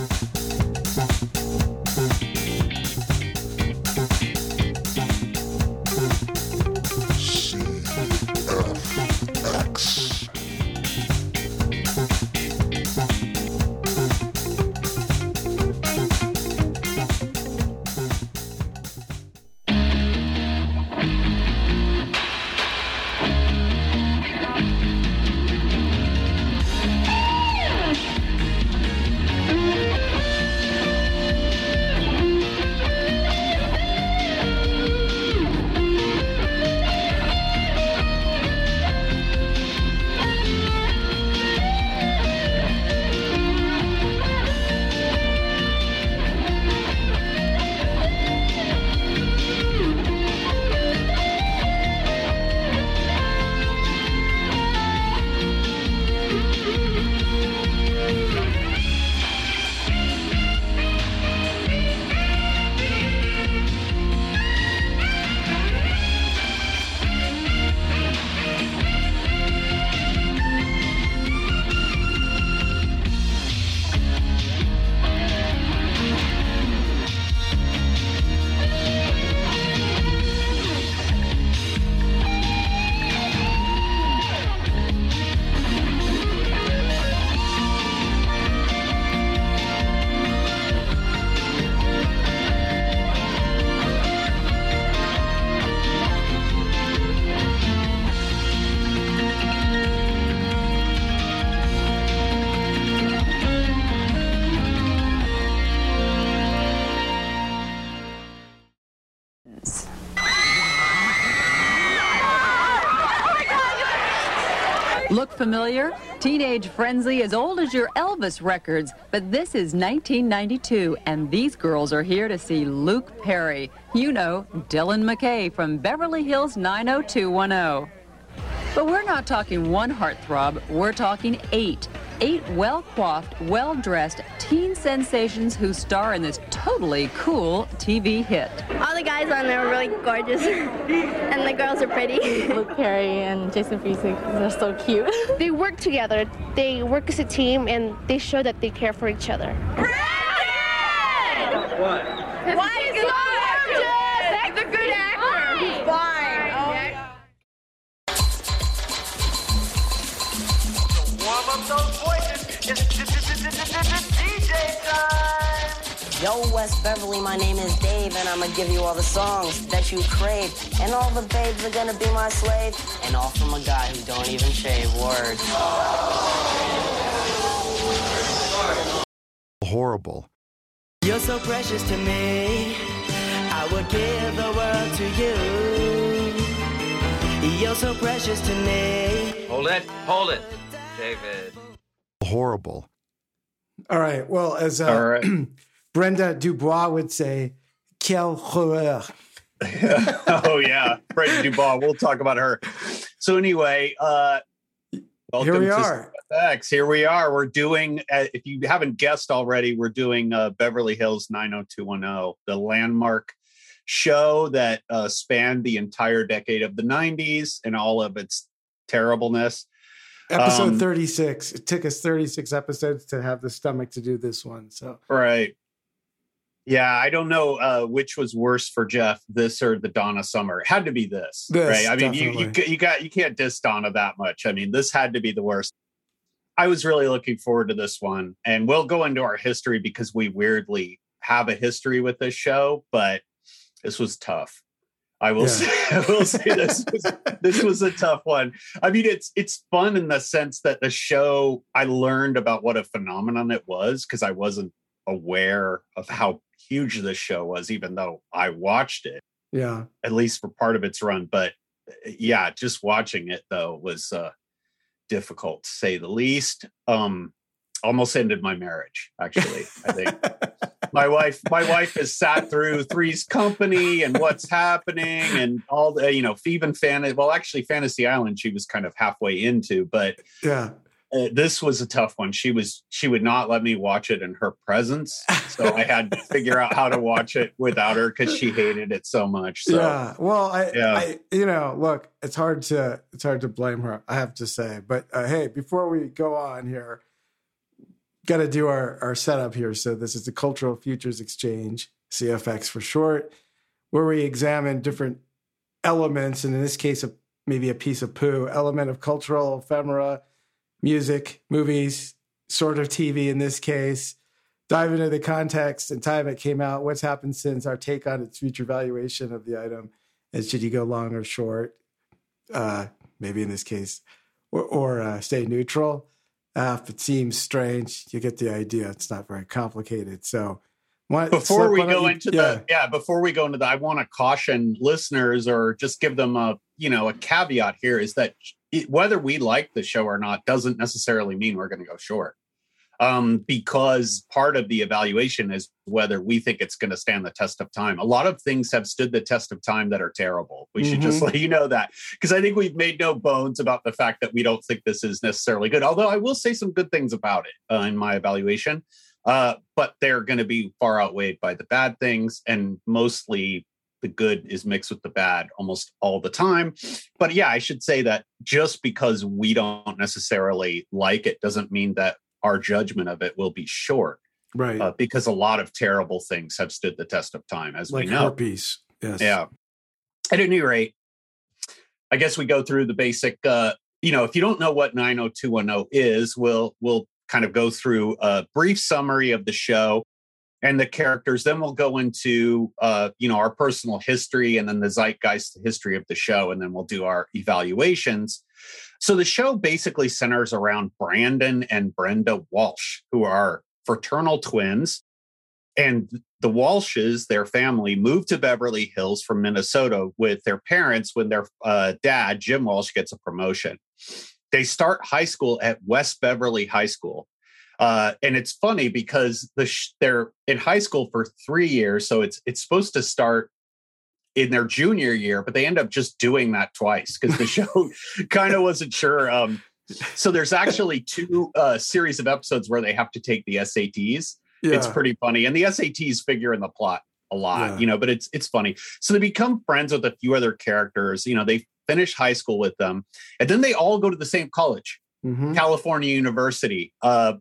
Look familiar? Teenage frenzy as old as your Elvis records, but this is 1992, and these girls are here to see Luke Perry. You know, Dylan McKay from Beverly Hills 90210. But we're not talking one heartthrob, we're talking eight. Eight well coiffed, well dressed teen sensations who star in this totally cool TV hit. All the guys on there are really gorgeous, and the girls are pretty. Luke Perry and Jason Fusik, they're so cute. they work together, they work as a team, and they show that they care for each other. Brandon! What? Yo, West Beverly, my name is Dave, and I'm gonna give you all the songs that you crave. And all the babes are gonna be my slave. And all from a guy who don't even shave. Word. Horrible. You're so precious to me. I would give the world to you. You're so precious to me. Hold it. Hold it. David. Horrible. All right. Well, as uh, All right. Brenda Dubois would say, quel horreur. oh yeah, Brenda Dubois. We'll talk about her. So anyway, uh, welcome Here we to are. X. Here we are. We're doing. Uh, if you haven't guessed already, we're doing uh, Beverly Hills 90210, the landmark show that uh, spanned the entire decade of the 90s and all of its terribleness. Episode Um, 36. It took us 36 episodes to have the stomach to do this one. So Right. Yeah, I don't know uh, which was worse for Jeff, this or the Donna Summer. It had to be this, This, right? I mean, you, you you got you can't diss Donna that much. I mean, this had to be the worst. I was really looking forward to this one, and we'll go into our history because we weirdly have a history with this show, but this was tough. I will Yeah. say, I will say this was, this was a tough one. I mean, it's it's fun in the sense that the show I learned about what a phenomenon it was because I wasn't aware of how huge this show was, even though I watched it yeah. at least for part of its run. But uh, yeah, just watching it though was uh, difficult to say the least. Um, almost ended my marriage. Actually, I think my wife my wife has sat through Three's Company and What's Happening and all the you know even fan well actually Fantasy Island she was kind of halfway into, but Yeah. Uh, this was a tough one. She was she would not let me watch it in her presence, so I had to figure out how to watch it without her because she hated it so much. So yeah. Well, I, Yeah. I, you know, look, it's hard to, it's hard to blame her. I have to say, but uh, hey, before we go on here, got to do our, our setup here. So this is the Cultural Futures Exchange, CFX for short, where we examine different elements, and in this case, a, maybe a piece of poo, element of cultural ephemera, music, movies, sort of TV in this case, dive into the context and time it came out, what's happened since, our take on its future valuation of the item, and should you go long or short, uh, maybe in this case, or, or uh, stay neutral. Uh, if it seems strange, you get the idea. It's not very complicated. So, what, before we go you- into yeah. the yeah before we go into the i want to caution listeners or just give them a you know a caveat here is that it, whether we like the show or not doesn't necessarily mean we're going to go short um, because part of the evaluation is whether we think it's going to stand the test of time. A lot of things have stood the test of time that are terrible. We should just Mhm. let you know that because I think we've made no bones about the fact that we don't think this is necessarily good. Although I will say some good things about it uh, in my evaluation, uh, but they're going to be far outweighed by the bad things, and mostly the good is mixed with the bad almost all the time. But yeah, I should say that just because we don't necessarily like it doesn't mean that our judgment of it will be short right, uh, because a lot of terrible things have stood the test of time, as like we know. herpes. Yes. Yeah. At any rate, I guess we go through the basic. Uh, you know, if you don't know what 90210 is, we'll we'll kind of go through a brief summary of the show and the characters. Then we'll go into uh, you know our personal history and then the zeitgeist history of the show, and then we'll do our evaluations. So the show basically centers around Brandon and Brenda Walsh, who are fraternal twins. And the Walshes, their family, moved to Beverly Hills from Minnesota with their parents when their uh, dad, Jim Walsh, gets a promotion. They start high school at West Beverly High School. Uh, and it's funny because the sh- they're in high school for three years, so it's it's supposed to start in their junior year, but they end up just doing that twice because the show kind of wasn't sure. Um, so there's actually two uh, series of episodes where they have to take the SATs. It's pretty funny, and the SATs figure in the plot a lot, Yeah. you know. But it's it's funny. So they become friends with a few other characters. You know, they finish high school with them, and then they all go to the same college, Mhm. California University, uh,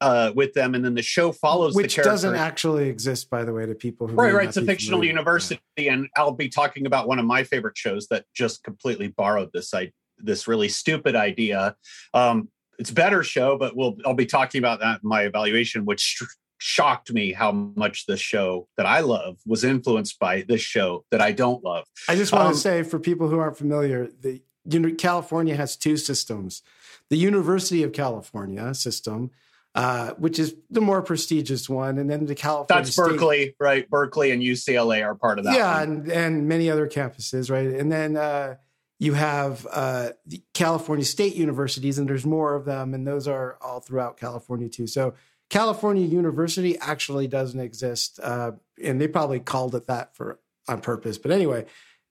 uh, with them, and then the show follows the Which doesn't actually exist, by the way, to people who Right, right. It's a fictional university, and I'll be talking about one of my favorite shows that just completely borrowed this I this really stupid idea. Um, it's a better show, but we'll I'll be talking about that in my evaluation, which sh- shocked me how much the show that I love was influenced by this show that I don't love. I just want Um, to say for people who aren't familiar, the you know, California has two systems: the University of California system, uh, which is the more prestigious one, and then the California That's State- Berkeley, right? Berkeley and UCLA are part of that. yeah, one. and, and many other campuses, right? And then uh, you have uh, the California State universities, and there's more of them, and those are all throughout California too. So California University actually doesn't exist, uh, and they probably called it that for on purpose. But anyway,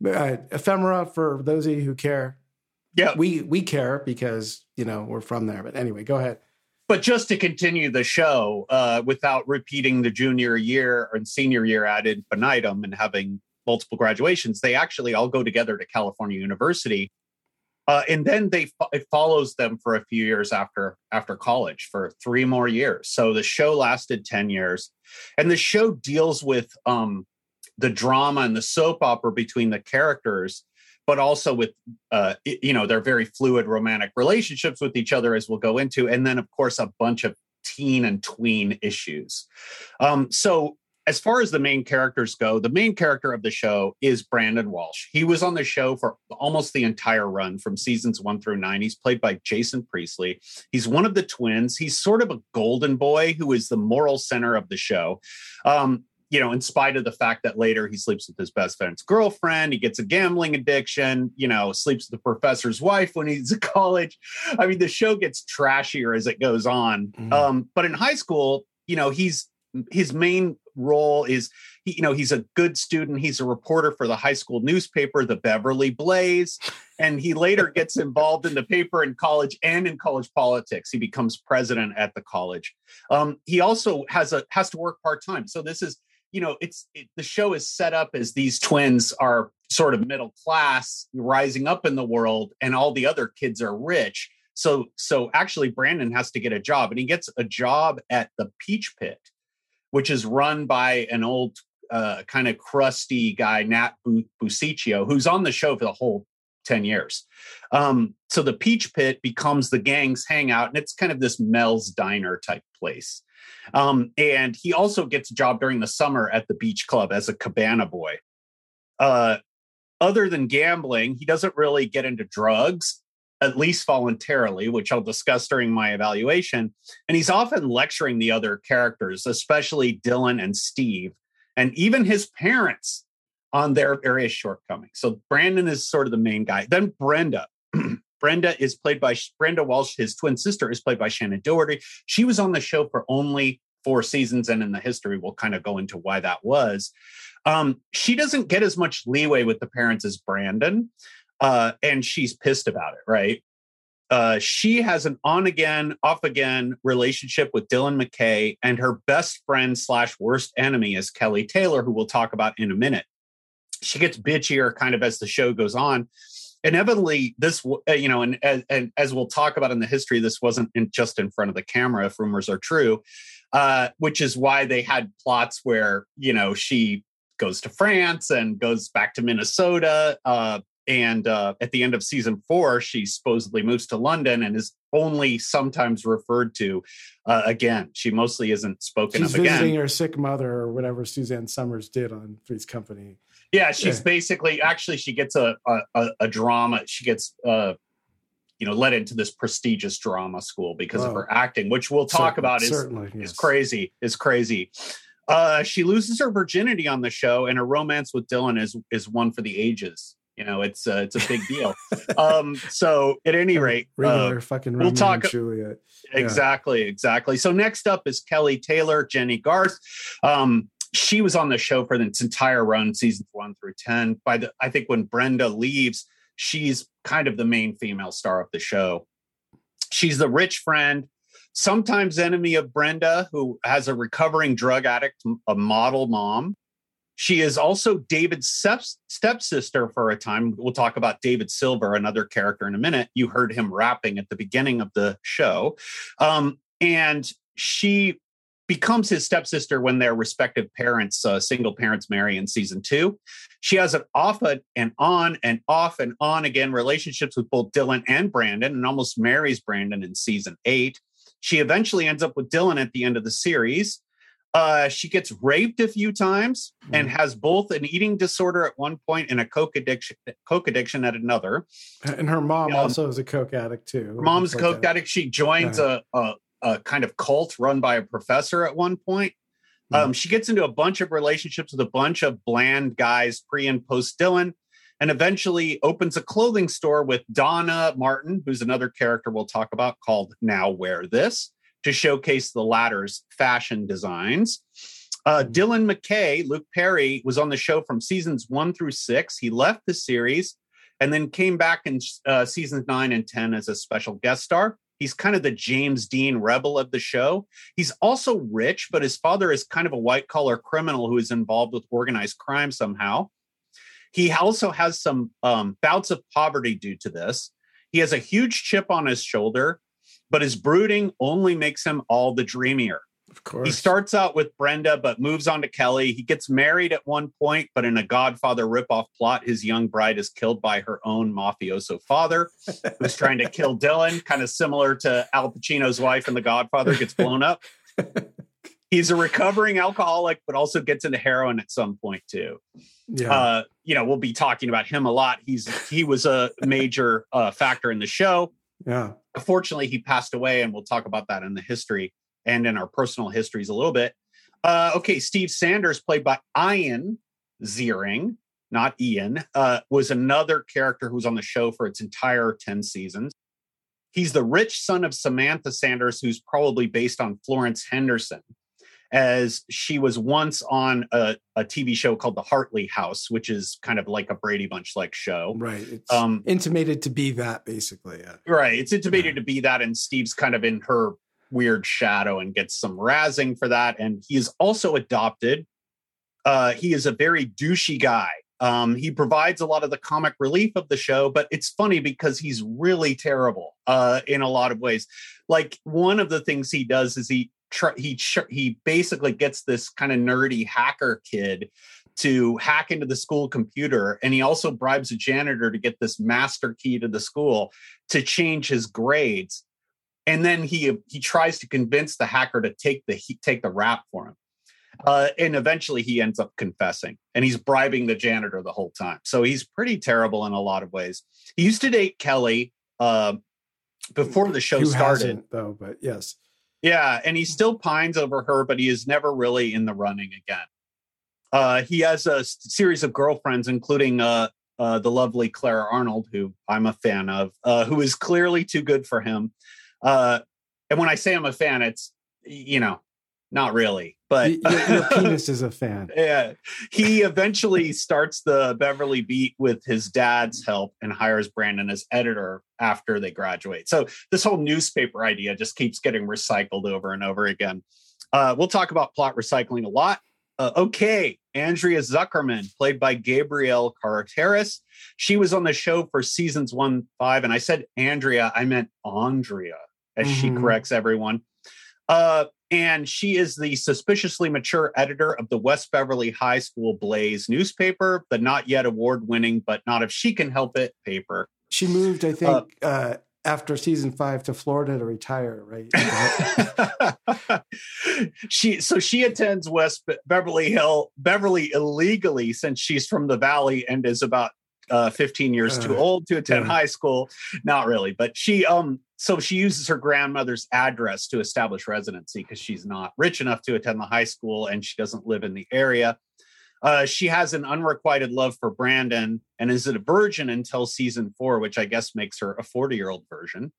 uh, ephemera for those of you who care. Yeah, we we care because you know we're from there. But anyway, go ahead. But just to continue the show, uh, without repeating the junior year and senior year ad infinitum and having multiple graduations, they actually all go together to California University, uh, and then they it follows them for a few years after after college for three more years. So the show lasted ten years, and the show deals with um, the drama and the soap opera between the characters but also with uh, you know their very fluid romantic relationships with each other as we'll go into and then of course a bunch of teen and tween issues. Um, so as far as the main characters go the main character of the show is brandon walsh. He was on the show for almost the entire run from seasons one through nine. He's played by jason priestley. He's one of the twins. He's sort of a golden boy who is the moral center of the show. Um, you know, in spite of the fact that later he sleeps with his best friend's girlfriend, he gets a gambling addiction, you know, sleeps with the professor's wife when he's at college. I mean, the show gets trashier as it goes on. Mhm. Um, but in high school, you know, he's his main role is he, you know, he's a good student. He's a reporter for the high school newspaper, the Beverly Blaze. And he later gets involved in the paper in college and in college politics. He becomes president at the college. Um, he also has a has to work part time. So this is you know it's it, the show is set up as these twins are sort of middle class rising up in the world and all the other kids are rich. So so actually Brandon has to get a job and he gets a job at the Peach Pit, which is run by an old uh, kind of crusty guy, Nat Bu- Bussichio, who's on the show for the whole 10 years. Um, so the Peach Pit becomes the gang's hangout, and it's kind of this Mel's Diner type place. Um, and he also gets a job during the summer at the beach club as a cabana boy. Uh, other than gambling, he doesn't really get into drugs, at least voluntarily, which I'll discuss during my evaluation. And he's often lecturing the other characters, especially Dylan and Steve, and even his parents on their various shortcomings. So Brandon is sort of the main guy. Then Brenda. Brenda is played by Brenda Walsh. His twin sister is played by Shannon Doherty. She was on the show for only four seasons, and in the history, we'll kind of go into why that was. Um, she doesn't get as much leeway with the parents as Brandon, uh, and she's pissed about it, right? Uh, she has an on again, off again relationship with Dylan McKay, and her best friend slash worst enemy is Kelly Taylor, who we'll talk about in a minute. She gets bitchier kind of as the show goes on. Inevitably this uh, you know and, and, and as we'll talk about in the history this wasn't in, just in front of the camera if rumors are true uh, which is why they had plots where you know she goes to france and goes back to minnesota uh, and uh, at the end of season four she supposedly moves to london and is only sometimes referred to uh, again. She mostly isn't spoken She's of again. visiting her sick mother or whatever Suzanne Somers did on Three's Company. Yeah, she's Yeah. basically actually she gets a a, a- drama. She gets uh you know led into this prestigious drama school because of her acting, which we'll talk about is certainly, is crazy. Is crazy. Uh, she loses her virginity on the show, and her romance with Dylan is is one for the ages. You know, it's uh, it's a big deal. um, so at any rate, uh, fucking we'll Romeo talk- Juliet. Yeah. Exactly, exactly. So next up is Kelly Taylor, Jennie Garth. Um, she was on the show for its entire run, seasons one through ten. By the, I think when Brenda leaves, she's kind of the main female star of the show. She's the rich friend, sometimes enemy of Brenda, who has a recovering drug addict, a model mom. She is also David's step- stepsister for a time. We'll talk about David Silver, another character, in a minute. You heard him rapping at the beginning of the show. Um, and she becomes his stepsister when their respective parents, uh, single parents, marry in season two. She has an off and on and off and on again relationships with both Dylan and Brandon and almost marries Brandon in season eight. She eventually ends up with Dylan at the end of the series. Uh, she gets raped a few times and has both an eating disorder at one point and a coke addiction, coke addiction at another. And her mom Yeah. also is a coke addict too. Her mom's a coke addict. She joins Yeah. a, a a kind of cult run by a professor at one point. Hmm. Um, she gets into a bunch of relationships with a bunch of bland guys pre and post Dylan, and eventually opens a clothing store with Donna Martin, who's another character we'll talk about called Now Wear This, to showcase the latter's fashion designs. Uh, Hmm. Dylan McKay, Luke Perry, was on the show from seasons one through six. He left the series and then came back in uh, seasons nine and 10 as a special guest star. He's kind of the James Dean rebel of the show. He's also rich, but his father is kind of a white collar criminal who is involved with organized crime somehow. He also has some um, bouts of poverty due to this. He has a huge chip on his shoulder, but his brooding only makes him all the dreamier. Of course. He starts out with Brenda, but moves on to Kelly. He gets married at one point, but in a Godfather ripoff plot, his young bride is killed by her own mafioso father, who's trying to kill Dylan, kind of similar to Al Pacino's wife in The Godfather, gets blown up. He's a recovering alcoholic, but also gets into heroin at some point too. Yeah. Uh, you know, we'll be talking about him a lot. He's he was a major uh, factor in the show. yeah. Unfortunately, he passed away, and we'll talk about that in the history and in our personal histories a little bit. Uh, okay, Steve Sanders, played by Ian Ziering, not Ian, uh, was another character who was on the show for its entire 10 seasons. He's the rich son of Samantha Sanders, who's probably based on Florence Henderson, as she was once on a, a TV show called The Hartley House, which is kind of like a Brady Bunch like show. Right. It's Um, intimated to be that basically. Yeah. Right. It's intimated to be that, and Steve's kind of in her weird shadow and gets some razzing for that. And he is also adopted. Uh, he is a very douchey guy Um, he provides a lot of the comic relief of the show, but it's funny because he's really terrible uh, in a lot of ways. Like one of the things he does is he tr- he ch- he basically gets this kind of nerdy hacker kid to hack into the school computer, and he also bribes a janitor to get this master key to the school to change his grades. And then he he tries to convince the hacker to take the he, take the rap for him. Uh, and eventually he ends up confessing and he's bribing the janitor the whole time. So he's pretty terrible in a lot of ways. He used to date Kelly uh, before the show Who started. though, but yes. Yeah, and he still pines over her, but he is never really in the running again. Uh, he has a series of girlfriends, including uh, uh, the lovely Clara Arnold, who I'm a fan of, uh, who is clearly too good for him. Uh, and when I say I'm a fan, it's you know, not really, but your, your penis is a fan. yeah, he eventually starts the Beverly Beat with his dad's help and hires Brandon as editor after they graduate. So this whole newspaper idea just keeps getting recycled over and over again. Uh, we'll talk about plot recycling a lot. Uh, okay, Andrea Zuckerman, played by Gabrielle Carteris. She was on the show for seasons one, five, and I said Andrea, I meant Andrea, as she Mhm. corrects everyone. Uh, and she is the suspiciously mature editor of the West Beverly High School Blaze newspaper, the not yet award winning, but not if she can help it paper. She moved, I think, uh, after season five to Florida to retire, right? she so she attends West Be- Beverly Hill Beverly illegally since she's from the Valley and is about uh, 15 years too Uh, old to attend yeah. high school. Not really, but she um so she uses her grandmother's address to establish residency because she's not rich enough to attend the high school and she doesn't live in the area. Uh, she has an unrequited love for Brandon and is a virgin until season four, which I guess makes her a 40 year old virgin.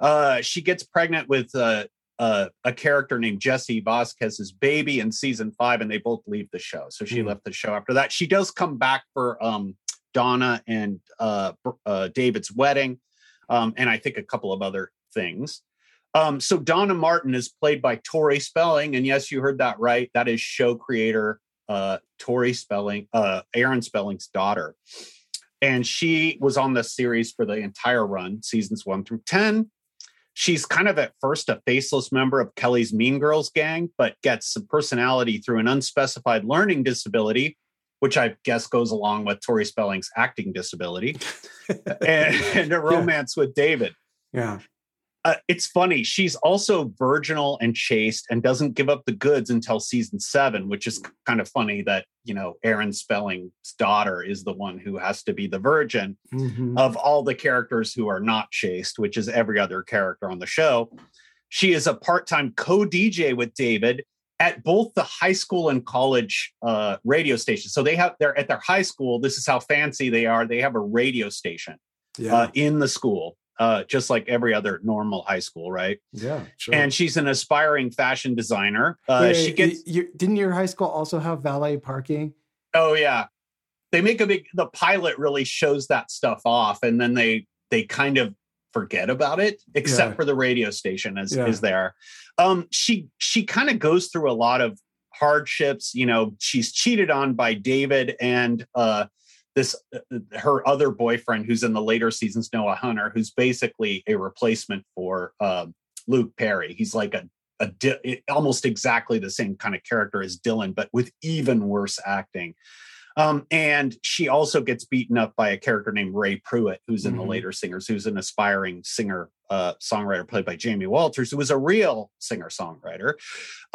Uh, she gets pregnant with uh, uh, a character named Jesse Vasquez's baby in season five, and they both leave the show. So she Hmm. left the show after that. She does come back for um, Donna and uh, uh, David's wedding, um, and I think a couple of other things. Um, so Donna Martin is played by Tori Spelling, and yes, you heard that right. That is show creator uh, Tori Spelling, uh, Aaron Spelling's daughter, and she was on the series for the entire run, seasons one through ten. She's kind of at first a faceless member of Kelly's Mean Girls gang, but gets some personality through an unspecified learning disability, which I guess goes along with Tori Spelling's acting disability, and, and a romance with David. yeah. Uh, it's funny. She's also virginal and chaste and doesn't give up the goods until season seven, which is kind of funny that, you know, Aaron Spelling's daughter is the one who has to be the virgin Mhm. of all the characters who are not chaste, which is every other character on the show. She is a part time co DJ with David at both the high school and college uh, radio stations. So they have, they're at their high school. This is how fancy they are. They have a radio station Yeah. uh, in the school, uh, just like every other normal high school, right? yeah. Sure. And she's an aspiring fashion designer. Uh, Wait, she gets, you- didn't your high school also have valet parking? oh yeah, they make a big. The pilot really shows that stuff off, and then they they kind of forget about it, except Yeah. for the radio station is Yeah. is there. Um, she she kind of goes through a lot of hardships. You know, she's cheated on by David and uh, this uh, her other boyfriend, who's in the later seasons, Noah Hunter, who's basically a replacement for um, Luke Perry. He's like a a di- almost exactly the same kind of character as Dylan, but with even worse acting. Um, and she also gets beaten up by a character named Ray Pruitt, who's in the Mhm. later singers, who's an aspiring singer uh, songwriter played by Jamie Walters, who was a real singer songwriter.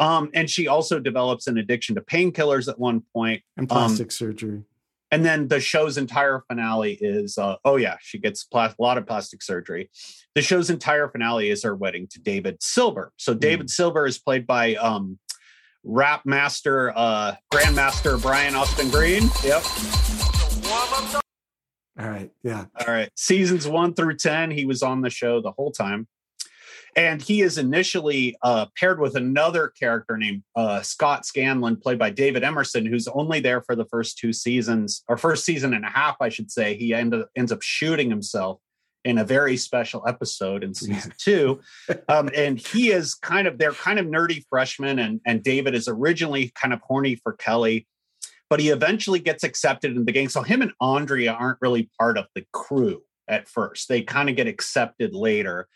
Um, and she also develops an addiction to painkillers at one point. And Um, plastic surgery. and then the show's entire finale is uh, oh yeah, she gets plas- a lot of plastic surgery. The show's entire finale is her wedding to David Silver. So David Silver is played by um, rap master, uh, grandmaster Brian Austin Green. Yep. All right. Yeah. All right. Seasons one through 10, he was on the show the whole time. And he is initially uh, paired with another character named uh, Scott Scanlon, played by David Emerson, who's only there for the first two seasons, or first season and a half, I should say. He end up, ends up shooting himself in a very special episode in season two. Um, and he is kind of, they're kind of nerdy freshmen. And, and David is originally kind of horny for Kelly. but he eventually gets accepted in the gang. So him and Andrea aren't really part of the crew at first. They kind of get accepted later.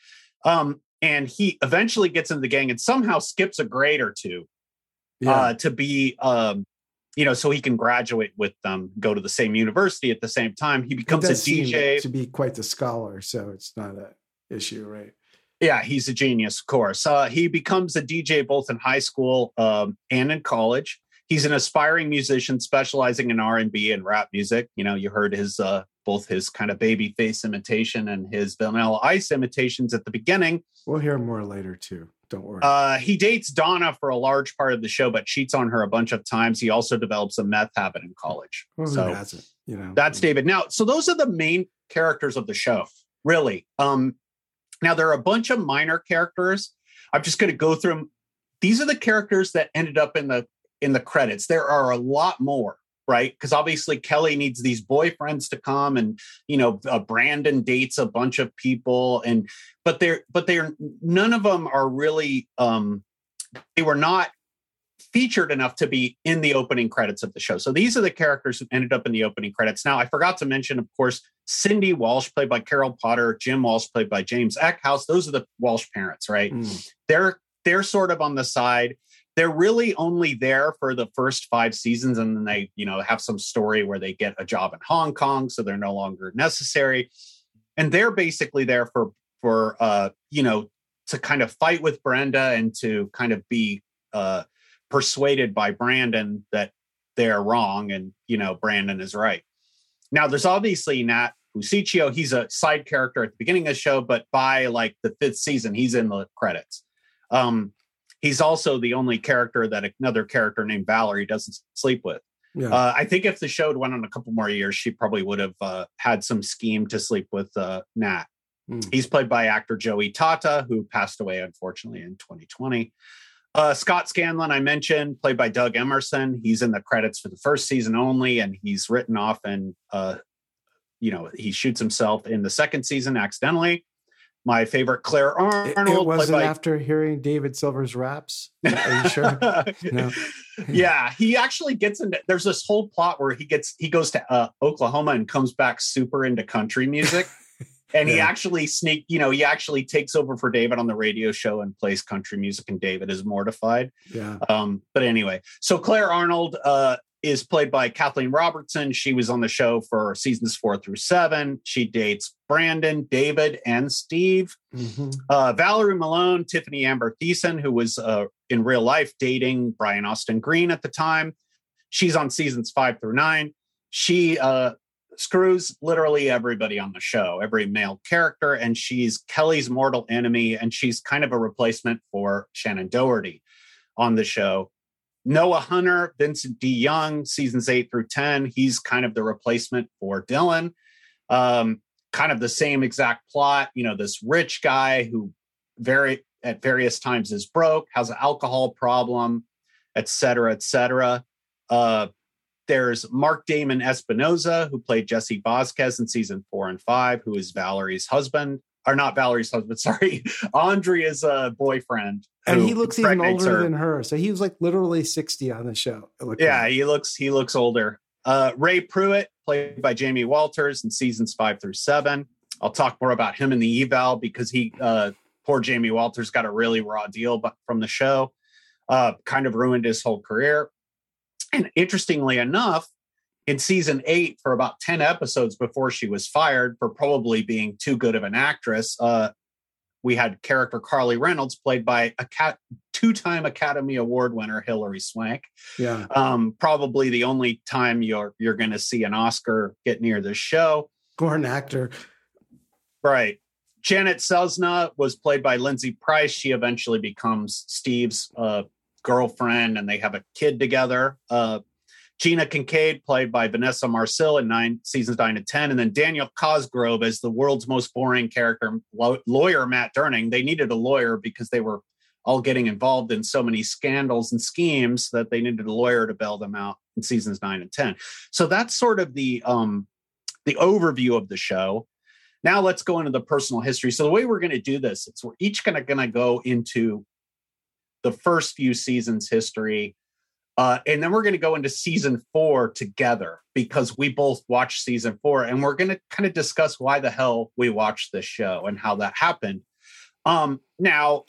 Um, and he eventually gets in the gang and somehow skips a grade or two Yeah. uh, to be, um, you know, so he can graduate with them, go to the same university at the same time. He becomes a DJ. to be quite the scholar, so it's not a issue, right? Yeah, he's a genius, of course. Uh, he becomes a DJ both in high school um, and in college. He's an aspiring musician specializing in R and B and rap music. You know, you heard his uh, both his kind of baby face imitation and his Vanilla Ice imitations at the beginning. We'll hear more later too. Don't worry. Uh, he dates Donna for a large part of the show, but cheats on her a bunch of times. He also develops a meth habit in college. well, so hasn't? You know, that's David. Now, so those are the main characters of the show, really. Um, now there are a bunch of minor characters. I'm just going to go through them. These are the characters that ended up in the in the credits. There are a lot more, right? Because obviously Kelly needs these boyfriends to come, and you know uh, Brandon dates a bunch of people, and but they're but they're none of them are really um, they were not featured enough to be in the opening credits of the show. So these are the characters who ended up in the opening credits. Now, I forgot to mention, of course, Cindy Walsh, played by Carol Potter, Jim Walsh, played by James Eckhouse. Those are the Walsh parents, right? Mm. They're they're sort of on the side. They're really only there for the first five seasons, and then they, you know, have some story where they get a job in Hong Kong, so they're no longer necessary. And they're basically there for for uh, you know, to kind of fight with Brenda and to kind of be uh persuaded by Brandon that they're wrong and you know Brandon is right. Now there's obviously Nat Bussichio. He's a side character at the beginning of the show, but by like the fifth season, he's in the credits. Um, he's also the only character that another character named Valerie doesn't sleep with. Yeah. Uh, I think if the show had went on a couple more years, she probably would have uh, had some scheme to sleep with uh, Nat. Mm. He's played by actor Joey Tata, who passed away unfortunately in 2020. Uh, Scott Scanlon, I mentioned, played by Doug Emerson. He's in the credits for the first season only, and he's written off and, uh, you know, he shoots himself in the second season accidentally. My favorite, Clare Arnold. it wasn't by- after hearing David Silver's raps. Are you sure? No. yeah, he actually gets into. There's this whole plot where he gets he goes to uh, Oklahoma and comes back super into country music, and he actually sneak. You know, he actually takes over for David on the radio show and plays country music, and David is mortified. Yeah. Um, but anyway, so Clare Arnold uh, is played by Kathleen Robertson. She was on the show for seasons four through seven. She dates Brandon, David, and Steve. Mhm. Uh, Valerie Malone, Tiffani Amber Thiessen, who was uh, in real life dating Brian Austin Green at the time. She's on seasons five through nine. She uh, screws literally everybody on the show, every male character, and she's Kelly's mortal enemy, and she's kind of a replacement for Shannon Doherty on the show. Noah Hunter, Vincent D. Young, seasons eight through 10. He's kind of the replacement for Dylan. Um, kind of the same exact plot. You know, this rich guy who very at various times is broke, has an alcohol problem, et cetera, et cetera. Uh, there's Mark Damon Espinoza, who played Jesse Vasquez in season four and five, who is Valerie's husband, or not Valerie's husband, sorry, Andrea's uh, boyfriend. And he looks even older her. than her. So he was like literally 60 on the show. Yeah, like. he looks he looks older. Uh, Ray Pruitt, played by Jamie Walters in seasons five through seven. I'll talk more about him in the eval because he uh, poor Jamie Walters got a really raw deal but from the show. Uh, kind of ruined his whole career. And interestingly enough, in season eight, for about 10 episodes before she was fired for probably being too good of an actress, uh, we had character Carly Reynolds, played by a cat, two-time Academy Award winner Hilary Swank Yeah. um, probably the only time you're you're going to see an Oscar get near this show. Or an actor. Right. Janet Sosna was played by Lindsay Price. She eventually becomes Steve's uh, girlfriend, and they have a kid together. Uh, Gina Kincaid, played by Vanessa Marcil in nine seasons nine to ten, and then Daniel Cosgrove as the world's most boring character, law- lawyer Matt Durning. They needed a lawyer because they were all getting involved in so many scandals and schemes that they needed a lawyer to bail them out in seasons nine and ten. So that's sort of the um, the overview of the show. Now let's go into the personal history. So the way we're going to do this, it's we're each going to go into the first few seasons history Uh, and then we're going to go into season four together because we both watched season four and we're going to kind of discuss why the hell we watched this show and how that happened. Um, now,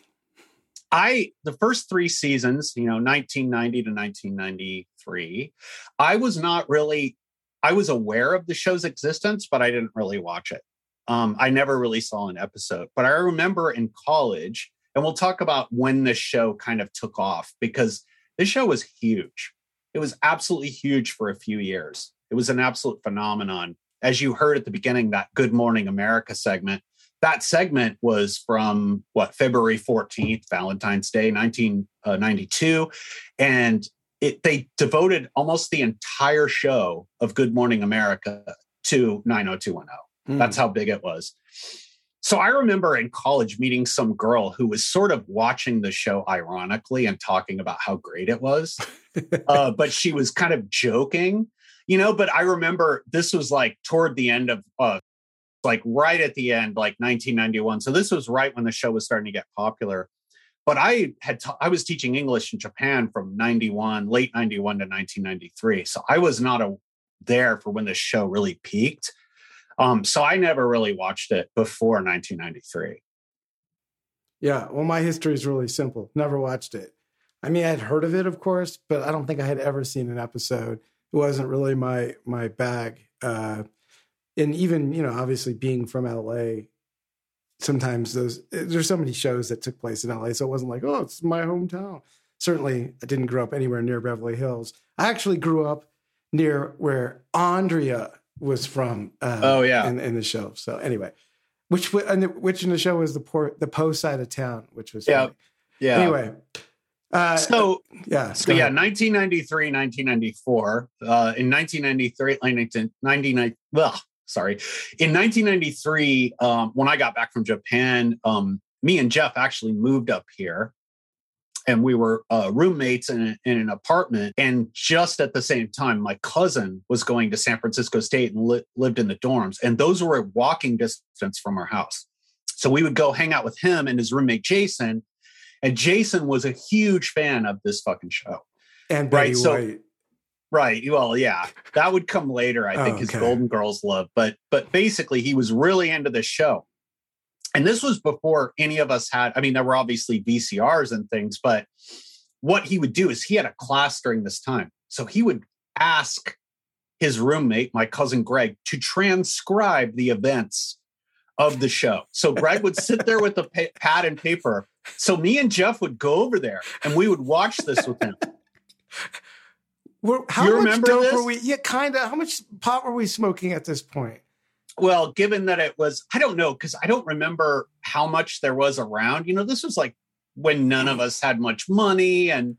I, the first three seasons, you know, 1990 to 1993, I was not really, I was aware of the show's existence, but I didn't really watch it. Um, I never really saw an episode, but I remember in college, and we'll talk about when the show kind of took off because this show was huge. It was absolutely huge for a few years. It was an absolute phenomenon. As you heard at the beginning, that Good Morning America segment, that segment was from what, February 14th, Valentine's Day, 1992. And it, they devoted almost the entire show of Good Morning America to 90210. Mm. That's how big it was. So I remember in college meeting some girl who was sort of watching the show ironically and talking about how great it was. uh, but she was kind of joking, you know. But I remember this was like toward the end of, uh, like right at the end, like 1991. So this was right when the show was starting to get popular. But I had I was teaching English in Japan from 91, late 91 to 1993. So I was not a, there for when the show really peaked. Um, so I never really watched it before 1993. Yeah, well, my history is really simple. Never watched it. I mean, I had heard of it, of course, but I don't think I had ever seen an episode. It wasn't really my my bag. Uh, and even you know, obviously being from LA, sometimes those there's so many shows that took place in LA, so it wasn't like, oh, it's my hometown. Certainly, I didn't grow up anywhere near Beverly Hills. I actually grew up near where Andrea was from. Uh, oh yeah, in, in, the show. So anyway, which and which in the show was the port the post side of town, which was yeah, yeah. Anyway. Uh, so yeah, so yeah, 1993, 1994. Uh, in 1993, 1999, well, sorry, in 1993, um, when I got back from Japan, um, me and Jeff actually moved up here and we were uh, roommates in, a, in, an apartment. And just at the same time, my cousin was going to San Francisco State and li- lived in the dorms, and those were a walking distance from our house. So we would go hang out with him and his roommate Jason. And Jason was a huge fan of this fucking show. And Betty right, so, Right. Well, yeah, that would come later. I think oh, okay. his Golden Girls love, but but basically, he was really into the show and this was before any of us had i mean there were obviously vcrs and things but what he would do is he had a class during this time. So he would ask his roommate my cousin greg to transcribe the events of the show. So greg would sit there with a pa- pad and paper. So me and jeff would go over there and we would watch this with him. How you much dope this? were we yeah kind of how much pot were we smoking at this point well, given that it was, I don't know, because I don't remember how much there was around. You know, this was like when none of us had much money and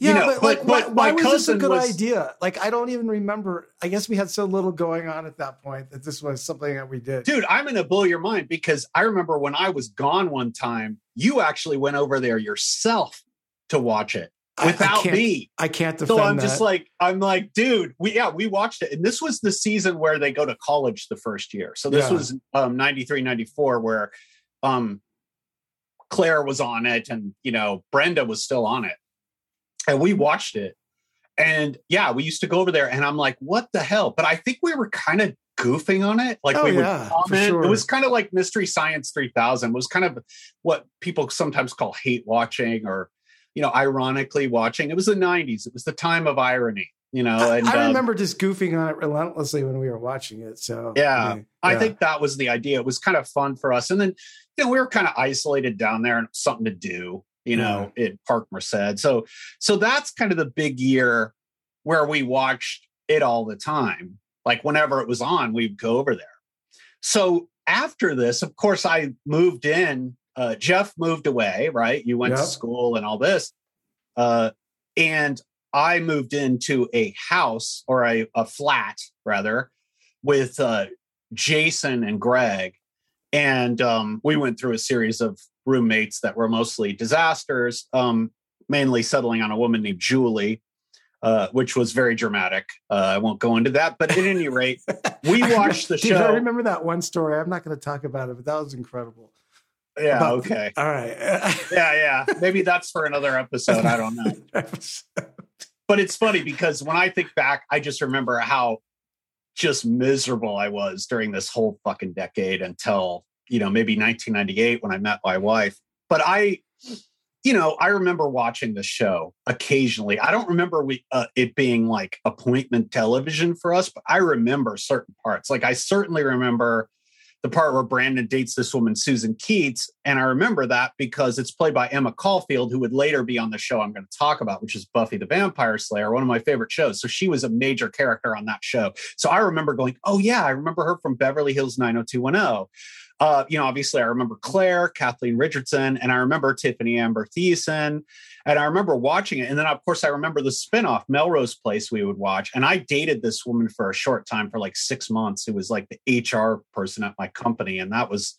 yeah, you know, but, like, but why, why was this a good was, idea? Like, I don't even remember. I guess we had so little going on at that point that this was something that we did. Dude, I'm going to blow your mind because I remember when I was gone one time, you actually went over there yourself to watch it without I me. I can't defend. So I'm that. just like, I'm like, dude, we yeah, we watched it. And this was the season where they go to college the first year. So this yeah. was um 93, 94, where um Clare was on it and you know, Brenda was still on it. And we watched it. And yeah, we used to go over there and I'm like, what the hell? But I think we were kind of goofing on it. Like oh, we yeah, would comment. Sure. It was kind of like Mystery Science 3000. It was kind of what people sometimes call hate watching or you know, ironically watching. It was the 90s. It was the time of irony, you know. And, I, I remember um, just goofing on it relentlessly when we were watching it. So yeah, I, mean, yeah, I think that was the idea. It was kind of fun for us. And then, you know, we were kind of isolated down there and something to do, you know, yeah. at Park Merced. So so that's kind of the big year where we watched it all the time. Like whenever it was on, we'd go over there. So after this, of course, I moved in uh, Jeff moved away, right? You went yep. to school and all this. Uh, and I moved into a house or a, a flat, rather, with uh, Jason and Greg. And um, we went through a series of roommates that were mostly disasters, um, mainly settling on a woman named Julie. Uh, which was very dramatic. Uh, I won't go into that, but at any rate, we watched the show. I remember that one story. I'm not going to talk about it, but that was incredible. Yeah. About, okay. All right. yeah, yeah. Maybe that's for another episode. I don't know. but it's funny because when I think back, I just remember how just miserable I was during this whole fucking decade until, you know, maybe 1998 when I met my wife. But I, you know, I remember watching the show occasionally. I don't remember we, uh, it being like appointment television for us, but I remember certain parts. Like I certainly remember the part where Brandon dates this woman, Susan Keats. And I remember that because it's played by Emma Caulfield, who would later be on the show I'm going to talk about, which is Buffy the Vampire Slayer, one of my favorite shows. So she was a major character on that show. So I remember going, oh, yeah, I remember her from Beverly Hills 90210. Uh, you know, obviously, I remember Clare, Kathleen Richardson, and I remember Tiffani Amber Thiessen. And I remember watching it. And then, of course, I remember the spinoff, Melrose Place, we would watch. And I dated this woman for a short time, for like six months, who was like the HR person at my company. And that was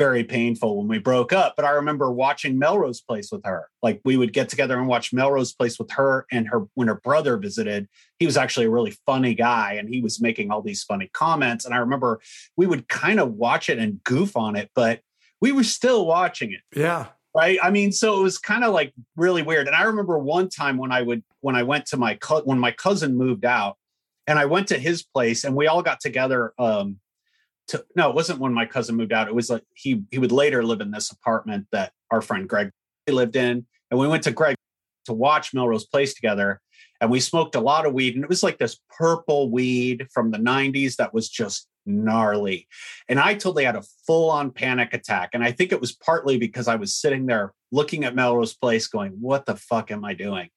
very painful when we broke up. But I remember watching Melrose Place with her. Like we would get together and watch Melrose Place with her and her when her brother visited. He was actually a really funny guy and he was making all these funny comments. And I remember we would kind of watch it and goof on it, but we were still watching it. Yeah. Right. I mean, so it was kind of like really weird. And I remember one time when I would when I went to my co- when my cousin moved out and I went to his place and we all got together um to, no, it wasn't when my cousin moved out. It was like he he would later live in this apartment that our friend Greg lived in, and we went to Greg to watch Melrose Place together, and we smoked a lot of weed, and it was like this purple weed from the '90s that was just gnarly, and I totally had a full on panic attack, and I think it was partly because I was sitting there looking at Melrose Place, going, "What the fuck am I doing?"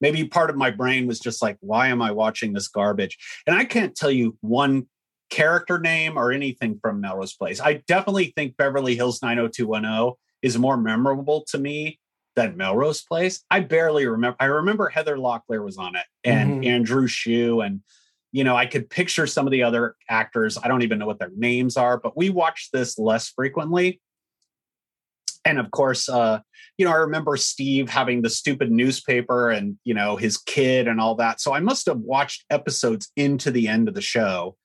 Maybe part of my brain was just like, "Why am I watching this garbage?" And I can't tell you one character name or anything from Melrose Place. I definitely think Beverly Hills 90210 is more memorable to me than Melrose Place. I barely remember. I remember Heather Locklear was on it and Mhm. Andrew Shue and you know, I could picture some of the other actors. I don't even know what their names are, but we watched this less frequently. And of course, uh, you know, I remember Steve having the stupid newspaper and, you know, his kid and all that. So I must have watched episodes into the end of the show.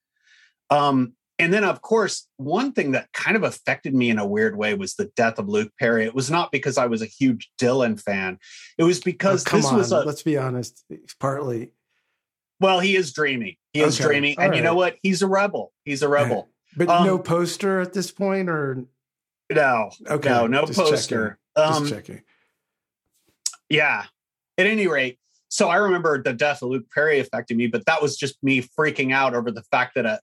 Um, and then, of course, one thing that kind of affected me in a weird way was the death of Luke Perry. It was not because I was a huge Dylan fan. It was Oh, because come this on. was a Let's be honest. Partly. well, he is dreamy. He is Okay, dreamy, all and you know what? He's a rebel. He's a rebel. But Um, no poster at this point, or No, okay, no, no just poster. Checking. Um, just checking. Yeah. At any rate, so I remember the death of Luke Perry affected me, but that was just me freaking out over the fact that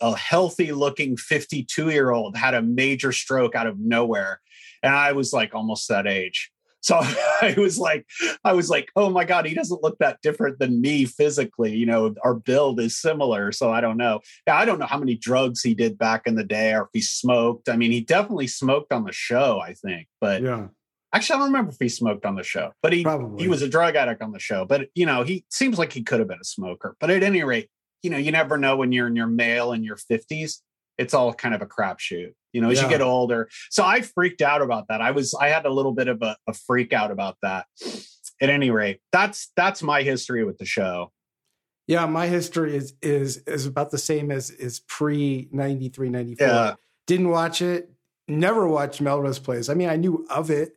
a healthy looking 52 year old had a major stroke out of nowhere. And I was like almost that age. So I was like, I was like, oh my God, he doesn't look that different than me physically. You know, our build is similar. So I don't know. Yeah, I don't know how many drugs he did back in the day or if he smoked. I mean, he definitely smoked on the show, I think. But Yeah. Actually, I don't remember if he smoked on the show, but he Probably. he was a drug addict on the show. But you know, he seems like he could have been a smoker. But at any rate, you know, you never know when you're in your male in your fifties. It's all kind of a crapshoot. You know, as you get older. So I freaked out about that. I was I had a little bit of a, a freak out about that. At any rate, that's that's my history with the show. Yeah, my history is is is about the same as is pre 93, 94. Yeah. Didn't watch it, never watched Melrose Place. I mean, I knew of it.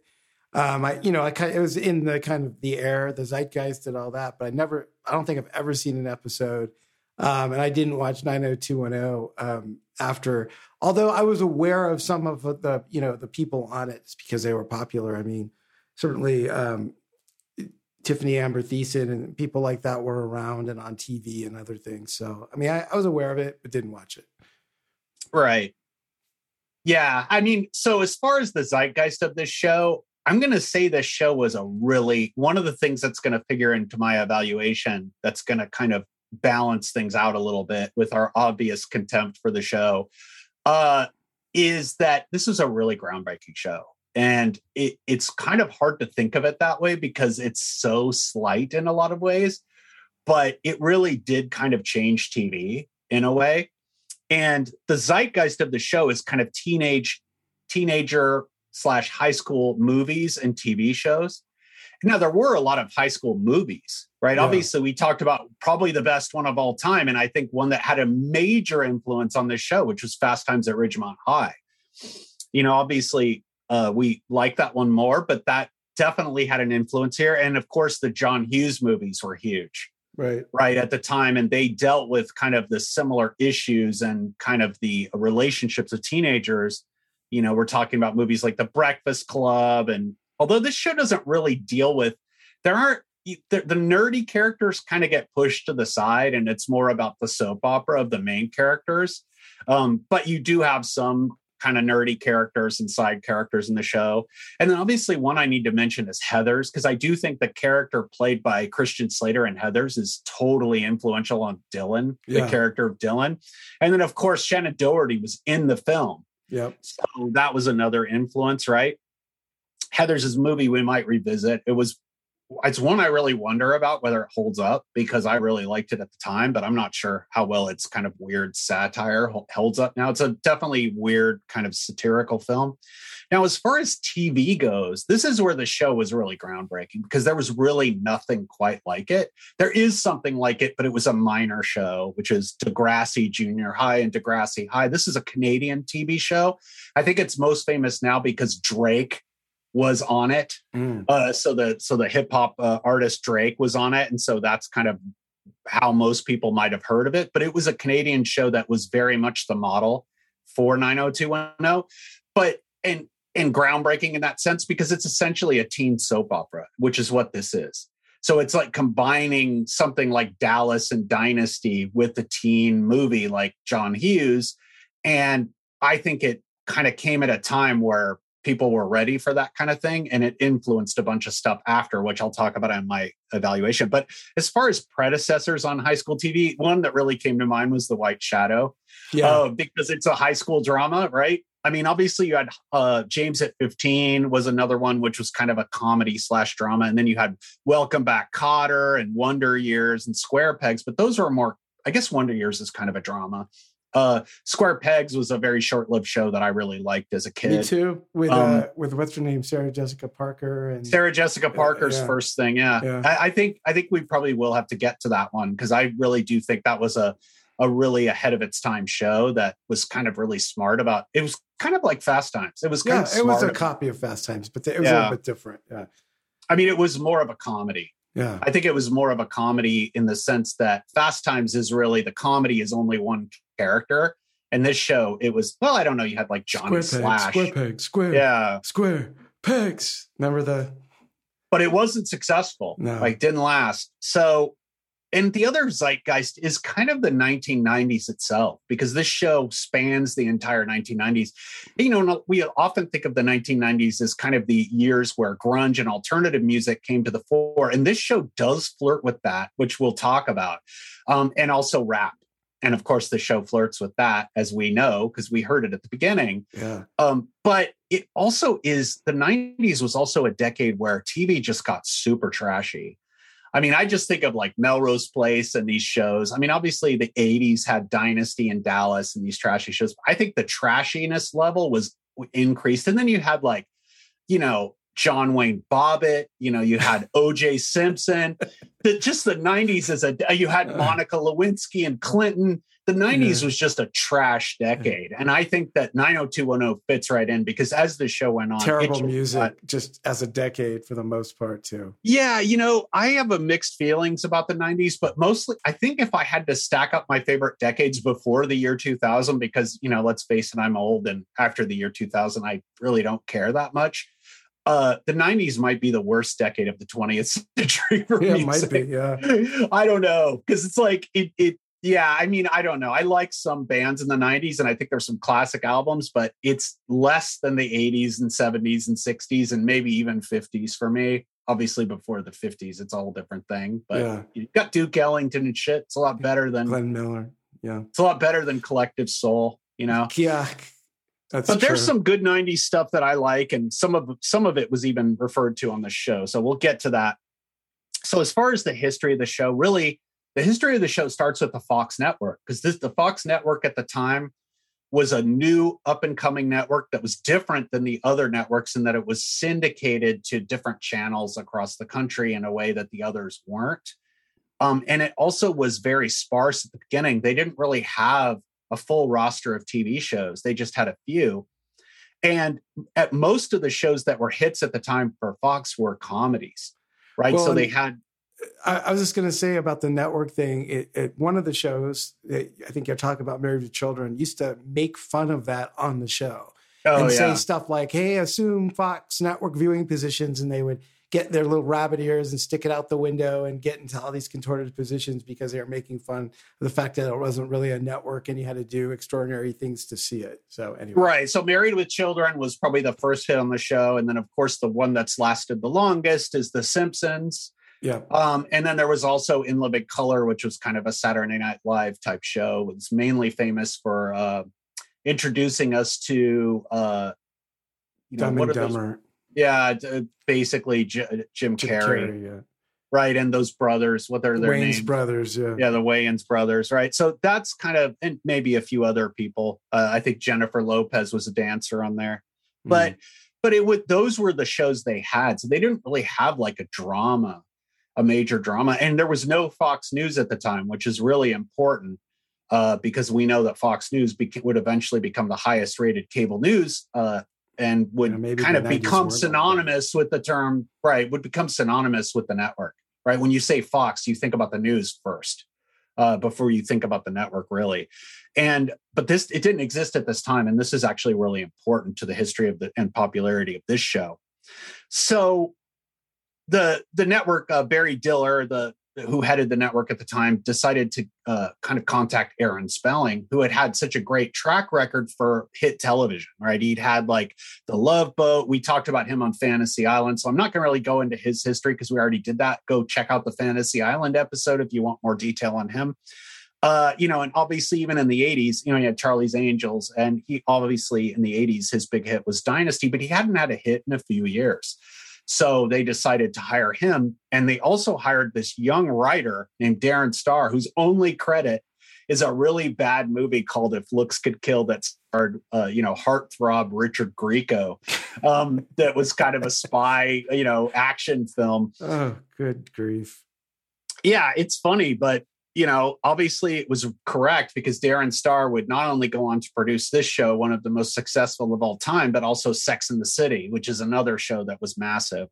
Um, I you know, I kind it was in the kind of the air, the zeitgeist and all that, but I never I don't think I've ever seen an episode. Um, and I didn't watch 90210 um after although I was aware of some of the you know the people on it because they were popular. I mean, certainly um Tiffani Amber Thiessen and people like that were around and on TV and other things. So, I mean, I, I was aware of it, but didn't watch it. Right. Yeah. I mean, so as far as the zeitgeist of this show, I'm going to say this show was a really one of the things that's going to figure into my evaluation that's going to kind of balance things out a little bit with our obvious contempt for the show uh, is that this is a really groundbreaking show. And it, it's kind of hard to think of it that way because it's so slight in a lot of ways. But it really did kind of change TV in a way and the zeitgeist of the show is kind of teenage teenager slash high school movies and tv shows now there were a lot of high school movies right Yeah. obviously we talked about probably the best one of all time and i think one that had a major influence on this show which was fast times at ridgemont high you know obviously uh, we like that one more but that definitely had an influence here. And of course, the John Hughes movies were huge, Right. right, at the time. And they dealt with kind of the similar issues and kind of the relationships of teenagers. You know, we're talking about movies like The Breakfast Club. And although this show doesn't really deal with, there aren't, the, the nerdy characters kind of get pushed to the side and it's more about the soap opera of the main characters. Um, but you do have some kind of nerdy characters and side characters in the show. And then obviously one I need to mention is Heathers, because I do think the character played by Christian Slater and Heathers is totally influential on Dylan, Yeah. the character of Dylan. And then of course Shannon Doherty was in the film. Yep. So that was another influence, right? Heather's movie we might revisit. It was it's one I really wonder about whether it holds up because I really liked it at the time, but I'm not sure how well its kind of weird satire holds up now. It's a definitely weird kind of satirical film. Now, as far as TV goes, this is where the show was really groundbreaking because there was really nothing quite like it. There is something like it, but it was a minor show, which is Degrassi Junior High and Degrassi High. This is a Canadian TV show. I think it's most famous now because Drake was on it. Mm. Uh, so the so the hip hop uh, artist Drake was on it, and so that's kind of how most people might have heard of it. But it was a Canadian show that was very much the model for 90210, but and and groundbreaking in that sense because it's essentially a teen soap opera, which is what this is. So it's like combining something like Dallas and Dynasty with a teen movie like John Hughes, and I think it kind of came at a time where people were ready for that kind of thing and it influenced a bunch of stuff after which i'll talk about in my evaluation. But as far as predecessors on high school tv one that really came to mind was the white shadow. Yeah. uh, because it's a high school drama right? I mean obviously you had uh, james at 15 was another one which was kind of a comedy slash drama and then you had welcome back Kotter and wonder years and square pegs but those were more i guess wonder years is kind of a drama uh, Square Pegs was a very short-lived show that I really liked as a kid. Me too. With Um, uh, with what's her name, Sarah Jessica Parker, and Sarah Jessica Parker's yeah. first thing, yeah. Yeah. I, I think I think we probably will have to get to that one because I really do think that was a a really ahead of its time show that was kind of really smart about. It was kind of like Fast Times. It was kind yeah, of it was a smart. copy of Fast Times, but it was a little bit different. Yeah, I mean, it was more of a comedy. Yeah, I think it was more of a comedy in the sense that Fast Times is really the comedy is only one character, and this show it was well, I don't know. You had like Johnny square Slash, peg, square peg, square, yeah, square pegs. Remember the but it wasn't successful. No. Like didn't last. So and the other zeitgeist is kind of the 1990s itself because this show spans the entire 1990s. You know, we often think of the 1990s as kind of the years where grunge and alternative music came to the fore. And this show does flirt with that, which we'll talk about, um, and also rap. And of course, the show flirts with that, as we know, because we heard it at the beginning. yeah, Um, but it also is the 90s was also a decade where TV just got super trashy. I mean, I just think of like Melrose Place and these shows. I mean, obviously the 80s had Dynasty and Dallas and these trashy shows. I think the trashiness level was increased. And then you had like, you know, John Wayne Bobbitt, you know, you had OJ Simpson. The, just the 90s is a you had uh. Monica Lewinsky and Clinton. The 90s Yeah. was just a trash decade. And I think that 90210 fits right in because as the show went on, terrible music, got- just as a decade for the most part too. yeah, you know, I have a mixed feelings about the 90s, but mostly I think if I had to stack up my favorite decades before the year 2000, because, you know, let's face it, I'm old and after the year 2000, I really don't care that much. Uh, the 90s might be the worst decade of the 20th century for Yeah, me. it might be. Yeah, I don't know. Cause it's like, it, it, yeah, I mean, I don't know. I like some bands in the 90s and I think there's some classic albums, but it's less than the 80s and 70s and 60s and maybe even 50s for me. Obviously, before the 50s, it's all a whole different thing. But Yeah. you've got Duke Ellington and shit. It's a lot better than Glenn Miller. Yeah, it's a lot better than Collective Soul, you know. yeah. That's But there's some good 90s stuff that I like, and some of some of it was even referred to on the show. So we'll get to that. So as far as the history of the show, really, the history of the show starts with the Fox network because this the Fox network at the time was a new up and coming network that was different than the other networks in that it was syndicated to different channels across the country in a way that the others weren't. Um, and it also was very sparse at the beginning. They didn't really have a full roster of TV shows. They just had a few. And at most of the shows that were hits at the time for Fox were comedies, right? Well, so they had I, I was just going to say about the network thing. It, it, one of the shows, that I think you're talking about Married with Children, used to make fun of that on the show oh and yeah, say stuff like, "Hey, assume Fox network viewing positions," and they would get their little rabbit ears and stick it out the window and get into all these contorted positions because they were making fun of the fact that it wasn't really a network and you had to do extraordinary things to see it. So anyway, Right. So Married with Children was probably the first hit on the show. And then, of course, the one that's lasted the longest is The Simpsons. Yeah, Um, and then there was also In Living Color, which was kind of a Saturday Night Live type show. It was mainly famous for uh, introducing us to, uh, you know, Dumb what and are those- Dumber, Yeah, d- basically J- Jim, Jim Carrey, Carrey, yeah, right? And those brothers, what are their Wayne's names? brothers, yeah. yeah the wayans brothers right so that's kind of and maybe a few other people uh, i think jennifer lopez was a dancer on there but but it would those were the shows they had so they didn't really have like a drama a major drama. And there was no fox news at the time which is really important uh, because we know that fox news beca- would eventually become the highest rated cable news uh, and would Yeah, kind of become weren't like that. synonymous with the term right would become synonymous with the network right? When you say fox you think about the news first uh, before you think about the network really. And but this it didn't exist at this time and this is actually really important to the history of the and popularity of this show. So the the network uh, barry diller the who headed the network at the time decided to uh, kind of contact aaron spelling who had had such a great track record for hit television right? He'd had like the love boat. We talked about him on fantasy island so i'm not going to really go into his history because we already did that. Go check out the fantasy island episode if you want more detail on him. Uh, you know, and obviously even in the 80s, you know, he had Charlie's Angels, and he obviously in the 80s, his big hit was Dynasty, but he hadn't had a hit in a few years. So they decided to hire him. And they also hired this young writer named Darren Star, whose only credit is a really bad movie called If Looks Could Kill that starred, uh, you know, heartthrob Richard Grieco. Um, that was kind of a spy, you know, action film Oh, good grief! yeah, it's funny, but you know, obviously it was correct because Darren Star would not only go on to produce this show, one of the most successful of all time, but also Sex in the City, which is another show that was massive.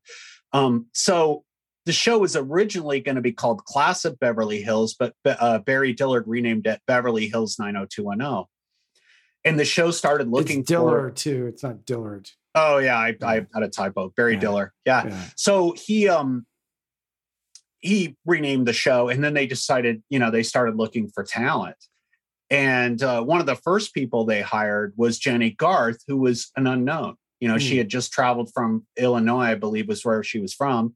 Um, so the show was originally going to be called Class of Beverly Hills, but uh, Barry Dillard renamed it Beverly Hills 90210. And the show started looking it's Diller for. too. It's not Dillard. Oh yeah, I, I had a typo. Barry Yeah. Diller. Yeah. Yeah. So he um he renamed the show, and then they decided, you know, they started looking for talent. And uh, one of the first people they hired was Jennie Garth, who was an unknown. You know, she Hmm. had just traveled from Illinois, I believe, was where she was from,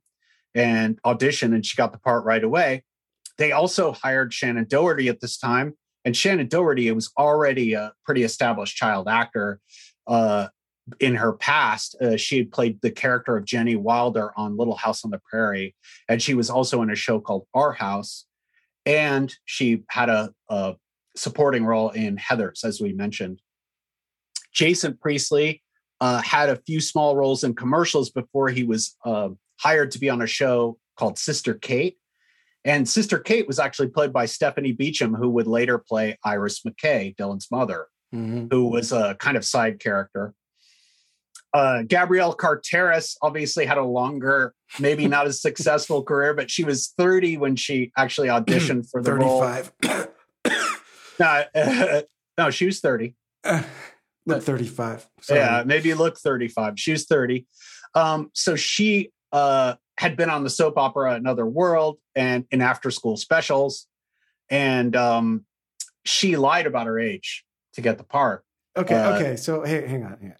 and auditioned, and she got the part right away. They also hired Shannon Doherty at this time, and Shannon Doherty was already a pretty established child actor. Uh, in her past, uh, she had played the character of Jenny Wilder on Little House on the Prairie, and she was also in a show called Our House, and she had a, a supporting role in Heather's, as we mentioned. Jason Priestley uh, had a few small roles in commercials before he was uh, hired to be on a show called Sister Kate. And Sister Kate was actually played by Stephanie Beacham, who would later play Iris McKay, Dylan's mother Mhm. who was a kind of side character. Uh, Gabrielle Carteris obviously had a longer, maybe not as successful career, but she was 30 when she actually auditioned for the role. Thirty-five. No, no, she was 30. Look, thirty-five. Sorry. Yeah, maybe look 35. She was 30. Um, so she uh, had been on the soap opera Another World and in after school specials. And um, she lied about her age to get the part. Okay. Uh, okay. So hey, hang on. Hang on.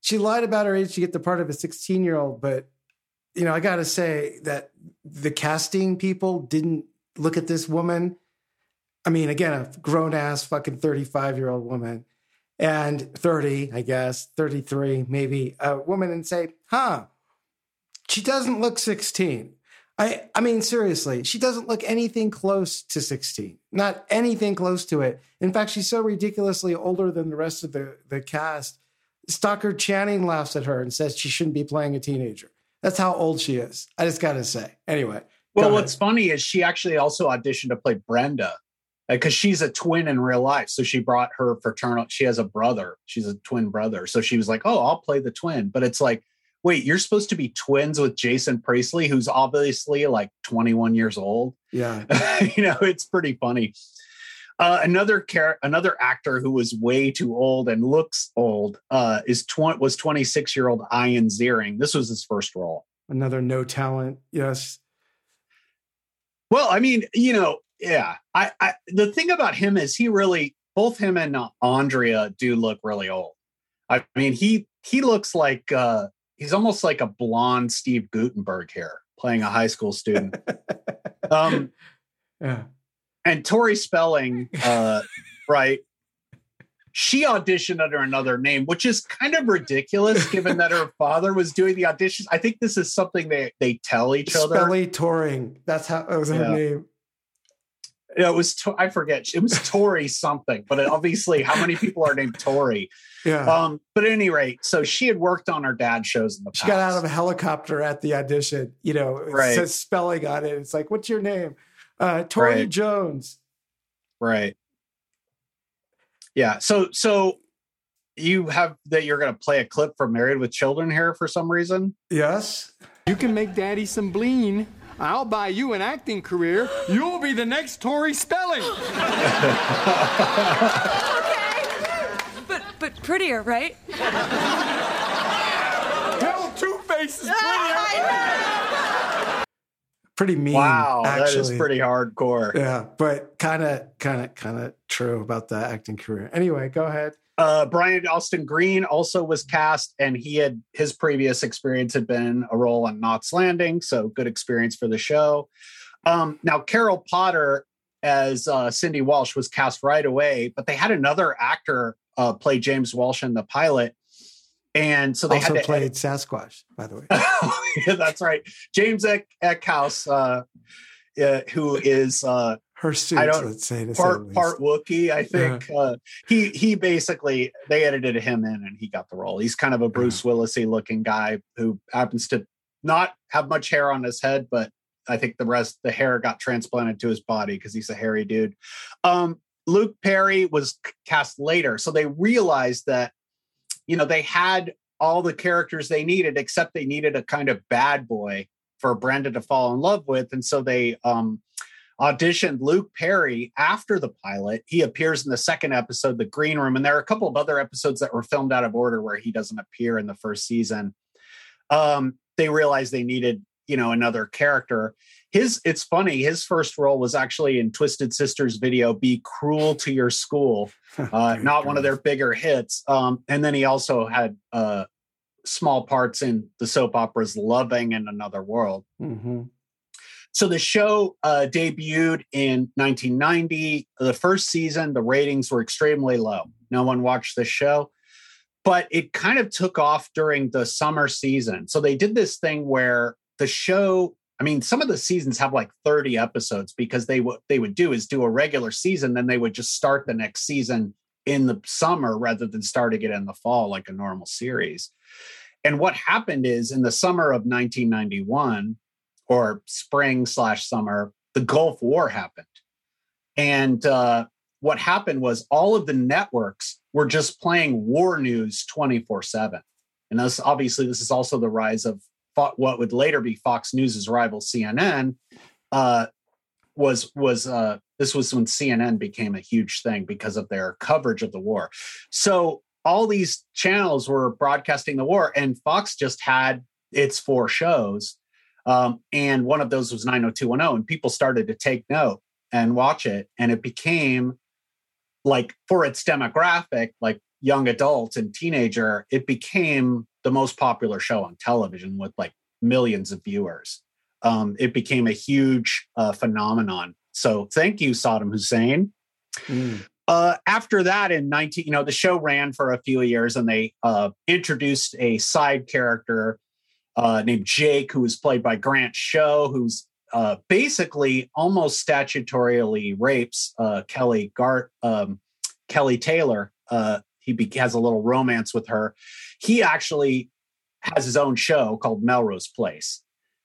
She lied about her age to get the part of a 16 year old, but you know, I got to say that the casting people didn't look at this woman. I mean, again, a grown ass fucking 35 year old woman and 30, I guess, 33, maybe a woman and say, huh, she doesn't look 16. I, I mean, seriously, she doesn't look anything close to 16. Not anything close to it. In fact, she's so ridiculously older than the rest of the, the cast. Stockard Channing laughs at her and says she shouldn't be playing a teenager. That's how old she is. I just got to say. Anyway. Well, what's funny is she actually also auditioned to play Brenda because she's a twin in real life. So she brought her fraternal. She has a brother. She's a twin brother. So she was like, "Oh, I'll play the twin." But it's like, wait, you're supposed to be twins with Jason Priestley, who's obviously like 21 years old. Yeah. you know, it's pretty funny. Uh, another char- another actor who was way too old and looks old uh, is tw- was 26 year old Ian Ziering. This was his first role. Another no talent. Yes. Well, I mean, you know, yeah. I, I the thing about him is he really both him and Andrea do look really old. I mean, he he looks like uh, he's almost like a blonde Steve Guttenberg here playing a high school student. um, yeah. And Tori Spelling, uh, right? She auditioned under another name, which is kind of ridiculous given that her father was doing the auditions. I think this is something they they tell each other. Spelly Touring. That's how that was her Yeah. name. It was, I forget. It was Tori something, but obviously, how many people are named Tori? Yeah. Um, but at any rate, so she had worked on her dad's shows in the past. she got out of a helicopter at the audition. You know, it Right. says spelling on it. It's like, what's your name? Uh, Tori Right. Jones. Right. Yeah. So so you have that you're going to play a clip from Married with Children here for some reason. Yes. You can make daddy some bleen. I'll buy you an acting career. You'll be the next Tori Spelling. Okay. But but prettier, right? Hell, Two Face is Pretty mean. Wow, that is pretty hardcore. Yeah, but kind of, kind of, kind of true about the acting career. Anyway, go ahead. Uh, Brian Austin Green also was cast, and he had his previous experience had been a role on Knots Landing, so good experience for the show. Um, now, Carol Potter as uh, Cindy Walsh was cast right away, but they had another actor uh, play James Walsh in the pilot, and so they also had played Sasquatch, by the way. yeah, that's right. James Eck, Eckhouse, uh, uh, who is uh, Her suits, I don't let's say, part part Wookiee. I think uh, he he basically they edited him in and he got the role. He's kind of a Bruce Willisy looking guy who happens to not have much hair on his head, but I think the rest the hair got transplanted to his body because he's a hairy dude. Um, Luke Perry was cast later, so they realized that you know they had all the characters they needed, except they needed a kind of bad boy for Brenda to fall in love with, and so they um, auditioned Luke Perry after the pilot. He appears in the second episode, The Green Room, and there are a couple of other episodes that were filmed out of order where he doesn't appear in the first season. Um, they realized they needed, you know, another character. His it's funny, his first role was actually in Twisted Sisters video Be Cruel to Your School, uh, not one of their bigger hits. Um, and then he also had uh small parts in the soap operas Loving and Another World. hmm So the show uh, debuted in 1990. The first season, the ratings were extremely low. No one watched the show, but it kind of took off during the summer season. So they did this thing where the show. I mean, some of the seasons have like 30 episodes because they what they would do is do a regular season, then they would just start the next season in the summer rather than starting it in the fall like a normal series. And what happened is in the summer of 1991, or spring slash summer, the Gulf War happened. And uh, what happened was all of the networks were just playing war news 24 7. And this, obviously, this is also the rise of what would later be Fox News's rival CNN. Uh, was was uh, this was when CNN became a huge thing because of their coverage of the war. So all these channels were broadcasting the war, and Fox just had its four shows um, and one of those was 90210 and people started to take note and watch it and it became like for its demographic like young adult and teenager it became the most popular show on television with like millions of viewers. Um, it became a huge uh, phenomenon. So thank you saddam hussein. Uh, after that in 19 you know the show ran for a few years and they uh, introduced a side character uh, named Jake, who was played by Grant Show, who's uh, basically almost statutorily rapes uh, Kelly Gart, um, Kelly Taylor. He has a little romance with her. He actually has his own show called Melrose Place,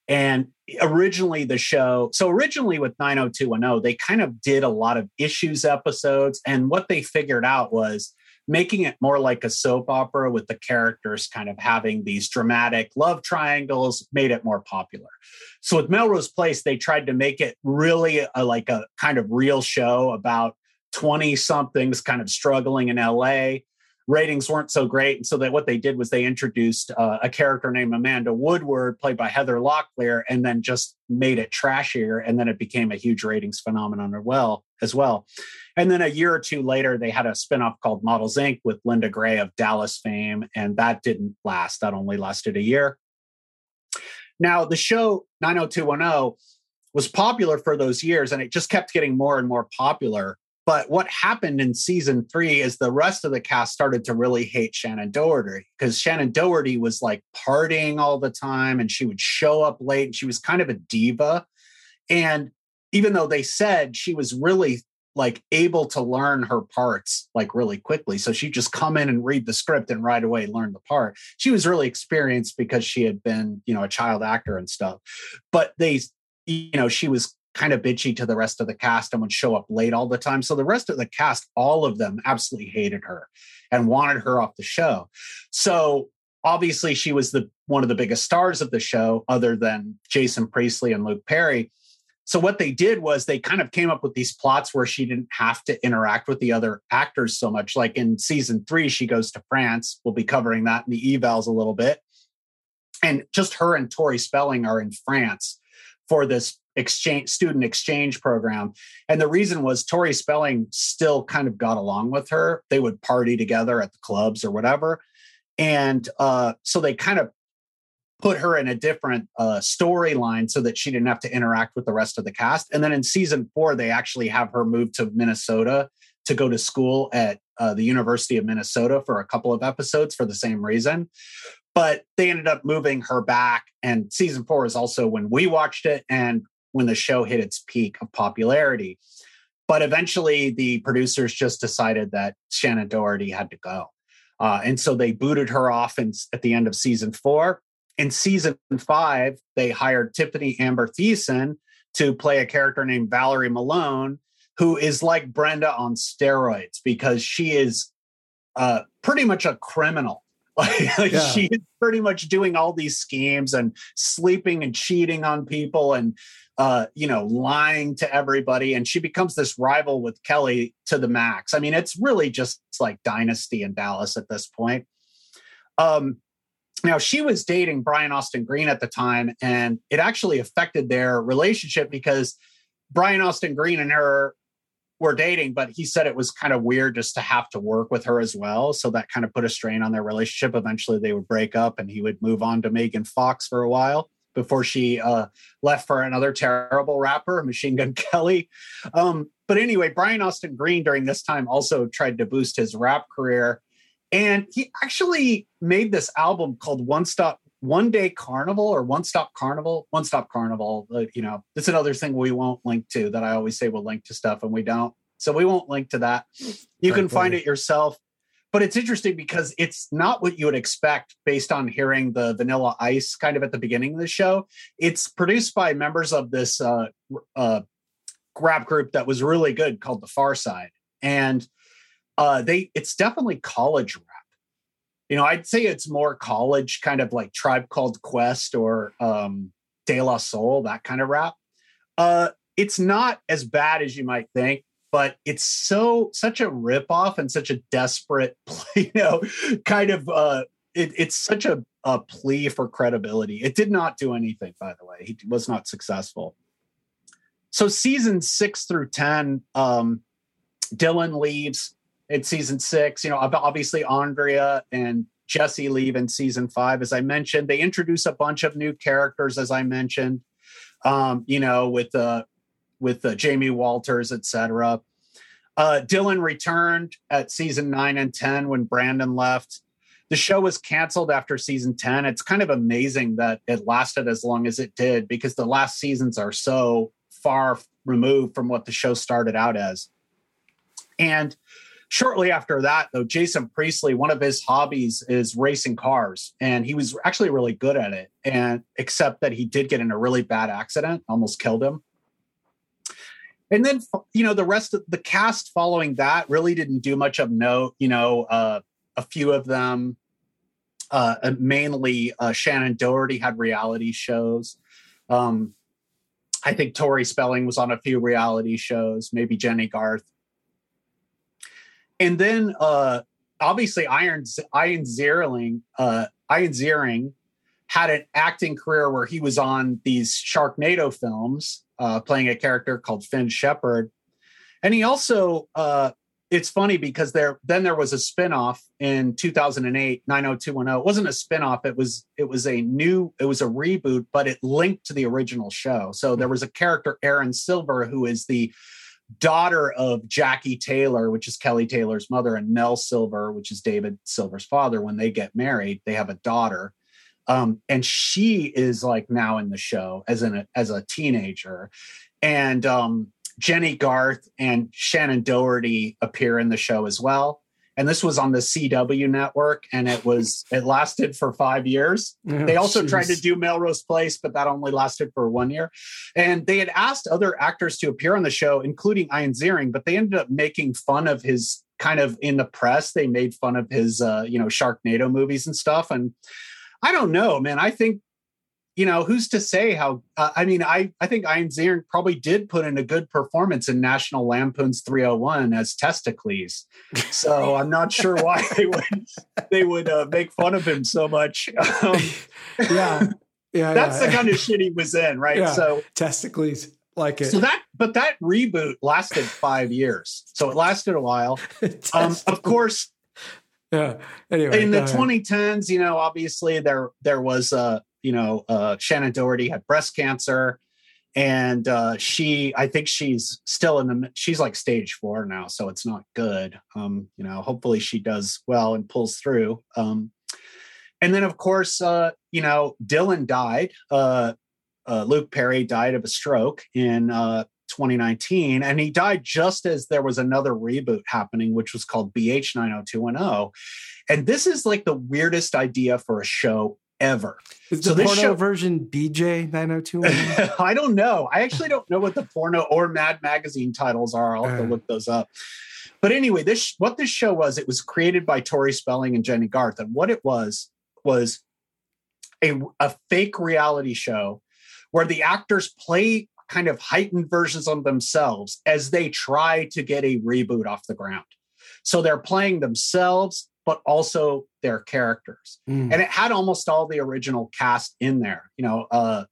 And originally, the show, so originally with 90210, they kind of did a lot of issues episodes. And what they figured out was making it more like a soap opera with the characters kind of having these dramatic love triangles made it more popular. So with Melrose Place, they tried to make it really a, like a kind of real show about 20 somethings kind of struggling in LA ratings weren't so great. And so that what they did was they introduced uh, a character named Amanda Woodward, played by Heather Locklear, and then just made it trashier. And then it became a huge ratings phenomenon as well. As well. And then a year or two later, they had a spinoff called Models Inc. with Linda Gray of Dallas fame. And that didn't last. That only lasted a year. Now, the show 90210 was popular for those years and it just kept getting more and more popular. But what happened in season three is the rest of the cast started to really hate Shannon Doherty because Shannon Doherty was like partying all the time and she would show up late and she was kind of a diva. And even though they said she was really like able to learn her parts like really quickly. So she'd just come in and read the script and right away learn the part. She was really experienced because she had been, you know, a child actor and stuff. But they, you know, she was kind of bitchy to the rest of the cast and would show up late all the time. So the rest of the cast, all of them absolutely hated her and wanted her off the show. So obviously she was the one of the biggest stars of the show other than Jason Priestley and Luke Perry. So what they did was they kind of came up with these plots where she didn't have to interact with the other actors so much. Like in season 3 she goes to France. We'll be covering that in the evals a little bit. And just her and Tori Spelling are in France for this exchange student exchange program. And the reason was tori spelling still kind of got along with her. They would party together at the clubs or whatever. And uh, so they kind of put her in a different uh, storyline so that she didn't have to interact with the rest of the cast. And then in season four they actually have her move to minnesota to go to school at uh, the university of minnesota for a couple of episodes for the same reason but they ended up moving her back and season four is also when we watched it and when the show hit its peak of popularity. But eventually, the producers just decided that Shannon Doherty had to go. Uh, and so they booted her off in, at the end of season four. In season five, they hired Tiffani Amber Thiessen to play a character named Valerie Malone, who is like Brenda on steroids because she is uh, pretty much a criminal. like yeah. she is pretty much doing all these schemes and sleeping and cheating on people and uh, you know, lying to everybody. And she becomes this rival with Kelly to the max. I mean, it's really just like dynasty in Dallas at this point. Um, now, she was dating Brian Austin Green at the time, and it actually affected their relationship because Brian Austin Green and her were dating, but he said it was kind of weird just to have to work with her as well. So that kind of put a strain on their relationship. Eventually, they would break up and he would move on to Megan Fox for a while before she uh, left for another terrible rapper, Machine Gun Kelly. Um, but anyway, Brian Austin Green during this time also tried to boost his rap career. And he actually made this album called One Stop One Day Carnival or One Stop Carnival, One Stop Carnival. Uh, you know, that's another thing we won't link to that I always say we'll link to stuff and we don't. So we won't link to that. You can find it yourself but it's interesting because it's not what you would expect based on hearing the vanilla ice kind of at the beginning of the show it's produced by members of this uh, uh, rap group that was really good called the Pharcyde and uh, they it's definitely college rap you know i'd say it's more college kind of like tribe called quest or um, de la soul that kind of rap uh, it's not as bad as you might think but it's so such a ripoff and such a desperate, you know, kind of uh, it, it's such a, a plea for credibility. It did not do anything, by the way. He was not successful. So season six through ten, um, Dylan leaves in season six. You know, obviously Andrea and Jesse leave in season five, as I mentioned. They introduce a bunch of new characters, as I mentioned. Um, you know, with uh, with uh, Jamie Walters, etc. Uh, Dylan returned at season nine and 10 when Brandon left. The show was canceled after season 10. It's kind of amazing that it lasted as long as it did because the last seasons are so far removed from what the show started out as. And shortly after that, though, Jason Priestley, one of his hobbies is racing cars, and he was actually really good at it. And except that he did get in a really bad accident, almost killed him. And then, you know, the rest of the cast following that really didn't do much of note. You know, uh, a few of them, uh, mainly uh, Shannon Doherty had reality shows. Um, I think Tori Spelling was on a few reality shows, maybe Jennie Garth. And then uh, obviously Iron Ian Ziering, uh, Ziering had an acting career where he was on these Sharknado films, uh, playing a character called Fin Shepard. And he also, uh, it's funny because there then there was a spinoff in 2008, 90210. It wasn't a spinoff, it was it was a new, it was a reboot, but it linked to the original show. So there was a character, Erin Silver, who is the daughter of Jackie Taylor, which is Kelly Taylor's mother, and Mel Silver, which is David Silver's father. When they get married, they have a daughter. Um, and she is like now in the show as an as a teenager. And um, Jennie Garth and Shannon Doherty appear in the show as well. And this was on the CW network, and it was it lasted for five years. Oh, they also geez. tried to do Melrose Place, but that only lasted for one year. And they had asked other actors to appear on the show, including Ian Ziering, but they ended up making fun of his kind of in the press. They made fun of his uh, you know Sharknado movies and stuff. And I don't know, man. I think you know, who's to say how? Uh, I mean, I I think Ian Ziering probably did put in a good performance in National Lampoon's 301 as Testicles. So I'm not sure why they would they would uh, make fun of him so much. Um, yeah, yeah. that's yeah. the kind of shit he was in, right? Yeah. So testicles like it. so that but that reboot lasted five years, so it lasted a while. Um, of course, yeah. Anyway, in the ahead. 2010s, you know, obviously there there was uh, you know, uh Shannon Doherty had breast cancer and uh she I think she's still in the she's like stage 4 now, so it's not good. Um, you know, hopefully she does well and pulls through. Um and then of course uh, you know, Dylan died. Uh uh, Luke Perry died of a stroke in uh, 2019, and he died just as there was another reboot happening, which was called BH 90210. And this is like the weirdest idea for a show ever. Is so the this porno show- version BJ 90210? I don't know. I actually don't know what the porno or Mad Magazine titles are. I'll have to Uh. look those up. But anyway, this what this show was. It was created by Tori Spelling and Jennie Garth, and what it was was a, a fake reality show where the actors play kind of heightened versions of themselves as they try to get a reboot off the ground. So they're playing themselves, but also their characters. Mm. And it had almost all the original cast in there. You know, uh,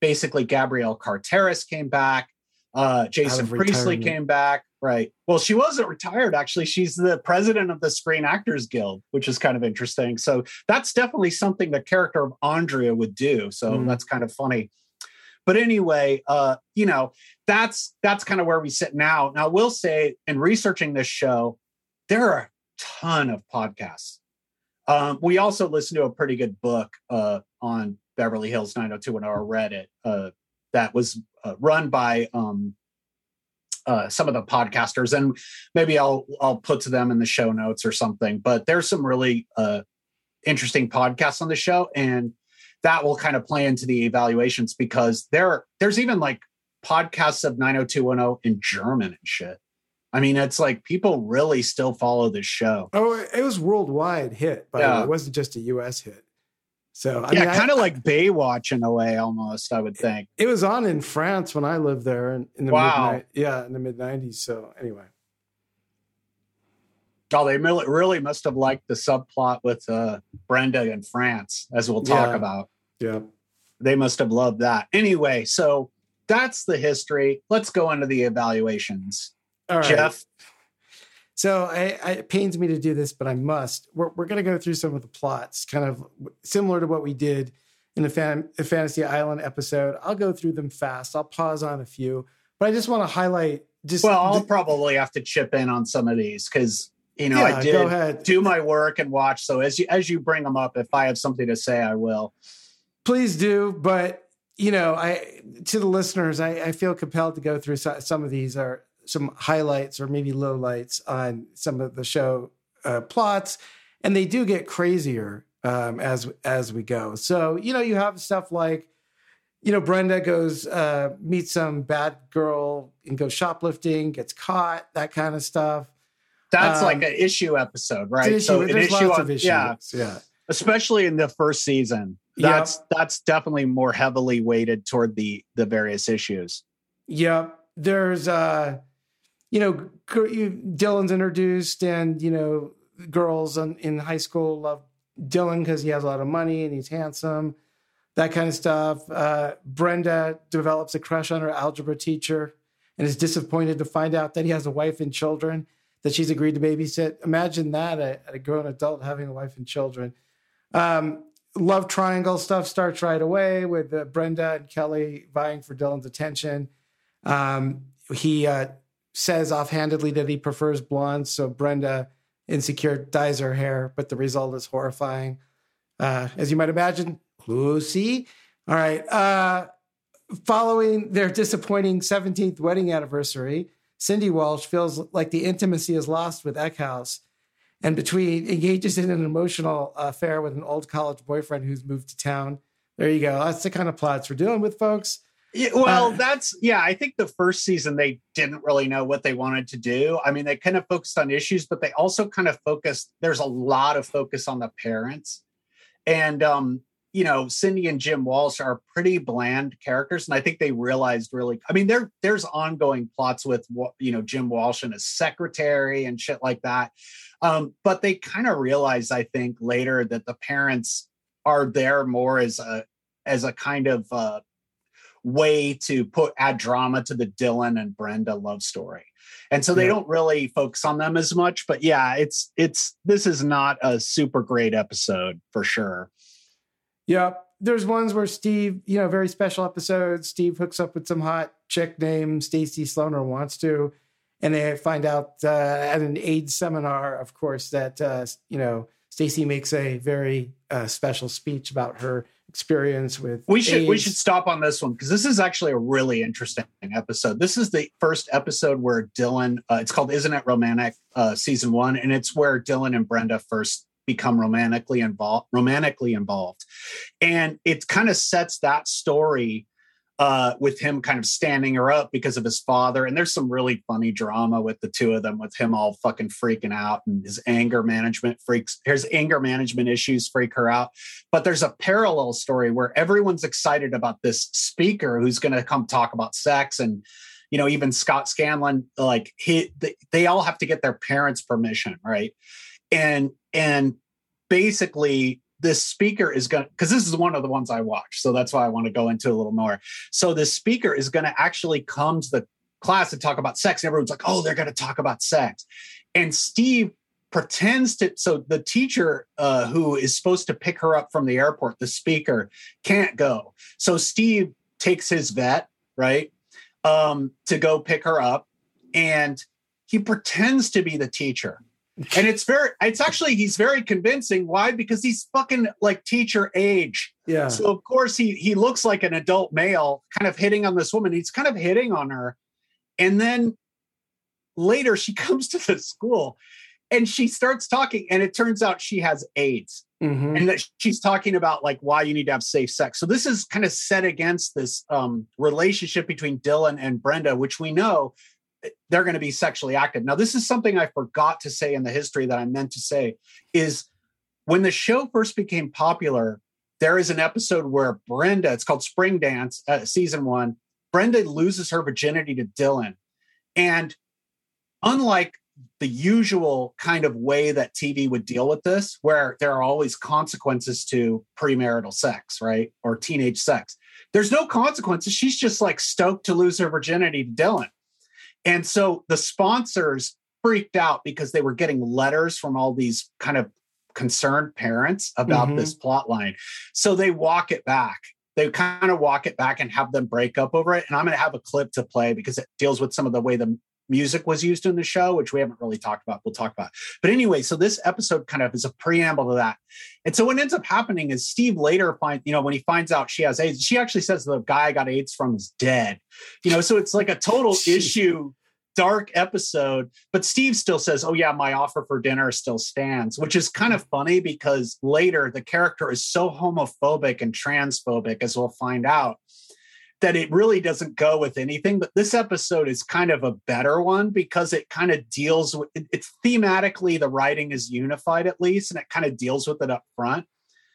basically Gabrielle Carteris came back, uh, Jason Priestley retirement. came back. Right. Well, she wasn't retired, actually. She's the president of the Screen Actors Guild, which is kind of interesting. So that's definitely something the character of Andrea would do. So Mm. that's kind of funny. But anyway, uh, you know, that's that's kind of where we sit now. Now, I will say in researching this show, there are ton of podcasts. Um, we also listened to a pretty good book uh, on Beverly Hills 90210 or read it uh, that was uh, run by um, uh, some of the podcasters, and maybe I'll I'll put to them in the show notes or something. But there's some really uh, interesting podcasts on the show, and that will kind of play into the evaluations because there there's even like podcasts of 90210 in German and shit. I mean, it's like people really still follow this show. Oh, it was worldwide hit, but Yeah. It wasn't just a US hit. So I yeah, mean, kind of like Baywatch in a way, almost. I would think. it was on in France when I lived there in, in the Wow. mid yeah, in the mid nineties. So anyway. Oh, they really, really must have liked the subplot with uh, Brenda in France, as we'll talk Yeah. about. Yeah. They must have loved that. Anyway, so that's the history. Let's go into the evaluations. All right. Jeff, So I, I, it pains me to do this, but I must. We're, we're going to go through some of the plots, kind of similar to what we did in the, fan, the Fantasy Island episode. I'll go through them fast. I'll pause on a few, but I just want to highlight just. well, I'll the- probably have to chip in on some of these because you know Yeah, I did do my work and watch. So as you as you bring them up, if I have something to say, I will. please do but you know i to the listeners i, I feel compelled to go through so, some of these are some highlights or maybe lowlights on some of the show uh, plots, and they do get crazier um, as as we go. So you know, you have stuff like, you know, Brenda goes uh, meets some bad girl and goes shoplifting, gets caught, that kind of stuff. That's Um, like an issue episode, right? It's an issue. an There's lots on- of issues. Yeah, yeah. especially in the first season. Yep. That's that's definitely more heavily weighted toward the the various issues. Yep. There's uh you know Dylan's introduced and you know girls in, high school love Dylan because he has a lot of money and he's handsome. That kind of stuff. Uh, Brenda develops a crush on her algebra teacher and is disappointed to find out that he has a wife and children that she's agreed to babysit. Imagine that a, a grown adult having a wife and children. Um, love triangle stuff starts right away with uh, Brenda and Kelly vying for Dylan's attention. Um, he uh, says offhandedly that he prefers blondes, so Brenda, insecure, dyes her hair, but the result is horrifying. Uh, as you might imagine, Lucy. All right. Uh, following their disappointing 17th wedding anniversary, Cindy Walsh feels like the intimacy is lost with Eckhouse and between engages in an emotional affair with an old college boyfriend who's moved to town. There you go. That's the kind of plots we're dealing with, folks. Yeah, well, Uh, that's yeah. I think the first season they didn't really know what they wanted to do. I mean, they kind of focused on issues, but they also kind of focused. There's a lot of focus on the parents, and um, you know, Cindy and Jim Walsh are pretty bland characters, and I think they realized really. I mean, there there's ongoing plots with you know Jim Walsh and his secretary and shit like that, um, but they kind of realized, I think, later that the parents are there more as a as a kind of uh, way to put add drama to the Dylan and Brenda love story. And so they Yeah. don't really focus on them as much, but yeah, it's it's this is not a super great episode for sure. Yeah. There's ones where Steve, you know, very special episodes. Steve hooks up with some hot chick named Stacy Sloan or wants to. And they find out uh, at an AIDS seminar, of course, that, uh, you know, Stacy makes a very uh, special speech about her experience with We should we should stop on this one because this is actually a really interesting episode. This is the first episode where Dylan. Uh, it's called "Isn't It Romantic?" Uh, season one, and it's where Dylan and Brenda first become romantically involved. Romantically involved, and it kind of sets that story uh, with him kind of standing her up because of his father. And there's some really funny drama with the two of them, with him all fucking freaking out and his anger management freaks, his anger management issues freak her out. But there's a parallel story where everyone's excited about this speaker who's going to come talk about sex and you know even scott scanlon like he they, they all have to get their parents permission right and and basically this speaker is going because this is one of the ones i watch so that's why i want to go into a little more. So this speaker is going to actually come to the class and talk about sex and everyone's like oh they're going to talk about sex. And steve pretends to so the teacher uh, who is supposed to pick her up from the airport the speaker can't go. So steve takes his vet right um, to go pick her up and he pretends to be the teacher and it's very it's actually he's very convincing. Why? Because he's fucking like teacher age. Yeah. so of course he he looks like an adult male kind of hitting on this woman. He's kind of hitting on her. And then later she comes to the school and she starts talking and it turns out she has aids Mhm. and that she's talking about like why you need to have safe sex. So this is kind of set against this um, relationship between dylan and brenda which we know they're going to be sexually active now this is something i forgot to say in the history that i meant to say is when the show first became popular there is an episode where brenda it's called spring dance uh, season one brenda loses her virginity to dylan and unlike the usual kind of way that TV would deal with this, where there are always consequences to premarital sex, right? Or teenage sex. There's no consequences. She's just like stoked to lose her virginity to Dylan. And so the sponsors freaked out because they were getting letters from all these kind of concerned parents about Mhm. this plot line. So they walk it back. They kind of walk it back and have them break up over it. And I'm going to have a clip to play because it deals with some of the way the music was used in the show, which we haven't really talked about. We'll talk about. But anyway, so this episode kind of is a preamble to that. And so what ends up happening is Steve later finds, you know, when he finds out she has AIDS, she actually says the guy I got AIDS from is dead. You know, so it's like a total issue dark episode, but Steve still says, "Oh yeah, my offer for dinner still stands," which is kind of funny because later the character is so homophobic and transphobic, as we'll find out, that it really doesn't go with anything. But this episode is kind of a better one because it kind of deals with it, it's thematically the writing is unified at least, and it kind of deals with it up front.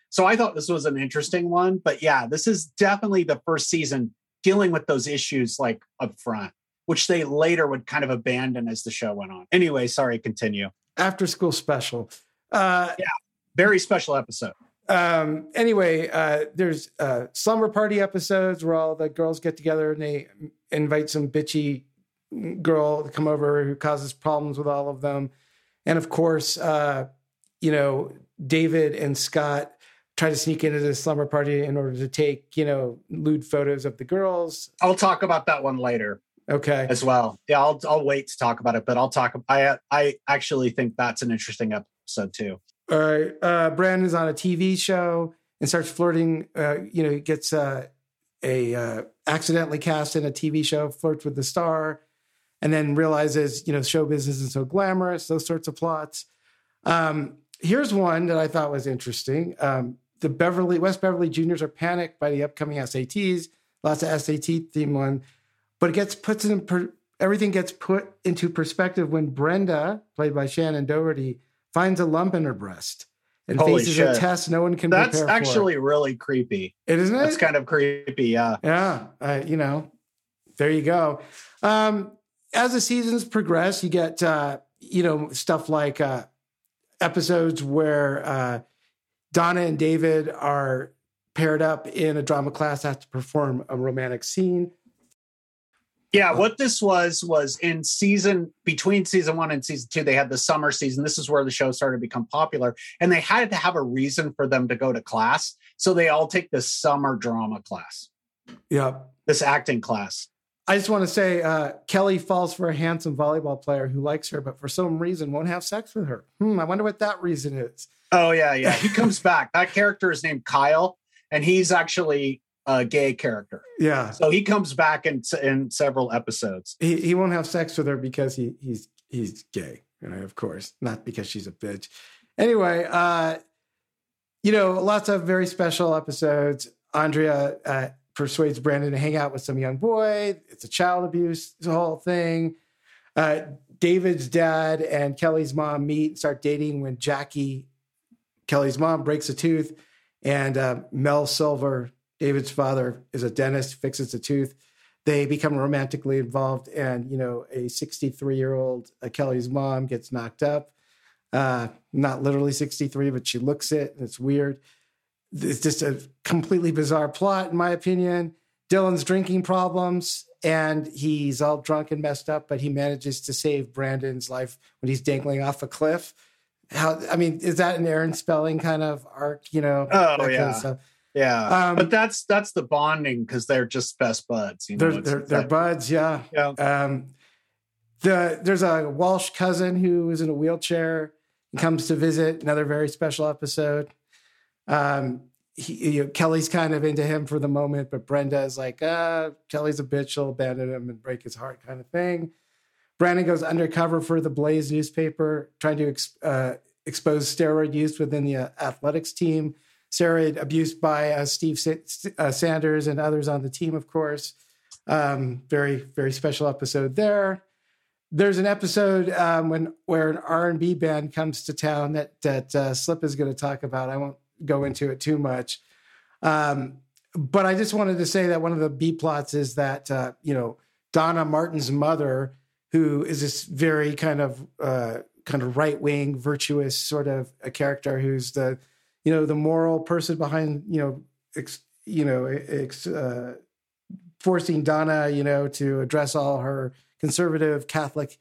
So I thought this was an interesting one. But yeah, this is definitely the first season dealing with those issues like up front, which they later would kind of abandon as the show went on. Anyway, sorry, continue. After school special. Uh, yeah, very special episode. Um, anyway, uh, there's uh, slumber party episodes where all the girls get together and they invite some bitchy girl to come over who causes problems with all of them. And of course, uh, you know, David and Scott try to sneak into the slumber party in order to take, you know, lewd photos of the girls. I'll talk about that one later. Okay. As well. Yeah, I'll I'll wait to talk about it, but I'll talk I I actually think that's an interesting episode too. All right. Uh Brandon's on a TV show and starts flirting, uh, you know, he gets uh, a uh, accidentally cast in a TV show, flirts with the star, and then realizes, you know, show business isn't so glamorous, those sorts of plots. Um, here's one that I thought was interesting. Um, the Beverly West Beverly Juniors are panicked by the upcoming SATs. Lots of SAT theme one, but it gets puts in per, everything gets put into perspective when Brenda, played by Shannon Doherty, finds a lump in her breast and Holy faces shit. a test no one can That's prepare actually for. really creepy. It isn't it? That's kind of creepy, yeah. Yeah, uh, you know, there you go. Um, as the seasons progress, you get uh, you know stuff like uh, episodes where uh, Donna and David are paired up in a drama class, have to perform a romantic scene. Yeah, what this was was in season between season one and season two, they had the summer season. This is where the show started to become popular, and they had to have a reason for them to go to class. So they all take this summer drama class, Yeah. this acting class. I just want to say uh, Kelly falls for a handsome volleyball player who likes her, but for some reason won't have sex with her. Hmm, I wonder what that reason is. Oh yeah, yeah. He comes back. That character is named Kyle, and he's actually a gay character. Yeah. So he comes back in in several episodes. He he won't have sex with her because he he's he's gay, you know, of course, not because she's a bitch. Anyway, uh, you know, lots of very special episodes. Andrea uh, persuades Brandon to hang out with some young boy. It's a child abuse the whole thing. Uh, David's dad and Kelly's mom meet and start dating when Jackie, Kelly's mom, breaks a tooth, and uh, Mel Silver, David's father, is a dentist, fixes a tooth. They become romantically involved, and you know, a 63 year old Kelly's mom gets knocked up. Uh, not literally 63, but she looks it, and it's weird. It's just a completely bizarre plot, in my opinion. Dylan's drinking problems, and he's all drunk and messed up, but he manages to save Brandon's life when he's dangling off a cliff. How I mean, is that an Aaron Spelling kind of arc? You know? Oh that kind of yeah. Um, but that's that's the bonding because they're just best buds. You know, They're they're, they're buds, yeah. Yeah. Um, the there's a Walsh cousin who is in a wheelchair and comes to visit. Another very special episode. Um, he, you know, Kelly's kind of into him for the moment, but Brenda is like, uh, Kelly's a bitch. She'll abandon him and break his heart, kind of thing. Brandon goes undercover for the Blaze newspaper, trying to ex- uh, expose steroid use within the uh, athletics team. Steroid abuse by uh, Steve Sa- uh, Sanders and others on the team, of course. Um, very, very special episode there. There's an episode um, when where an R and B band comes to town that that uh, Slip is going to talk about. I won't go into it too much, um, but I just wanted to say that one of the B plots is that uh, you know Donna Martin's mother, who is this very kind of uh, kind of right wing, virtuous sort of a character, who's the you know the moral person behind you know ex, you know ex, uh, forcing Donna you know to address all her conservative Catholic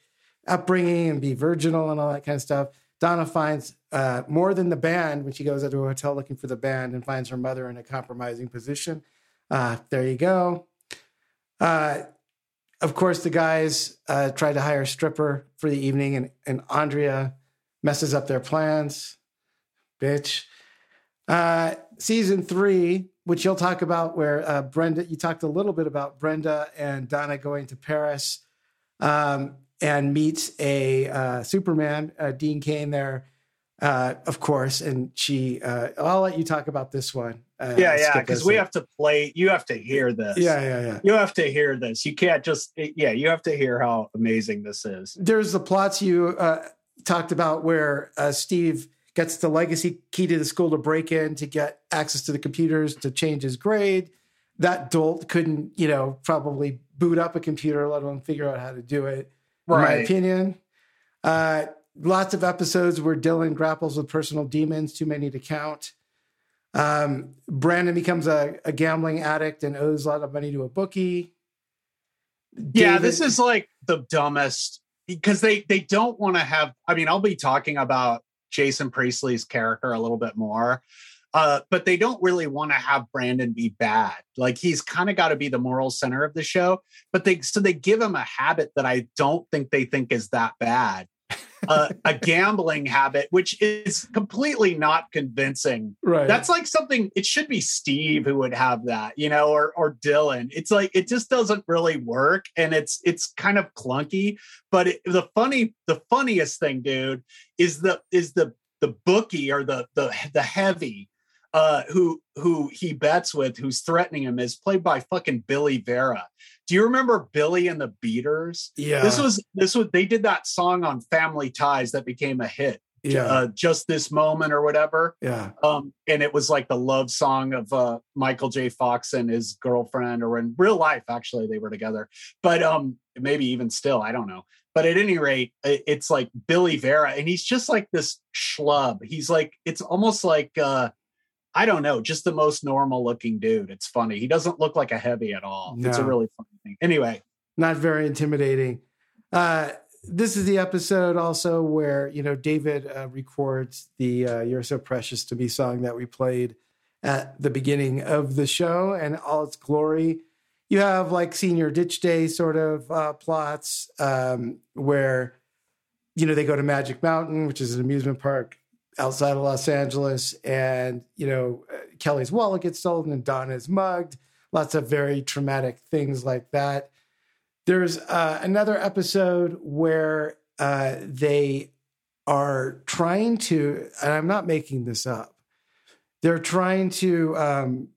upbringing and be virginal and all that kind of stuff. Donna finds uh, more than the band when she goes into a hotel looking for the band and finds her mother in a compromising position. Uh, there you go. Uh, of course, the guys uh, try to hire a stripper for the evening, and, and Andrea messes up their plans. Bitch. Uh, season three, which you'll talk about, where uh, Brenda, you talked a little bit about Brenda and Donna going to Paris. um, and meets a uh, Superman, uh, Dean Cain there, uh, of course. And she, uh, I'll let you talk about this one. Uh, yeah, yeah, because we have to play. You have to hear this. Yeah, yeah, yeah. You have to hear this. You can't just. Yeah, you have to hear how amazing this is. There's the plots you uh, talked about where uh, Steve gets the legacy key to the school to break in to get access to the computers to change his grade. That dolt couldn't, you know, probably boot up a computer, let alone figure out how to do it. In my opinion, uh, lots of episodes where Dylan grapples with personal demons, too many to count. Um, Brandon becomes a, a gambling addict and owes a lot of money to a bookie. Yeah, this is like the dumbest because they they don't want to have. I mean, I'll be talking about Jason Priestley's character a little bit more. Uh, but they don't really want to have Brandon be bad. Like he's kind of got to be the moral center of the show. But they so they give him a habit that I don't think they think is that bad. Uh, a gambling habit, which is completely not convincing. Right. That's like something. It should be Steve who would have that, you know, or or Dylan. It's like it just doesn't really work, and it's it's kind of clunky. But it, the funny, the funniest thing, dude, is the is the the bookie or the the the heavy uh, who who he bets with, who's threatening him, is played by fucking Billy Vera. Do you remember Billy and the Beaters? Yeah. This was this was they did that song on Family Ties that became a hit. Yeah. Uh, just this moment or whatever. Yeah. Um, and it was like the love song of uh, Michael J. Fox and his girlfriend, or in real life, actually, they were together. But um, maybe even still, I don't know. But at any rate, it's like Billy Vera, and he's just like this schlub. He's like, it's almost like uh, I don't know, just the most normal looking dude. It's funny. He doesn't look like a heavy at all. It's a really funny thing. Anyway, not very intimidating. Uh, this is the episode also where you know David uh, records the uh, "You're So Precious to Me" song that we played at the beginning of the show and all its glory. You have like senior ditch day sort of uh, plots um, where you know they go to Magic Mountain, which is an amusement park outside of Los Angeles, and you know uh, Kelly's wallet gets stolen and Donna is mugged. Lots of very traumatic things like that. There's uh, another episode where uh, they are trying to, and I'm not making this up. They're trying to um,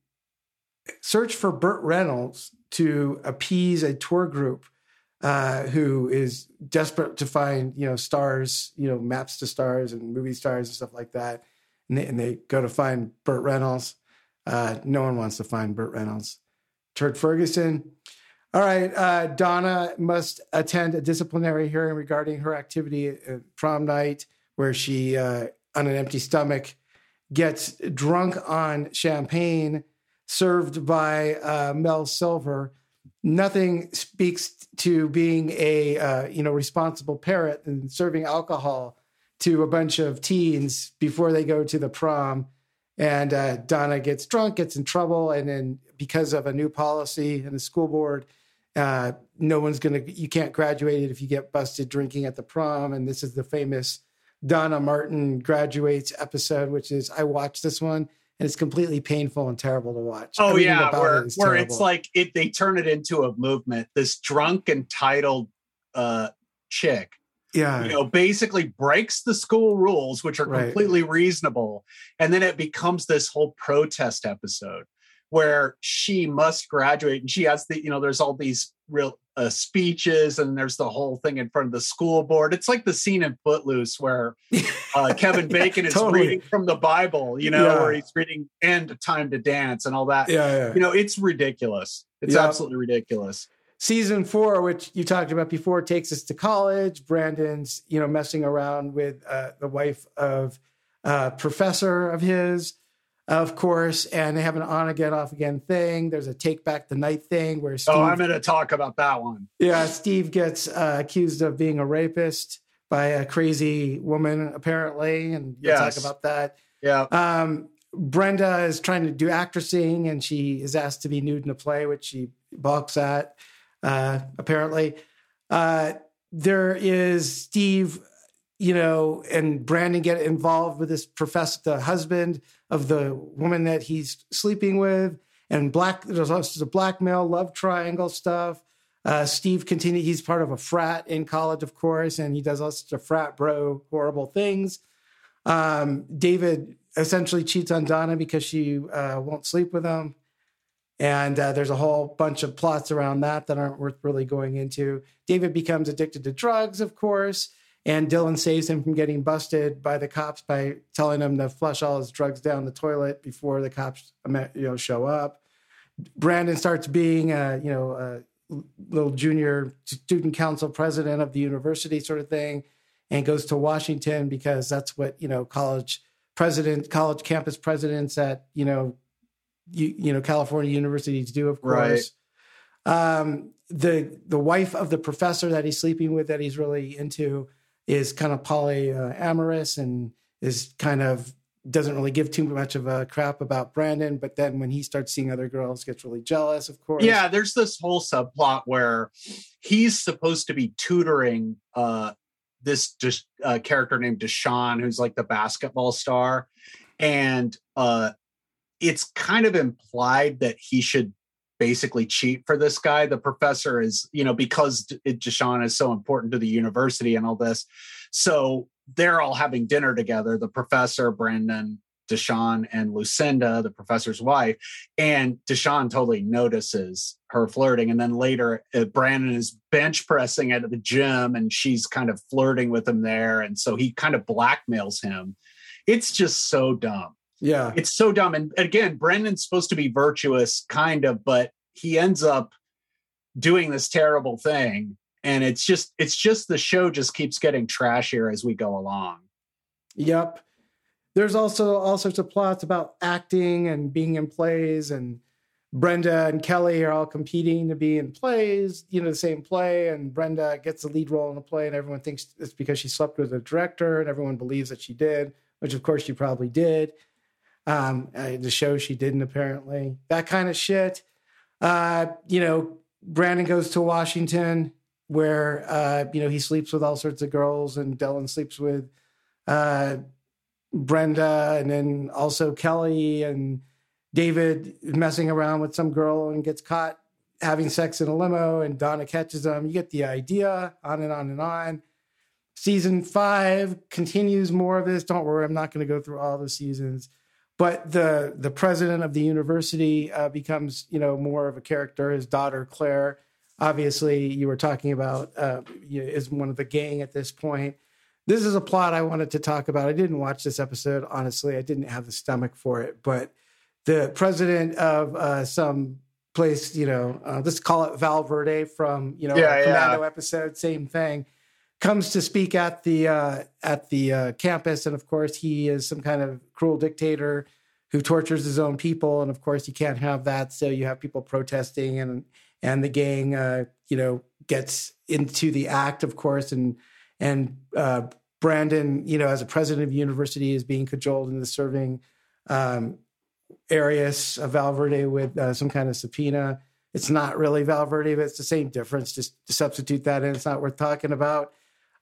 search for Burt Reynolds to appease a tour group uh, who is desperate to find, you know, stars, you know, maps to stars and movie stars and stuff like that. And they, and they go to find Burt Reynolds. Uh, no one wants to find Burt Reynolds. Turd Ferguson. All right. Uh, Donna must attend a disciplinary hearing regarding her activity at prom night, where she, uh, on an empty stomach, gets drunk on champagne served by uh, Mel Silver. Nothing speaks to being a uh, you know responsible parent and serving alcohol to a bunch of teens before they go to the prom. And uh, Donna gets drunk, gets in trouble, and then because of a new policy in the school board, uh, no one's gonna. You can't graduate if you get busted drinking at the prom. And this is the famous Donna Martin graduates episode, which is I watched this one and it's completely painful and terrible to watch. Oh Everything yeah, where, it where it's like it they turn it into a movement. This drunk entitled uh chick, yeah, you know, basically breaks the school rules, which are Right. completely reasonable, and then it becomes this whole protest episode where she must graduate and she has the you know there's all these real uh, speeches and there's the whole thing in front of the school board it's like the scene in footloose where uh, kevin bacon is totally. reading from the bible you know Yeah. where he's reading end time to dance and all that Yeah, yeah. you know it's ridiculous it's Yeah. absolutely ridiculous season four, which you talked about before, takes us to college. Brandon's, you know, messing around with uh, the wife of a professor of his, of course, and they have an on again, off again thing. There's a take back the night thing where Steve, oh i'm going to talk about that one yeah, Steve gets uh, accused of being a rapist by a crazy woman, apparently, and we'll Yes. talk about that. yeah Um, Brenda is trying to do actressing and she is asked to be nude in a play, which she balks at, uh, apparently. Uh, there is Steve, you know, and Brandon get involved with this professor, the husband of the woman that he's sleeping with. And black, there's also the blackmail, love triangle stuff. Uh, Steve continued, He's part of a frat in college, of course, and he does all sorts of frat bro horrible things. Um, David essentially cheats on Donna because she uh, won't sleep with him. And uh, there's a whole bunch of plots around that that aren't worth really going into. David becomes addicted to drugs, of course, and Dylan saves him from getting busted by the cops by telling him to flush all his drugs down the toilet before the cops, you know, show up. Brandon starts being a, you know, a little junior student council president of the university, sort of thing, and goes to Washington because that's what you know college president, college campus presidents at you know you, you know California universities do, of course. Right. Um, the the wife of the professor that he's sleeping with, that he's really into, is kind of polyamorous and is kind of doesn't really give too much of a crap about Brandon. But then when he starts seeing other girls, gets really jealous. Of course, yeah. There's this whole subplot where he's supposed to be tutoring uh, this just uh, character named Deshaun, who's like the basketball star, and uh, it's kind of implied that he should basically cheat for this guy. The professor is, you know, because Deshaun is so important to the university and all this. So they're all having dinner together. The professor, Brandon, Deshaun, and Lucinda, the professor's wife. And Deshaun totally notices her flirting. And then later, uh, Brandon is bench pressing at the gym and she's kind of flirting with him there. And so he kind of blackmails him. It's just so dumb. Yeah. It's so dumb. And again, Brendan's supposed to be virtuous, kind of, but he ends up doing this terrible thing. And it's just, it's just the show just keeps getting trashier as we go along. Yep. There's also all sorts of plots about acting and being in plays, and Brenda and Kelly are all competing to be in plays, you know, the same play. And Brenda gets the lead role in the play, and everyone thinks it's because she slept with the director, and everyone believes that she did, which of course she probably did um, uh, the show she didn't apparently that kind of shit. Uh, you know, Brandon goes to Washington where uh, you know he sleeps with all sorts of girls, and Dylan sleeps with uh, Brenda, and then also Kelly and David messing around with some girl and gets caught having sex in a limo, and Donna catches him. You get the idea. On and on and on. Season five continues more of this. Don't worry, I'm not going to go through all the seasons but the the president of the university uh, becomes you know more of a character. His daughter Claire, obviously, you were talking about, uh, is one of the gang at this point. This is a plot I wanted to talk about. I didn't watch this episode honestly. I didn't have the stomach for it, but the president of uh, some place, you know, uh, let's call it Val Verde from you know yeah, Commando yeah. episode, same thing comes to speak at the uh, at the uh, campus, and of course he is some kind of cruel dictator who tortures his own people, and of course you can't have that. So you have people protesting, and and the gang, uh, you know, gets into the act, of course, and and uh, Brandon, you know, as a president of university, is being cajoled into serving um, Arias of Val Verde with uh, some kind of subpoena. It's not really Val Verde, but it's the same difference. Just substitute that in, it's not worth talking about.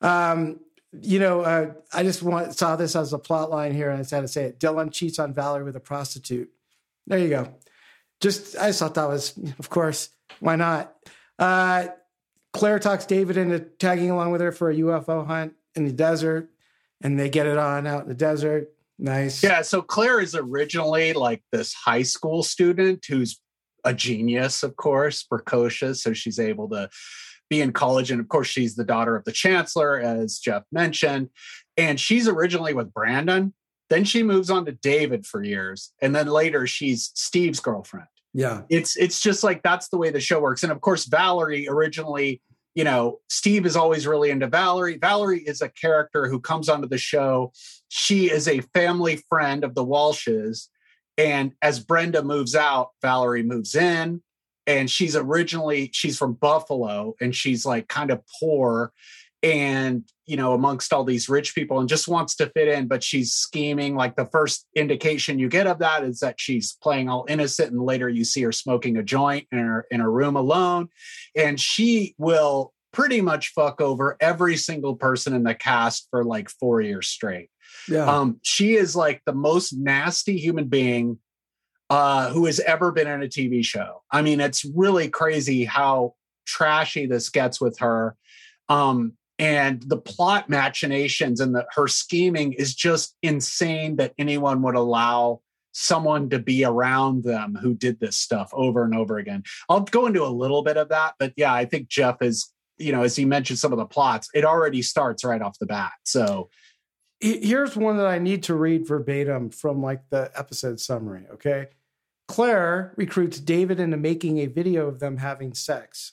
Um, you know, uh, I just want, saw this as a plot line here, and I just had to say it. Dylan cheats on Valerie with a prostitute. There you go. Just, I just thought that was, of course, why not? Uh, Claire talks David into tagging along with her for a UFO hunt in the desert, and they get it on out in the desert. Nice. Yeah. So Claire is originally like this high school student who's a genius, of course, precocious. So she's able to be in college. And of course, she's the daughter of the chancellor, as Jeff mentioned. And she's originally with Brandon. Then she moves on to David for years. And then later she's Steve's girlfriend. Yeah. It's it's just like that's the way the show works. And of course, Valerie originally, you know, Steve is always really into Valerie. Valerie is a character who comes onto the show. She is a family friend of the Walshes. And as Brenda moves out, Valerie moves in and she's originally she's from buffalo and she's like kind of poor and you know amongst all these rich people and just wants to fit in but she's scheming. Like the first indication you get of that is that she's playing all innocent and later you see her smoking a joint in her in her room alone. And she will pretty much fuck over every single person in the cast for like 4 years straight. Yeah. Um she is like the most nasty human being uh, who has ever been in a TV show. I mean, it's really crazy how trashy this gets with her. Um, and the plot machinations and the, her scheming is just insane that anyone would allow someone to be around them who did this stuff over and over again. I'll go into a little bit of that, but yeah, I think Jeff is, you know, as he mentioned some of the plots, it already starts right off the bat. So here's one that I need to read verbatim from like the episode summary. Okay. Claire recruits David into making a video of them having sex,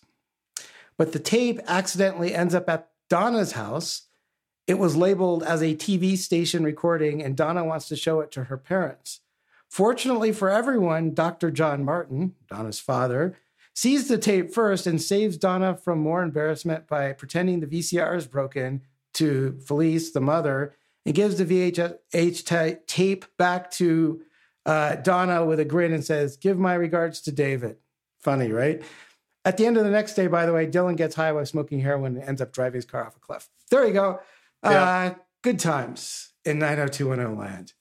but the tape accidentally ends up at Donna's house. It was labeled as a TV station recording, and Donna wants to show it to her parents. Fortunately for everyone, Dr. John Martin, Donna's father, sees the tape first and saves Donna from more embarrassment by pretending the VCR is broken to Felice, the mother, and gives the VHS tape back to uh, Donna with a grin and says, Give my regards to David. Funny, right? At the end of the next day, by the way, Dylan gets high while smoking heroin and ends up driving his car off a cliff. There you go. Yeah. Uh, good times in 90210 land.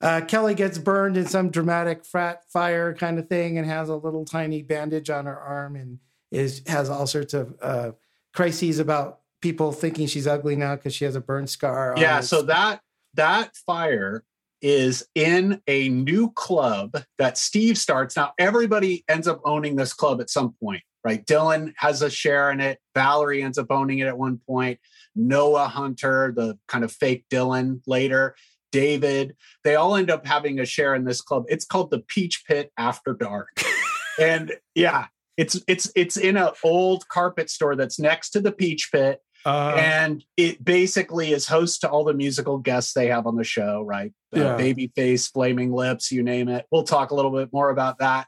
Uh, Kelly gets burned in some dramatic frat fire kind of thing and has a little tiny bandage on her arm and is has all sorts of uh, crises about people thinking she's ugly now because she has a burn scar. Yeah, so that that fire is in a new club that Steve starts. Now everybody ends up owning this club at some point, right? Dylan has a share in it. Valerie ends up owning it at one point. Noah Hunter, the kind of fake Dylan later. David, they all end up having a share in this club. It's called the Peach Pit After Dark. and yeah, it's it's it's in an old carpet store that's next to the Peach Pit uh, and it basically is host to all the musical guests they have on the show, right? Uh, yeah. Babyface, Flaming Lips, you name it. We'll talk a little bit more about that.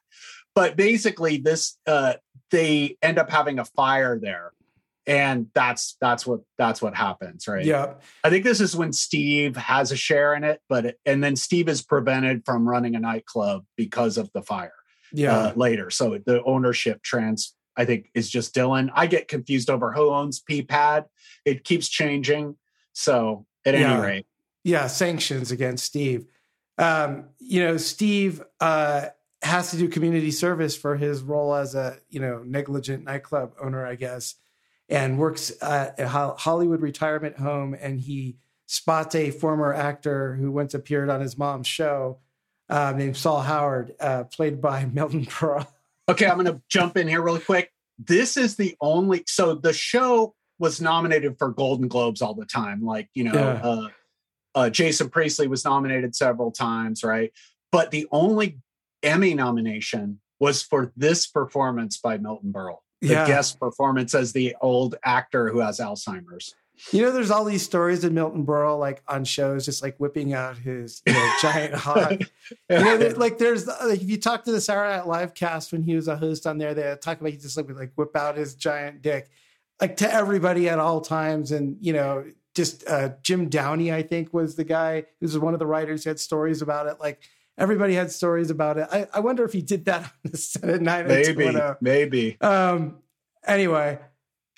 But basically, this uh, they end up having a fire there, and that's that's what that's what happens, right? Yeah. I think this is when Steve has a share in it, but it, and then Steve is prevented from running a nightclub because of the fire. Yeah. Uh, later, so the ownership trans I think is just Dylan. I get confused over who owns P-Pad. It keeps changing. So at yeah. any rate. Yeah, sanctions against Steve. Um, you know, Steve uh, has to do community service for his role as a, you know, negligent nightclub owner, I guess, and works at a Hollywood retirement home. And he spots a former actor who once appeared on his mom's show uh, named Saul Howard, uh, played by Milton Berle. Okay, I'm going to jump in here really quick. This is the only so the show was nominated for Golden Globes all the time. Like you know, yeah. uh, uh, Jason Priestley was nominated several times, right? But the only Emmy nomination was for this performance by Milton Berle, the yeah. guest performance as the old actor who has Alzheimer's. You know, there's all these stories of Milton Berle, like on shows, just like whipping out his you know, giant hog. You know, like there's like if you talk to the Saturday Night Live cast when he was a host on there, they talk about he just like like whip out his giant dick, like to everybody at all times, and you know, just uh, Jim Downey, I think, was the guy who was one of the writers who had stories about it, like. Everybody had stories about it. I, I wonder if he did that on the set at night. Maybe, maybe. Um, anyway,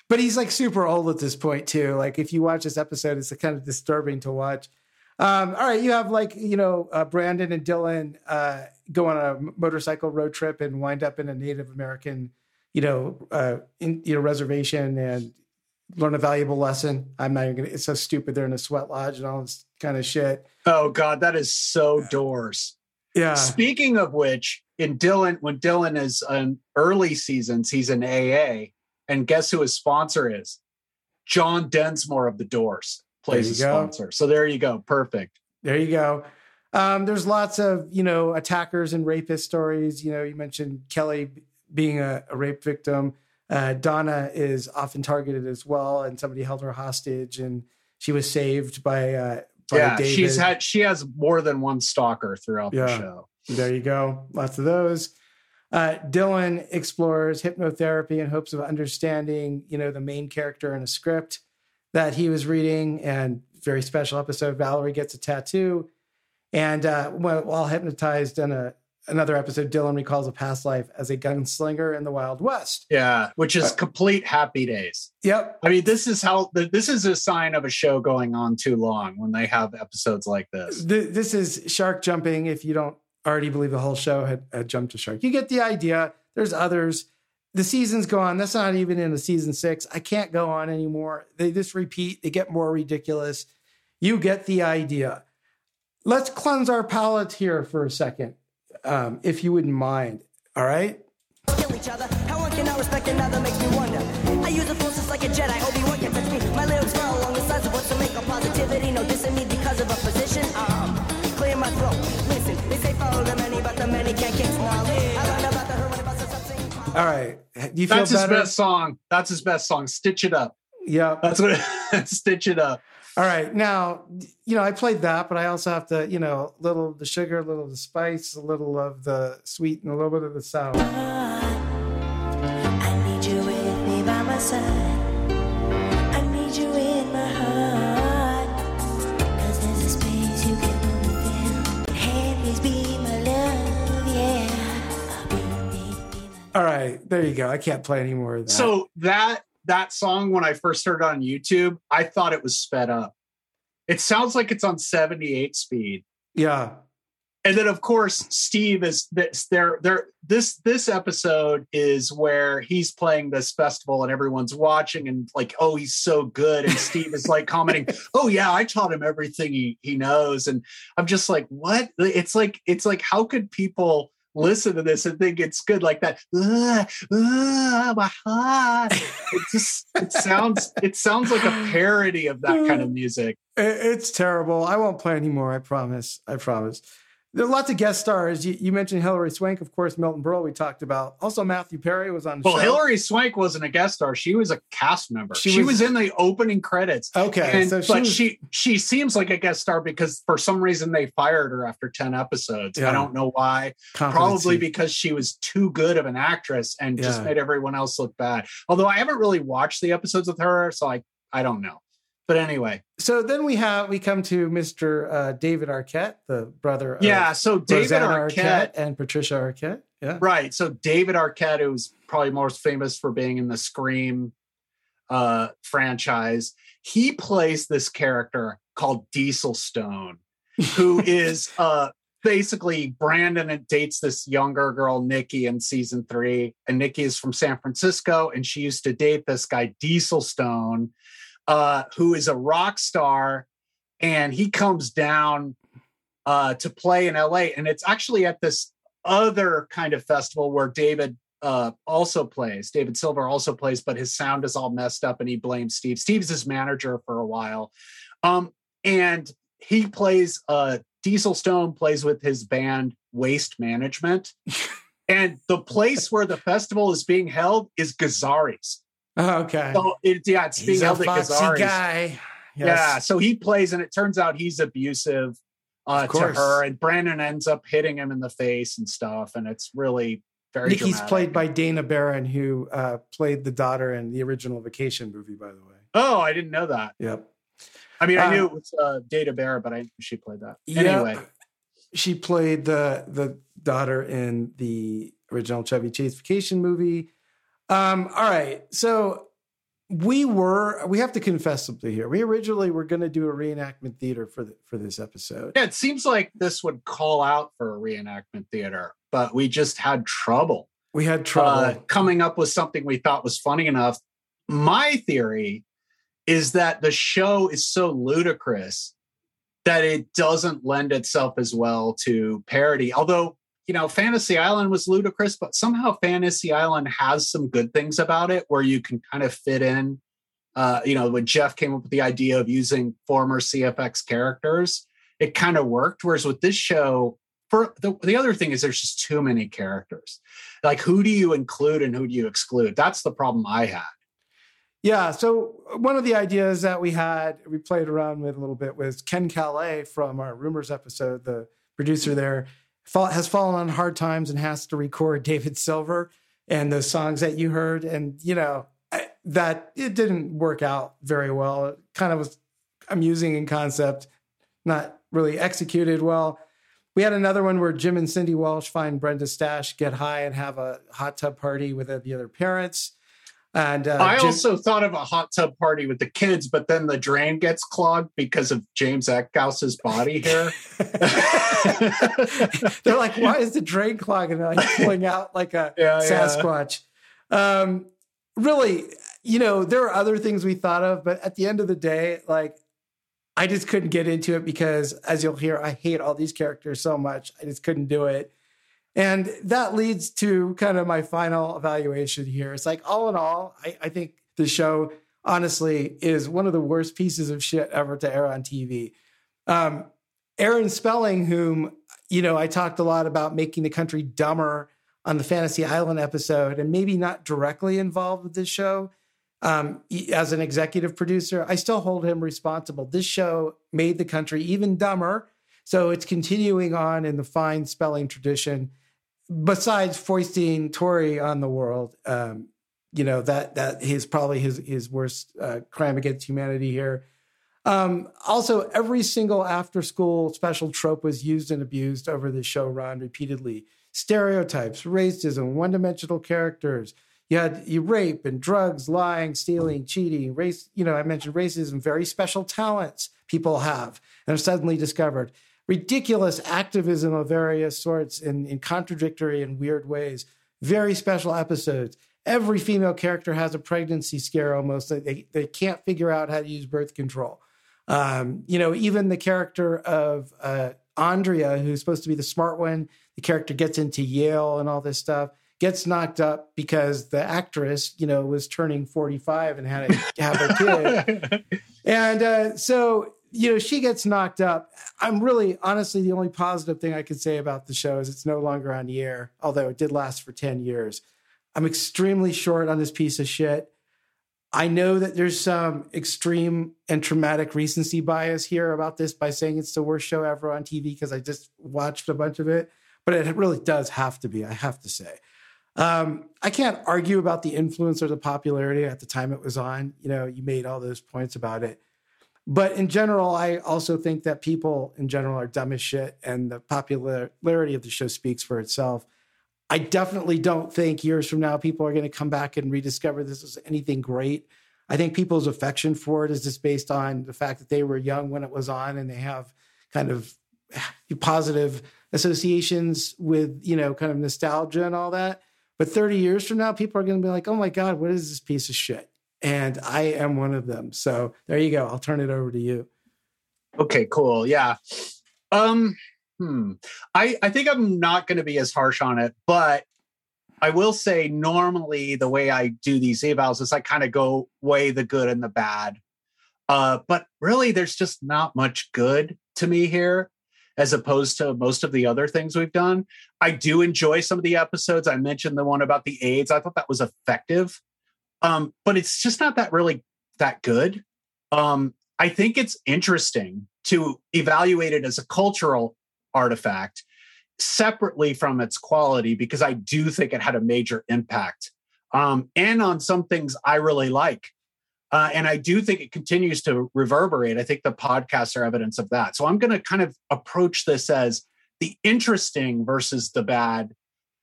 but he's like super old at this point too. Like if you watch this episode, it's kind of disturbing to watch. Um, all right, you have like you know uh, Brandon and Dylan uh, go on a motorcycle road trip and wind up in a Native American, you know, uh, in, you know reservation and learn a valuable lesson. I'm not even gonna. It's so stupid. They're in a sweat lodge and all this kind of shit. Oh God, that is so doors. Yeah. Speaking of which, in Dylan, when Dylan is in early seasons, he's an AA and guess who his sponsor is? John Densmore of the Doors plays his sponsor. So there you go. Perfect. There you go. Um, there's lots of, you know, attackers and rapist stories. You know, you mentioned Kelly being a, a rape victim. Uh, Donna is often targeted as well, and somebody held her hostage, and she was saved by. Uh, by yeah, David. she's had she has more than one stalker throughout yeah. the show. There you go, lots of those. Uh, Dylan explores hypnotherapy in hopes of understanding, you know, the main character in a script that he was reading. And very special episode, Valerie gets a tattoo. And uh, while hypnotized in a another episode, Dylan recalls a past life as a gunslinger in the Wild West. Yeah, which is uh, complete happy days. Yep. I mean, this is how this is a sign of a show going on too long when they have episodes like this. This is shark jumping. If you don't already believe the whole show had, had jumped to shark. You get the idea. There's others. the seasons go on. That's not even in the season six. I can't go on anymore. They just repeat. They get more ridiculous. You get the idea. Let's cleanse our palates here for a second, um, if you wouldn't mind. All right. Kill each other. How cannot respect another makes me wonder. I use the like a Jedi. Obi-Wan can touch me. My lyrics along the sides of to make a positivity. No dissing me because of a. Um, clear my throat. All right. You feel That's his better? best song. That's his best song. Stitch it up. Yeah. That's what. Stitch it up. All right. Now, you know, I played that, but I also have to, you know, a little of the sugar, a little of the spice, a little of the sweet, and a little bit of the sour. All right. There you go. I can't play any more of that. So that that song when I first heard it on YouTube, I thought it was sped up. It sounds like it's on 78 speed. yeah. And then of course Steve is this there there this this episode is where he's playing this festival and everyone's watching and like oh he's so good and Steve is like commenting oh yeah I taught him everything he he knows and I'm just like what it's like it's like how could people listen to this and think it's good like that "Ah, ah, my heart." it just it sounds it sounds like a parody of that kind of music It's terrible. I won't play anymore. I promise. I promise. There are lots of guest stars. You, you mentioned Hilary Swank, of course, Milton Berle, we talked about. Also, Matthew Perry was on the Well, show. Hilary Swank wasn't a guest star; she was a cast member. She She, was- was, in the opening credits. Okay, and, so she but was- she she seems like a guest star because for some reason they fired her after ten episodes. Yeah. I don't know why. Probably because she was too good of an actress and just made everyone else look bad. Although I haven't really watched the episodes with her, so I I don't know. But anyway, So then we have we come to Mr. Uh, David Arquette, the brother of yeah. So David Rosanna Arquette, and Patricia Arquette. Yeah. Right. So David Arquette, who's probably most famous for being in the Scream uh, franchise, he plays this character called Diesel Stone, who is uh, basically Brandon and dates this younger girl, Nikki, in season three. And Nikki is from San Francisco, and she used to date this guy, Diesel Stone, uh, who is a rock star. And he comes down uh, to play in LA. And it's actually at this other kind of festival where David uh, also plays. David Silver also plays, but his sound is all messed up and he blames Steve. Steve's his manager for a while. Um, and he plays, uh, Diesel Stone plays with his band Waste Management. and the place where the festival is being held is Gazzari's. Oh, okay. So it, yeah, it's being He's a at Gazzari's. guy. Yeah, so he plays, and it turns out he's abusive uh, to her, and Brandon ends up hitting him in the face and stuff, and it's really very. Nikki's dramatic. played by Dana Barron, who uh, played the daughter in the original Vacation movie, by the way. Oh, I didn't know that. Yep. I mean, I Uh, knew it was uh, Dana Barron, but I she played that. Anyway, She played the the daughter in the original Chevy Chase Vacation movie. Um, all right, so we were we have to confess something here. We originally were going to do a reenactment theater for the, for this episode. yeah, it seems like this would call out for a reenactment theater, but we just had trouble. We had trouble. uh, coming up with something we thought was funny enough. My theory is that the show is so ludicrous that it doesn't lend itself as well to parody. Although, you know, Fantasy Island was ludicrous, but somehow Fantasy Island has some good things about it where you can kind of fit in. Uh, you know, when Jeff came up with the idea of using former CFX characters, it kind of worked. Whereas with this show, for the, the other thing is there's just too many characters. Like, who do you include and who do you exclude? That's the problem I had. Yeah. So one of the ideas that we had, we played around with a little bit, was Ken Calais from our Rumors episode, the producer there, has fallen on hard times and has to record David Silver and those songs that you heard. And, you know, I- that it didn't work out very well. It kind of was amusing in concept, not really executed well. We had another one where Jim and Cindy Walsh find Brenda Stash, get high, and have a hot tub party with the other parents. And uh, I Jim- also thought of a hot tub party with the kids, but then the drain gets clogged because of James Eckhouse's body hair. They're like, why is the drain clogged? And they're like pulling out like a Yeah, yeah. Sasquatch. Um, really, you know, there are other things we thought of, but at the end of the day, like I just couldn't get into it because, as you'll hear, I hate all these characters so much. I just couldn't do it. And that leads to kind of my final evaluation here. It's like, all in all, I, I think the show, honestly, is one of the worst pieces of shit ever to air on TV. Um, Aaron Spelling, whom, you know, I talked a lot about making the country dumber on the Fantasy Island episode and maybe not directly involved with this show um, as an executive producer, I still hold him responsible. This show made the country even dumber. So it's continuing on in the fine spelling tradition. Besides foisting Tori on the world, um, you know that that is probably his his worst uh, crime against humanity here. Um, also, every single after school special trope was used and abused over the show run repeatedly. Stereotypes, racism, one dimensional characters. You had you rape and drugs, lying, stealing, cheating, race. You know, I mentioned racism, very special talents people have and are suddenly discovered. Ridiculous activism of various sorts in, in contradictory and weird ways. Very special episodes. Every female character has a pregnancy scare almost. They, they can't figure out how to use birth control. Um, you know, even the character of uh, Andrea, who's supposed to be the smart one, the character gets into Yale and all this stuff gets knocked up because the actress, you know, was turning 45 and had to have a kid. and uh, so, you know, she gets knocked up. I'm really, honestly, the only positive thing I could say about the show is it's no longer on the air, although it did last for 10 years. I'm extremely short on this piece of shit. I know that there's some extreme and traumatic recency bias here about this by saying it's the worst show ever on TV because I just watched a bunch of it, but it really does have to be, I have to say. Um, I can't argue about the influence or the popularity at the time it was on. You know, you made all those points about it. But in general, I also think that people in general are dumb as shit, and the popularity of the show speaks for itself. I definitely don't think years from now people are going to come back and rediscover this as anything great. I think people's affection for it is just based on the fact that they were young when it was on and they have kind of positive associations with, you know, kind of nostalgia and all that. But 30 years from now, people are going to be like, oh my God, what is this piece of shit? And I am one of them. So there you go. I'll turn it over to you. Okay, cool. Yeah. Um, hmm. I, I think I'm not going to be as harsh on it, but I will say normally the way I do these evals is I kind of go weigh the good and the bad. Uh, but really, there's just not much good to me here as opposed to most of the other things we've done. I do enjoy some of the episodes. I mentioned the one about the AIDS. I thought that was effective. Um, but it's just not that really that good. Um, I think it's interesting to evaluate it as a cultural artifact separately from its quality because I do think it had a major impact. Um, and on some things I really like. Uh, and I do think it continues to reverberate. I think the podcasts are evidence of that. So I'm going to kind of approach this as the interesting versus the bad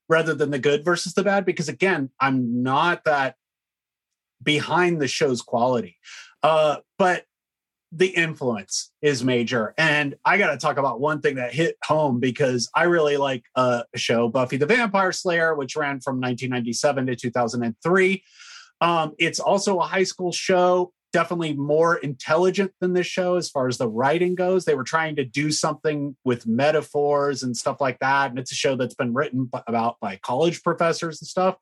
rather than the good versus the bad, because again, I'm not that behind the show's quality. Uh, but the influence is major. And I got to talk about one thing that hit home because I really like a show, Buffy the Vampire Slayer, which ran from 1997 to 2003. Um, it's also a high school show, definitely more intelligent than this show as far as the writing goes. They were trying to do something with metaphors and stuff like that. And it's a show that's been written about by college professors and stuff.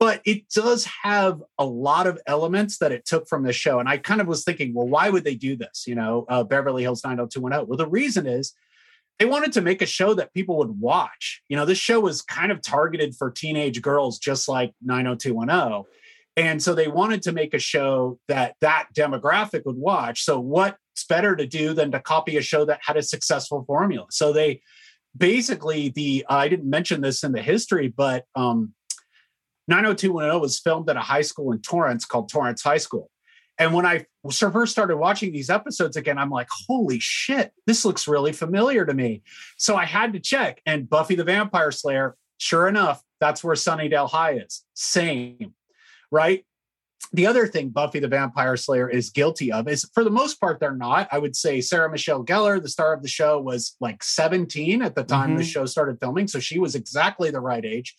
But it does have a lot of elements that it took from the show. And I kind of was thinking, well, why would they do this? You know, uh, Beverly Hills 90210. Well, the reason is they wanted to make a show that people would watch. You know, this show was kind of targeted for teenage girls, just like 90210 and so they wanted to make a show that that demographic would watch. So what's better to do than to copy a show that had a successful formula? So they basically the I didn't mention this in the history, but um, 90210 was filmed at a high school in Torrance called Torrance High School. And when I first started watching these episodes again, I'm like, holy shit, this looks really familiar to me. So I had to check. And Buffy the Vampire Slayer, sure enough, that's where Sunnydale High is. Same right? The other thing Buffy the Vampire Slayer is guilty of is, for the most part, they're not. I would say Sarah Michelle Gellar, the star of the show, was like 17 at the time mm-hmm. the show started filming. So she was exactly the right age.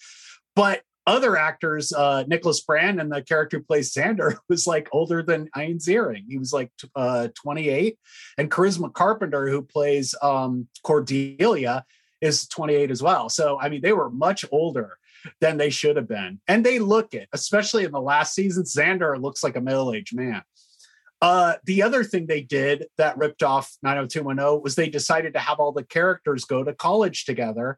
But other actors, uh, Nicholas Brendon and the character who plays Xander was like older than Ian Ziering. He was like uh, 28. And Charisma Carpenter, who plays um, Cordelia, is 28 as well. So, I mean, they were much older than they should have been. And they look it, especially in the last season. Xander looks like a middle aged man. Uh, the other thing they did that ripped off 90210 was they decided to have all the characters go to college together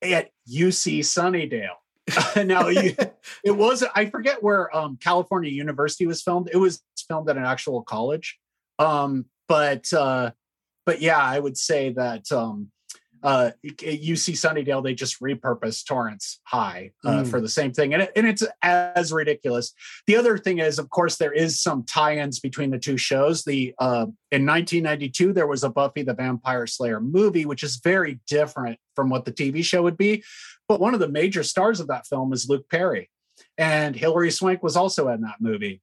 at UC Sunnydale. now you, it was I forget where um, California University was filmed. It was filmed at an actual college, um, but uh, but yeah, I would say that um, uh, at UC Sunnydale they just repurposed Torrance High uh, Mm. for the same thing, and it, and it's as ridiculous. The other thing is, of course, there is some tie-ins between the two shows. The uh, in 1992 there was a Buffy the Vampire Slayer movie, which is very different from what the TV show would be. But one of the major stars of that film is Luke Perry, and Hilary Swank was also in that movie.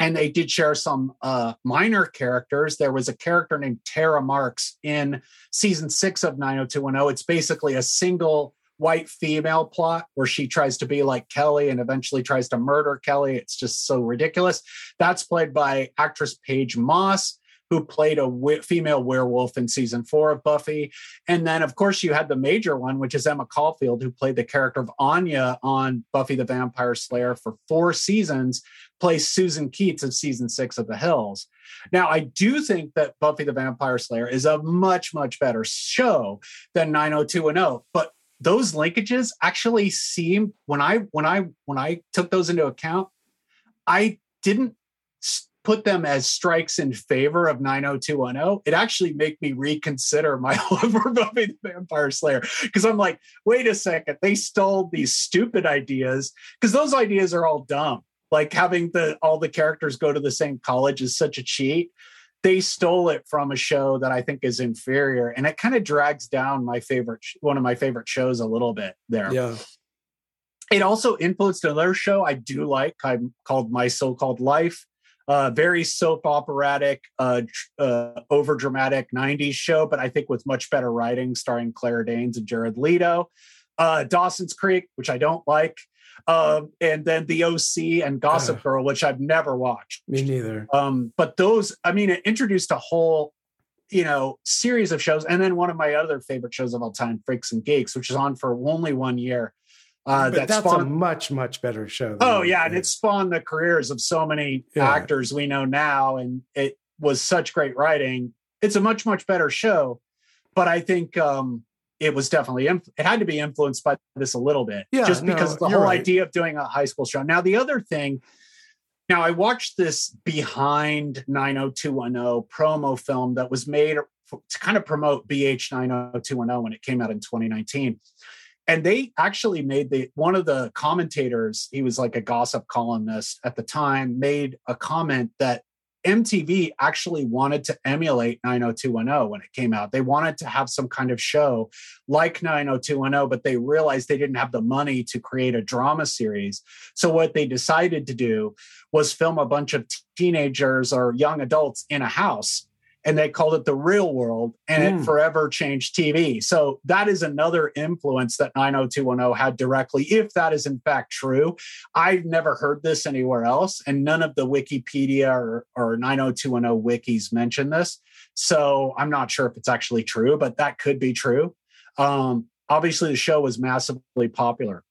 And they did share some uh, minor characters. There was a character named Tara Marks in season six of 90210. It's basically a single white female plot where she tries to be like Kelly and eventually tries to murder Kelly. It's just so ridiculous. That's played by actress Paige Moss, who played a female werewolf in season four of Buffy. And then, of course, you had the major one, which is Emma Caulfield, who played the character of Anya on Buffy the Vampire Slayer for four seasons, plays Susan Keats of season six of The Hills. Now, I do think that Buffy the Vampire Slayer is a much, much better show than 90210, but those linkages actually seem when I when I when I took those into account, I didn't put them as strikes in favor of 90210. It actually made me reconsider my love for Buffy the Vampire Slayer because I'm like, wait a second, they stole these stupid ideas because those ideas are all dumb. Like having the all the characters go to the same college is such a cheat. They stole it from a show that I think is inferior, and it kind of drags down my favorite, one of my favorite shows, a little bit there Yeah. it also influenced another show I do like I'm called My So Called Life. Uh, very soap operatic, uh, uh, over dramatic 90s show, but I think with much better writing, starring Claire Danes and Jared Leto. Uh, Dawson's Creek, which I don't like. Um, and then The OC and Gossip. Girl, which I've never watched. Me neither. Um, but those, I mean, it introduced a whole, you know, series of shows. And then one of my other favorite shows of all time, Freaks and Geeks, which is on for only one year. Uh, that that's a much, much better show. Oh yeah, and it spawned the careers of so many Yeah. actors we know now, and it was such great writing. It's a much much better show, but I think um, it was definitely inf- it had to be influenced by this a little bit, Yeah, just no, because the whole right. idea of doing a high school show. Now the other thing. Now I watched this behind 90210 promo film that was made to kind of promote BH 90210 when it came out in 2019 and they actually made the one of the commentators he was like a gossip columnist at the time made a comment that MTV actually wanted to emulate 90210 when it came out. They wanted to have some kind of show like 90210, but they realized they didn't have the money to create a drama series. So, what they decided to do was film a bunch of teenagers or young adults in a house and they called it the real world and Mm. it forever changed TV. So that is another influence that 90210 had directly, if that is in fact true. I've never heard this anywhere else, and none of the Wikipedia or, or 90210 wikis mention this. So I'm not sure if it's actually true, but that could be true. Um, obviously, the show was massively popular.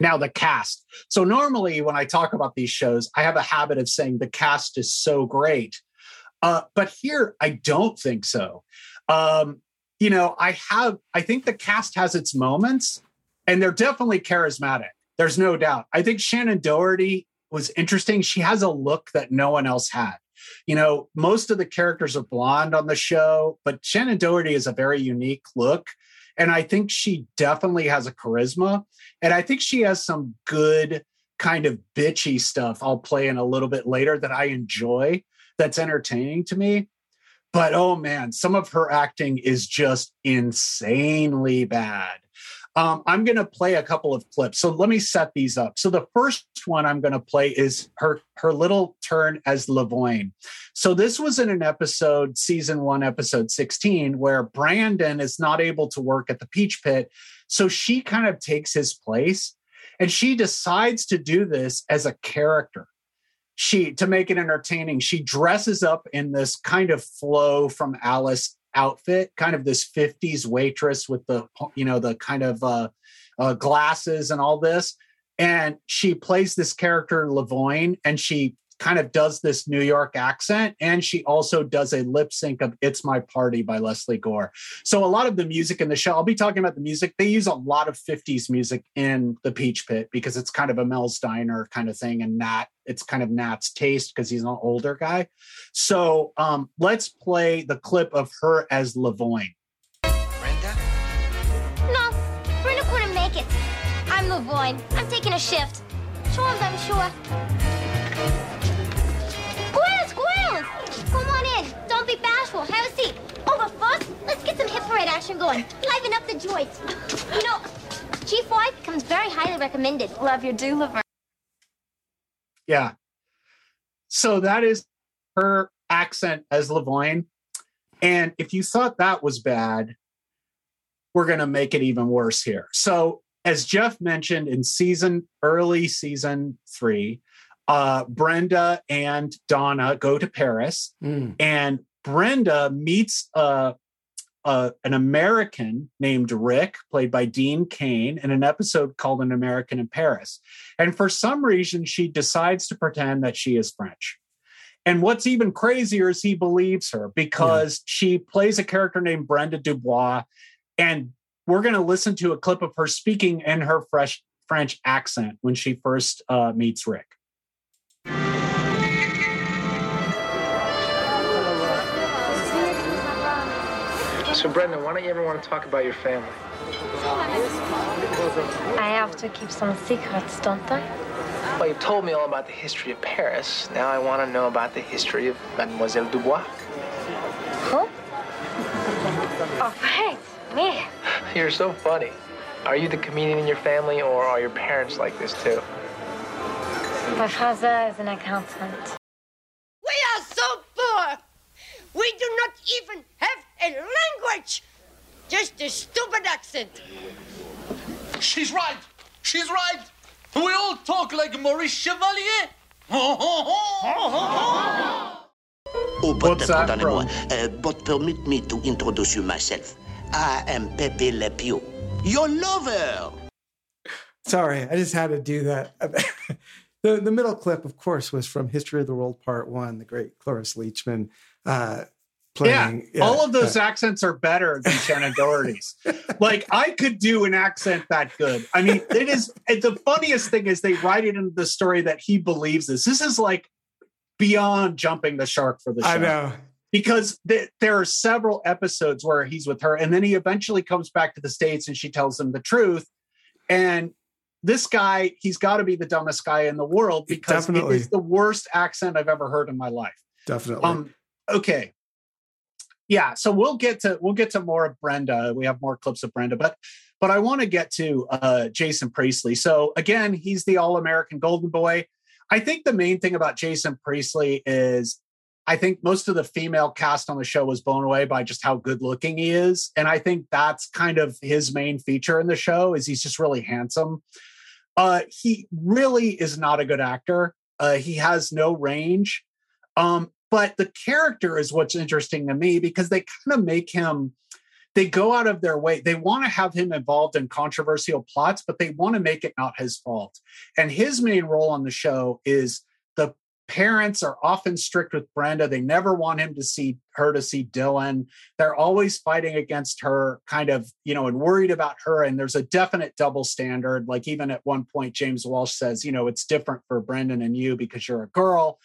Now, the cast. So, normally when I talk about these shows, I have a habit of saying the cast is so great. Uh, but here, I don't think so. Um, you know, I have, I think the cast has its moments and they're definitely charismatic. There's no doubt. I think Shannen Doherty was interesting. She has a look that no one else had. You know, most of the characters are blonde on the show, but Shannen Doherty is a very unique look. And I think she definitely has a charisma. And I think she has some good kind of bitchy stuff I'll play in a little bit later that I enjoy that's entertaining to me. But oh man, some of her acting is just insanely bad. Um, I'm going to play a couple of clips. So let me set these up. So the first one I'm going to play is her her little turn as Lavoine. So this was in an episode, season one, episode 16, where Brandon is not able to work at the Peach Pit. So she kind of takes his place. And she decides to do this as a character. She to make it entertaining, she dresses up in this kind of Flo from Alice outfit, kind of this 50s waitress with the you know the kind of uh, uh, glasses and all this. And she plays this character Lavoine, and she kind of does this New York accent, and she also does a lip sync of "It's My Party" by Lesley Gore. So a lot of the music in the show, I'll be talking about the music. They use a lot of '50s music in the Peach Pit because it's kind of a Mel's Diner kind of thing, and Nat, it's kind of Nat's taste because he's an older guy. So um, let's play the clip of her as Lavoine. No, Brenda couldn't make it. I'm Lavoine. I'm taking a shift. Chores, I'm sure. Some hip going. Liven up the joint. You know, G4 becomes very highly recommended. Love your do, Laverne. Yeah. So that is her accent as Lavoine. And if you thought that was bad, we're going to make it even worse here. So, as Jeff mentioned in season, early season three, uh, Brenda and Donna go to Paris, and Brenda meets uh, uh, an American named Rick, played by Dean Cain, in an episode called An American in Paris. And for some reason, she decides to pretend that she is French. And what's even crazier is he believes her because she plays a character named Brenda Dubois. And we're going to listen to a clip of her speaking in her fresh French accent when she first uh, meets Rick. So, Brendan, why don't you ever want to talk about your family? I have to keep some secrets, don't I? Well, you've told me all about the history of Paris. Now I want to know about the history of Mademoiselle Dubois. Who? Oh, thanks. Me. You're so funny. Are you the comedian in your family, or are your parents like this too? My father is an accountant. We are so poor. We do not even have a language. Just a stupid accent. She's right. She's right. We all talk like Maurice Chevalier. Oh, but pardonnez-moi, uh, but permit me to introduce you myself. I am Pepe Le Pew, your lover. Sorry, I just had to do that. the The middle clip, of course, was from History of the World Part One, the great Cloris Leachman uh, playing. yeah, all of those uh, accents are better than Shannen Doherty's. like I could do an accent that good. I mean, it is the funniest thing is they write it into the story that he believes this. This is like beyond jumping the shark for the show. I know. Because th- there are several episodes where he's with her, and then he eventually comes back to the States and she tells him the truth. And this guy, he's got to be the dumbest guy in the world because Definitely. it is the worst accent I've ever heard in my life. Definitely. Um, okay. Yeah, so we'll get to we'll get to more of Brenda. We have more clips of Brenda, but but I want to get to uh, Jason Priestley. So again, he's the All American Golden Boy. I think the main thing about Jason Priestley is I think most of the female cast on the show was blown away by just how good looking he is, and I think that's kind of his main feature in the show is he's just really handsome. Uh, he really is not a good actor. Uh, he has no range. Um, but the character is what's interesting to me because they kind of make him they go out of their way. They want to have him involved in controversial plots but they want to make it not his fault. And his main role on the show is the parents are often strict with brenda. They never want him to see her to see dylan. They're always fighting against her kind of you know and worried about her. And there's a definite double standard. Like even at one point james walsh says you know it's different for brendan and you because you're a girl.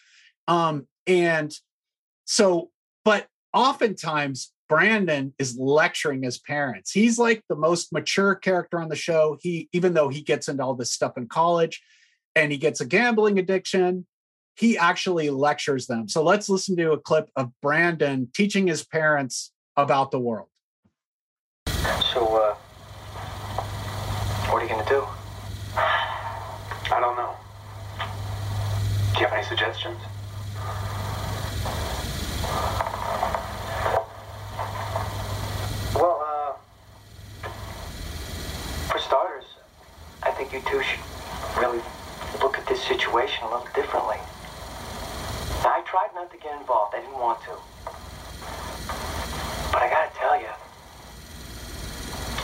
Um and so, but oftentimes Brandon is lecturing his parents. He's like the most mature character on the show. He, even though he gets into all this stuff in college and he gets a gambling addiction, he actually lectures them. So let's listen to a clip of Brandon teaching his parents about the world. So, uh, what are you gonna do? I don't know. Do you have any suggestions? you two should really look at this situation a little differently. Now, I tried not to get involved. I didn't want to. But I gotta tell you,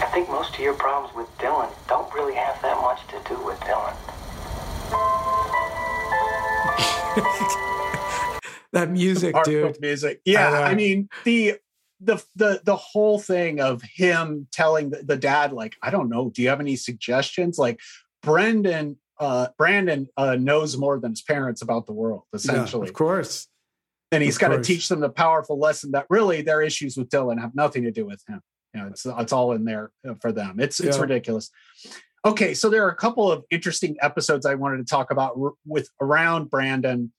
I think most of your problems with Dylan don't really have that much to do with Dylan. that music, dude. Music. Yeah, I, uh, I mean the the the the whole thing of him telling the, the dad like, I don't know, do you have any suggestions? Like Brendan uh Brandon uh knows more than his parents about the world, Yeah, essentially. of course. and he's got to teach them the powerful lesson that really their issues with Dylan have nothing to do with him. You know, it's it's all in there uh, for them. It's it's Yeah. ridiculous. Okay, so there are a couple of interesting episodes I wanted to talk about with around Brandon.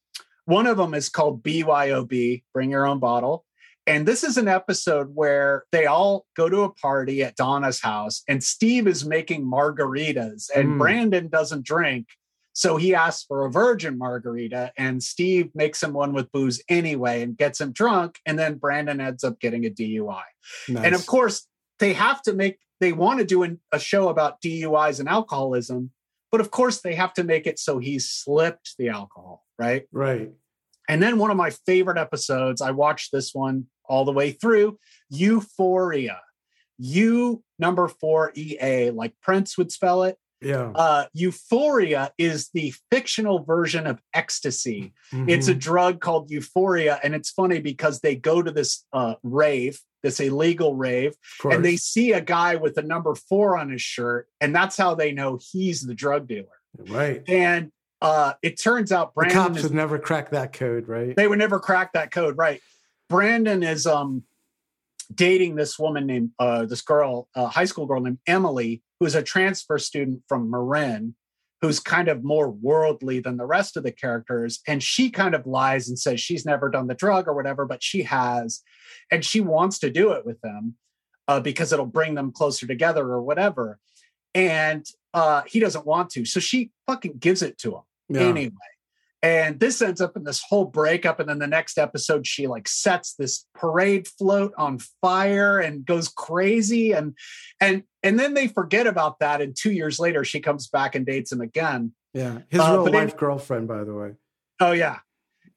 One of them is called BYOB, Bring Your Own Bottle. And this is an episode where they all go to a party at Donna's house, and Steve is making margaritas, and Mm. Brandon doesn't drink. So he asks for a virgin margarita, and Steve makes him one with booze anyway and gets him drunk. And then Brandon ends up getting a DUI. Nice. And of course, they have to make, they want to do an, a show about DUIs and alcoholism, but of course, they have to make it so he slipped the alcohol, right? right. And then one of my favorite episodes, I watched this one all the way through Euphoria. U number four EA, like Prince would spell it. Yeah. Uh, Euphoria is the fictional version of ecstasy. It's a Mhm. drug called Euphoria, and it's funny because they go to this uh, rave, this illegal rave, and they see a guy with a number four on his shirt, and that's how they know he's the drug dealer. right. And uh, it turns out The cops is would never crack that code, right? they would never crack that code right. Brandon is um dating this woman named uh this girl a high school girl named emily who's a transfer student from marin who's kind of more worldly than the rest of the characters. And she kind of lies and says she's never done the drug or whatever but she has. And she wants to do it with them uh, because it'll bring them closer together or whatever. And uh he doesn't want to. So she fucking gives it to him Yeah. anyway and this ends up in this whole breakup and then the next episode she like sets this parade float on fire and goes crazy and and and then they forget about that and two years later she comes back and dates him again Yeah. His Uh, real life girlfriend, by the way. oh yeah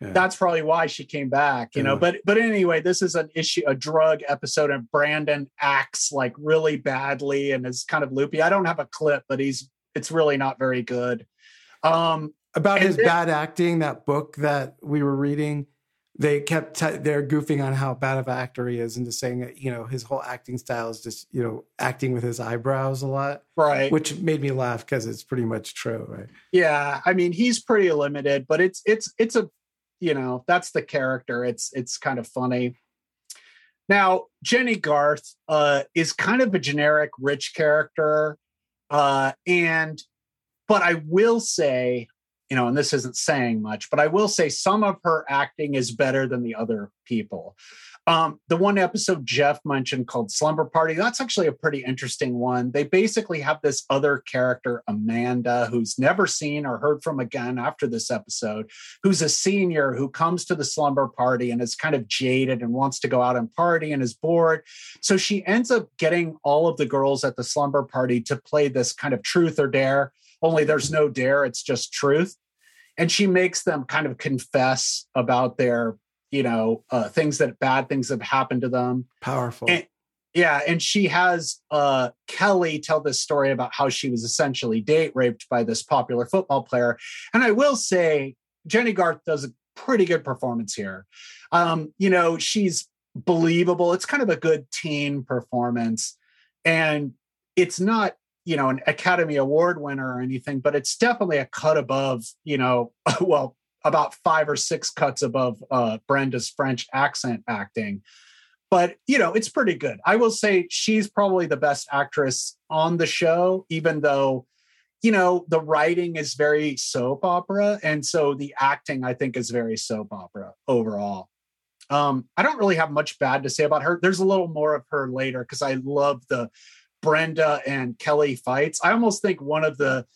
Yeah. that's probably why she came back you know but but anyway this is an issue a drug episode and brandon acts like really badly and is kind of loopy i don't have a clip but he's it's really not very good um About and his then- bad acting, that book that we were reading, they kept t- they're goofing on how bad of an actor he is and just saying that you know his whole acting style is just you know acting with his eyebrows a lot, right which made me laugh because it's pretty much true, right? Yeah, I mean he's pretty limited, but it's it's it's a you know that's the character. It's it's kind of funny. Now Jennie Garth uh, is kind of a generic rich character, uh, and but I will say, you know, and this isn't saying much, but I will say some of her acting is better than the other people. Um, the one episode Jeff mentioned called Slumber Party, that's actually a pretty interesting one. They basically have this other character, Amanda, who's never seen or heard from again after this episode, who's a senior who comes to the slumber party and is kind of jaded and wants to go out and party and is bored. So she ends up getting all of the girls at the slumber party to play this kind of truth or dare, only there's no dare, it's just truth. And she makes them kind of confess about their you know uh, things that bad things have happened to them. Powerful. and, yeah and she has uh, kelly tell this story about how she was essentially date raped by this popular football player. And i will say jennie garth does a pretty good performance here. Um, you know she's believable. It's kind of a good teen performance. And it's not you know an academy award winner or anything but it's definitely a cut above you know well about five or six cuts above uh, Brenda's French accent acting. But, you know, it's pretty good. I will say she's probably the best actress on the show, even though, you know, the writing is very soap opera. And so the acting, I think, is very soap opera overall. Um, I don't really have much bad to say about her. There's a little more of her later because I love the Brenda and Kelly fights. I almost think one of the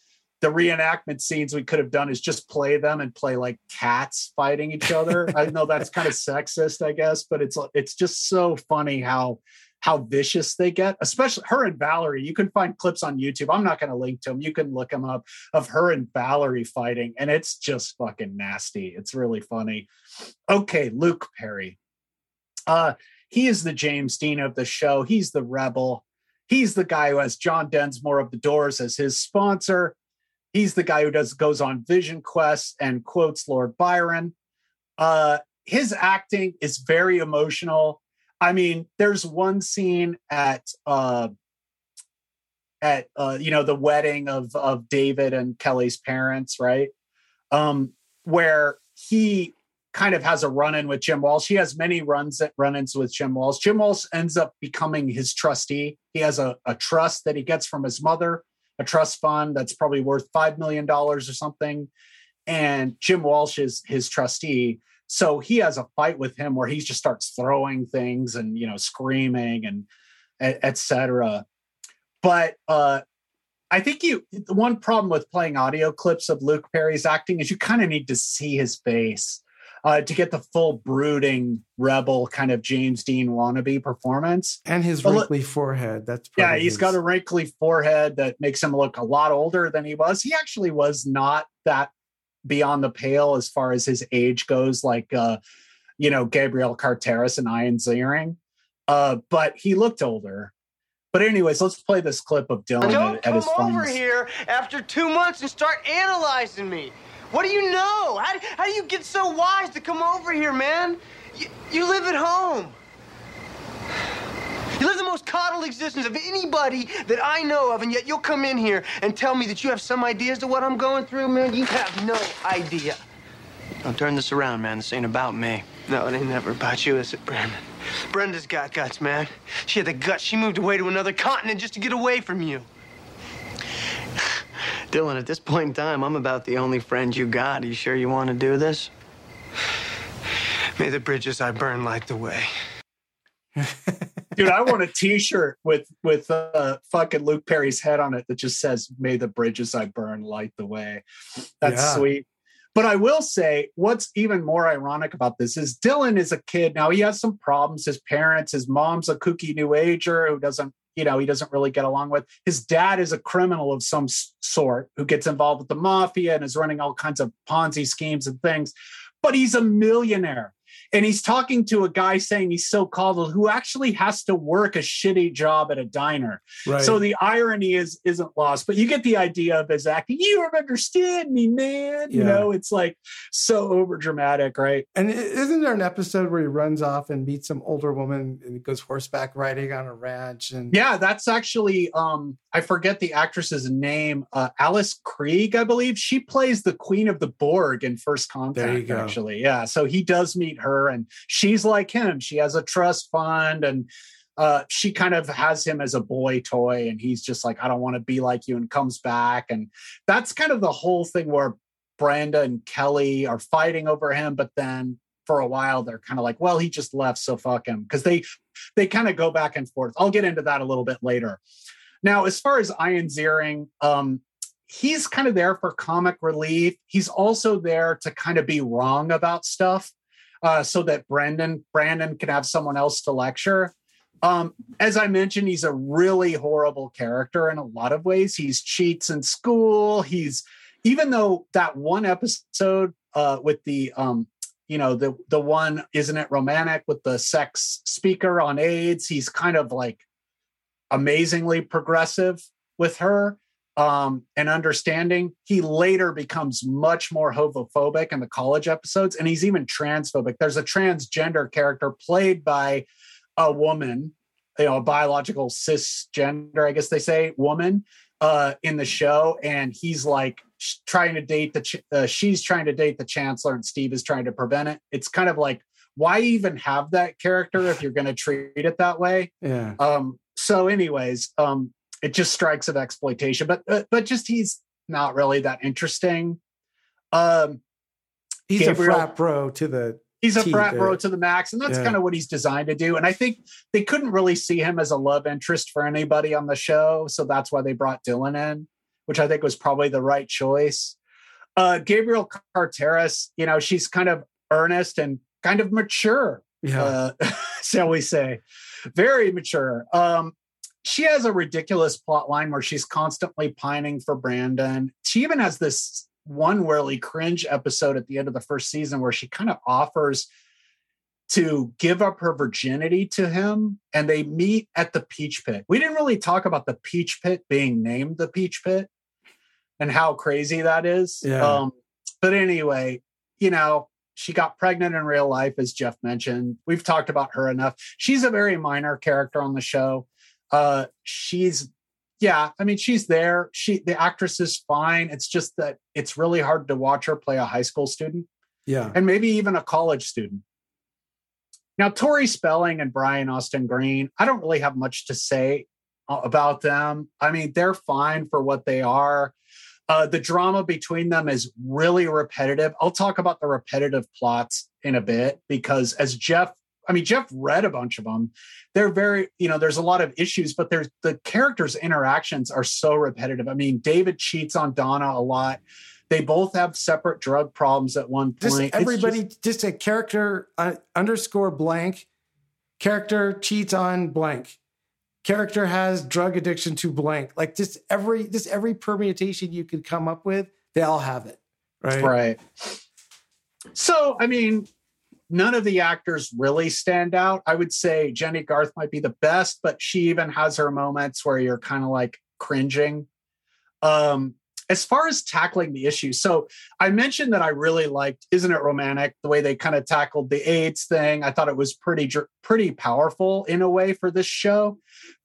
the reenactment scenes we could have done is just play them and play like cats fighting each other. I know that's kind of sexist, I guess, but it's it's just so funny how how vicious they get, especially her and Valerie. You can find clips on YouTube. I'm not going to link to them. You can look them up of her and Valerie fighting, and it's just fucking nasty. It's really funny. Okay, Luke Perry. Uh, he is the James Dean of the show. He's the rebel. He's the guy who has John Densmore of the Doors as his sponsor. He's the guy who does goes on vision quests and quotes Lord Byron. Uh, his acting is very emotional. I mean, there's one scene at uh, at uh, you know the wedding of of David and Kelly's parents, right? Um, where he kind of has a run-in with Jim Walsh. He has many runs at run-ins with Jim Walsh. Jim Walsh ends up becoming his trustee. He has a, a trust that he gets from his mother, a trust fund that's probably worth five million dollars or something. And Jim Walsh is his trustee. So he has a fight with him where he just starts throwing things and you know screaming and etc. But uh, I think you the one problem with playing audio clips of Luke Perry's acting is you kind of need to see his face uh, to get the full brooding rebel kind of James Dean wannabe performance. And his But look- wrinkly forehead. That's pretty yeah, probably he's his- got a wrinkly forehead that makes him look a lot older than he was. He actually was not that beyond the pale as far as his age goes, like uh, you know, Gabrielle Carteris and Ian Ziering. Uh, but he looked older. But anyways, let's play this clip of Dylan Don't at, at his come over here after two months and start analyzing me. What do you know? How, how do you get so wise to come over here, man? You, you live at home. You live the most coddled existence of anybody that I know of, and yet you'll come in here and tell me that you have some ideas to what I'm going through, man. You have no idea. Don't turn this around, man. This ain't about me. No, it ain't never about you, is it, Brandon? Brenda's got guts, man. She had the guts. She moved away to another continent just to get away from you. Dylan, at this point in time, I'm about the only friend you got. Are you sure you want to do this? May the bridges I burn light the way. Dude, I want a T-shirt with with uh, fucking Luke Perry's head on it that just says "May the bridges I burn light the way." That's Yeah. sweet. But I will say, what's even more ironic about this is Dylan is a kid now. He has some problems. His parents, his mom's a kooky new ager who doesn't, you know, he doesn't really get along with. His dad is a criminal of some sort who gets involved with the mafia and is running all kinds of Ponzi schemes and things. But he's a millionaire. And he's talking to a guy saying he's so coddled who actually has to work a shitty job at a diner. Right. So the irony is isn't lost, but you get the idea of his acting. You don't understand me, man. You know, it's like so over dramatic, right? And isn't there an episode where he runs off and meets some older woman and goes horseback riding on a ranch? And Yeah, that's actually um I forget the actress's name, uh Alice Krige, I believe. She plays the Queen of the Borg in First Contact go. actually. Yeah, so he does meet her and she's like him. She has a trust fund and uh she kind of has him as a boy toy and he's just like I don't want to be like you and comes back and that's kind of the whole thing where Brenda and Kelly are fighting over him but then for a while they're kind of like well he just left so fuck him because they they kind of go back and forth. I'll get into that a little bit later. Now, as far as Ian Ziering, um, he's kind of there for comic relief. He's also there to kind of be wrong about stuff, uh, so that Brandon Brandon can have someone else to lecture. Um, as I mentioned, he's a really horrible character in a lot of ways. He's cheats in school. He's even though that one episode uh, with the um, you know the the one isn't it romantic with the sex speaker on AIDS. He's kind of like amazingly progressive with her um, and understanding. He later becomes much more homophobic in the college episodes, and he's even transphobic. There's a transgender character played by a woman, you know, a biological cisgender, I guess they say, woman uh, in the show, and he's like trying to date the, ch- uh, she's trying to date the chancellor, and Steve is trying to prevent it. It's kind of like, why even have that character if you're going to treat it that way? yeah. Um, so, anyways, um, it just strikes of exploitation, but uh, but just he's not really that interesting. Um, He's Gabriel- a frat bro to the He's a frat bro to the max, and that's Yeah. kind of what he's designed to do. And I think they couldn't really see him as a love interest for anybody on the show, so that's why they brought Dylan in, which I think was probably the right choice. Uh, Gabrielle Carteris, you know, she's kind of earnest and kind of mature. Yeah. Uh, shall we say. Very mature. Um, she has a ridiculous plot line where she's constantly pining for Brandon. She even has this one really cringe episode at the end of the first season where she kind of offers to give up her virginity to him and they meet at the peach pit. We didn't really talk about the peach pit being named the peach pit and how crazy that is. Yeah. Um, but anyway, you know, she got pregnant in real life, as Jeff mentioned. We've talked about her enough. She's a very minor character on the show. Uh, she's, yeah, I mean, she's there. She, the actress is fine. It's just that it's really hard to watch her play a high school student Yeah. and maybe even a college student. Now, Tori Spelling and Brian Austin Green, I don't really have much to say about them. I mean, they're fine for what they are. Uh, the drama between them is really repetitive. I'll talk about the repetitive plots in a bit because, as Jeff, I mean, Jeff read a bunch of them. They're very, you know, there's a lot of issues, but there's the characters' interactions are so repetitive. I mean, David cheats on Donna a lot. They both have separate drug problems at one point. Just everybody, just, a character uh, underscore blank. Character cheats on blank. Character has drug addiction to blank. Like just every just every permutation you could come up with, they all have it. Right. Right. So, I mean, none of the actors really stand out. I would say Jennie Garth might be the best, but she even has her moments where you're kind of like cringing. Um, as far as tackling the issue, so I mentioned that I really liked "Isn't It Romantic?" the way they kind of tackled the AIDS thing. I thought it was pretty pretty powerful in a way for this show,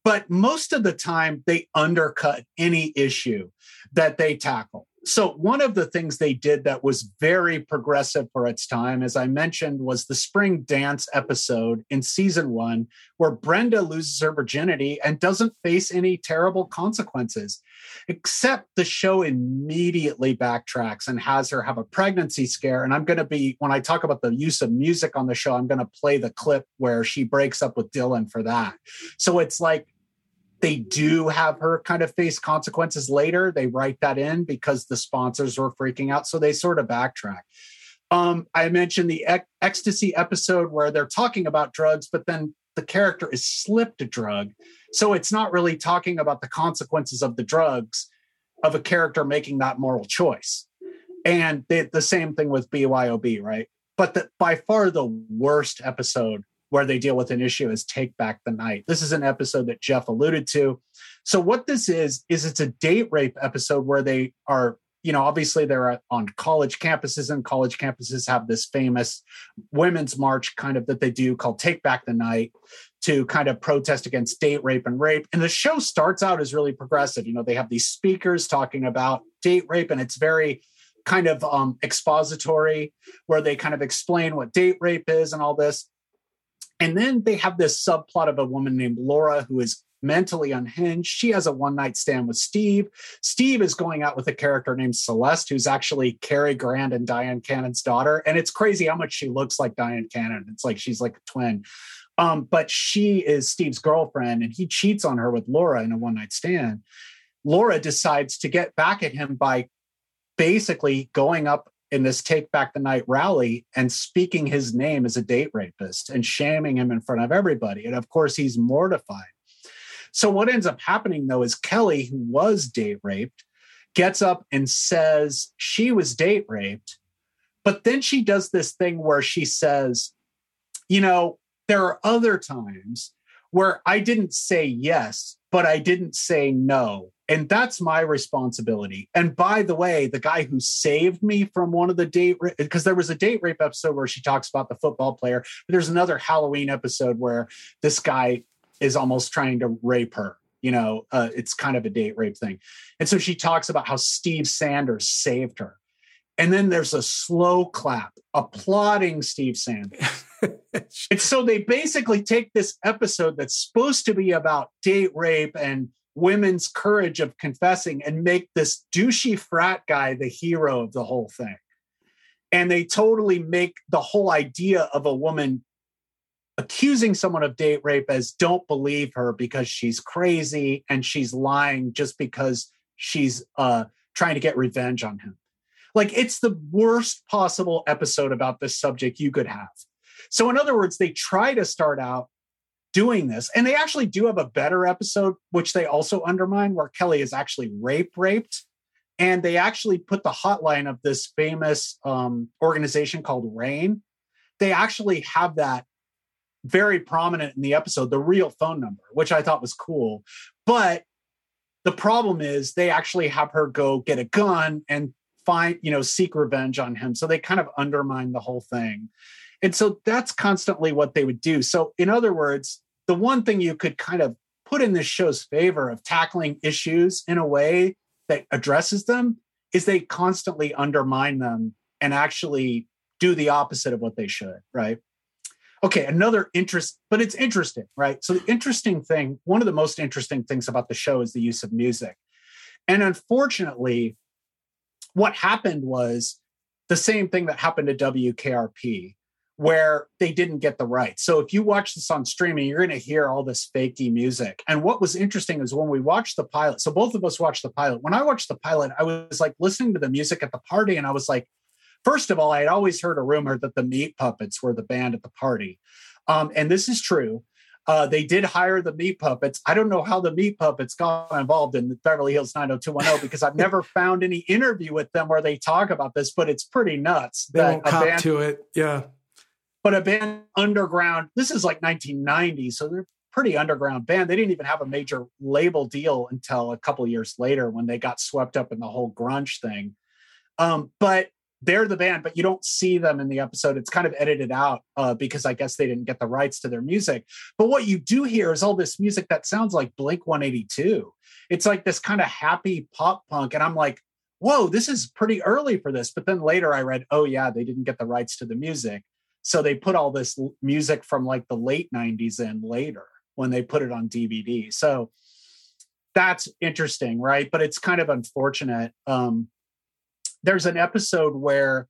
but most of the time they undercut any issue that they tackle. So one of the things they did that was very progressive for its time, as I mentioned, was the spring dance episode in season one, where Brenda loses her virginity and doesn't face any terrible consequences, except the show immediately backtracks and has her have a pregnancy scare. And I'm going to be, when I talk about the use of music on the show, I'm going to play the clip where she breaks up with Dylan for that. So it's like, they do have her kind of face consequences later. They write that in because the sponsors were freaking out. So they sort of backtrack. Um, I mentioned the ec- ecstasy episode where they're talking about drugs, but then the character is slipped a drug. So it's not really talking about the consequences of the drugs of a character making that moral choice. And they, the same thing with BYOB, right? But the, by far the worst episode where they deal with an issue is Take Back the Night. This is an episode that Jeff alluded to. So what this is is it's a date rape episode where they are, you know, obviously they're on college campuses and college campuses have this famous women's march kind of that they do called Take Back the Night to kind of protest against date rape and rape. And the show starts out as really progressive. You know, they have these speakers talking about date rape and it's very kind of um, expository where they kind of explain what date rape is and all this. And then they have this subplot of a woman named Laura who is mentally unhinged. She has a one night stand with Steve. Steve is going out with a character named Celeste, who's actually Cary Grant and Dyan Cannon's daughter. And it's crazy how much she looks like Dyan Cannon. It's like she's like a twin. Um, but she is Steve's girlfriend, and he cheats on her with Laura in a one night stand. Laura decides to get back at him by basically going up in this Take Back the Night rally and speaking his name as a date rapist and shaming him in front of everybody. And of course, he's mortified. So, what ends up happening though is Kelly, who was date raped, gets up and says she was date raped. But then she does this thing where she says, you know, there are other times where I didn't say yes, but I didn't say no. And that's my responsibility. And by the way, the guy who saved me from one of the date because there was a date rape episode where she talks about the football player, but there's another Halloween episode where this guy is almost trying to rape her. You know, uh, it's kind of a date rape thing. And so she talks about how Steve Sanders saved her. And then there's a slow clap applauding Steve Sanders. and so they basically take this episode that's supposed to be about date rape and women's courage of confessing and make this douchey frat guy the hero of the whole thing. And they totally make the whole idea of a woman accusing someone of date rape as don't believe her because she's crazy and she's lying just because she's uh, trying to get revenge on him. Like it's the worst possible episode about this subject you could have. So, in other words, they try to start out doing this, and they actually do have a better episode, which they also undermine, where Kelly is actually rape raped. And they actually put the hotline of this famous um, organization called RAINN. They actually have that very prominent in the episode, the real phone number, which I thought was cool. But the problem is they actually have her go get a gun and find, you know, seek revenge on him. So they kind of undermine the whole thing. And so that's constantly what they would do. So, in other words, the one thing you could kind of put in this show's favor of tackling issues in a way that addresses them is they constantly undermine them and actually do the opposite of what they should, right? Okay, another interest, but it's interesting, right? So, the interesting thing, one of the most interesting things about the show is the use of music. And unfortunately, what happened was the same thing that happened to WKRP, where they didn't get the rights. So, if you watch this on streaming, you're going to hear all this fakey music. And what was interesting is when we watched the pilot, so both of us watched the pilot. When I watched the pilot, I was like listening to the music at the party, and I was like, First of all, I had always heard a rumor that the Meat Puppets were the band at the party. Um, and this is true. Uh, they did hire the Meat Puppets. I don't know how the Meat Puppets got involved in Beverly Hills 90210 because I've never found any interview with them where they talk about this, but it's pretty nuts. They won't cop band, to it. Yeah. But a band underground, this is like 1990, so they're pretty underground band. They didn't even have a major label deal until a couple years later when they got swept up in the whole grunge thing. Um, but they're the band, but you don't see them in the episode. It's kind of edited out uh, because I guess they didn't get the rights to their music. But what you do hear is all this music that sounds like Blink 182. It's like this kind of happy pop punk. And I'm like, whoa, this is pretty early for this. But then later I read, oh, yeah, they didn't get the rights to the music. So they put all this music from like the late 90s in later when they put it on DVD. So that's interesting, right? But it's kind of unfortunate. Um, there's an episode where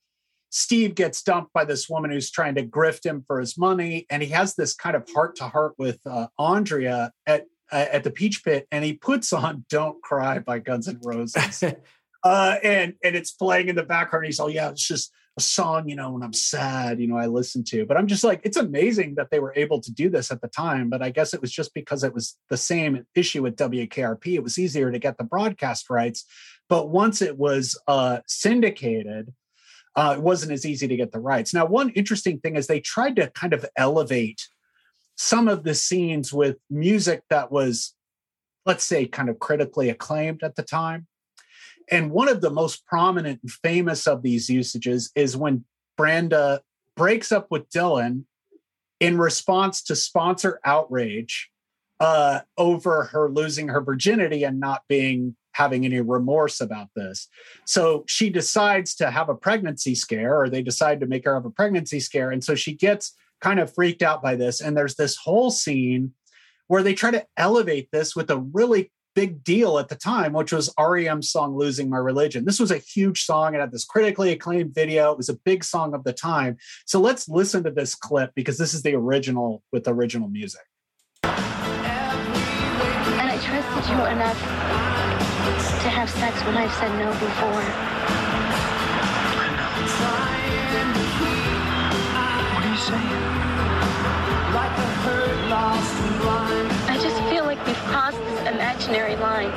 Steve gets dumped by this woman who's trying to grift him for his money, and he has this kind of heart to heart with uh, Andrea at uh, at the Peach Pit, and he puts on "Don't Cry" by Guns N' Roses, uh, and and it's playing in the background. He's all, "Yeah, it's just a song, you know, when I'm sad, you know, I listen to." But I'm just like, it's amazing that they were able to do this at the time. But I guess it was just because it was the same issue with WKRP. It was easier to get the broadcast rights but once it was uh, syndicated, uh, it wasn't as easy to get the rights. Now, one interesting thing is they tried to kind of elevate some of the scenes with music that was, let's say, kind of critically acclaimed at the time. And one of the most prominent and famous of these usages is when Brenda breaks up with Dylan in response to sponsor outrage uh, over her losing her virginity and not being having any remorse about this. So she decides to have a pregnancy scare, or they decide to make her have a pregnancy scare. And so she gets kind of freaked out by this. And there's this whole scene where they try to elevate this with a really big deal at the time, which was REM's song Losing My Religion. This was a huge song. It had this critically acclaimed video. It was a big song of the time. So let's listen to this clip because this is the original with original music. And I trusted you enough to have sex when I've said no before. Imaginary line.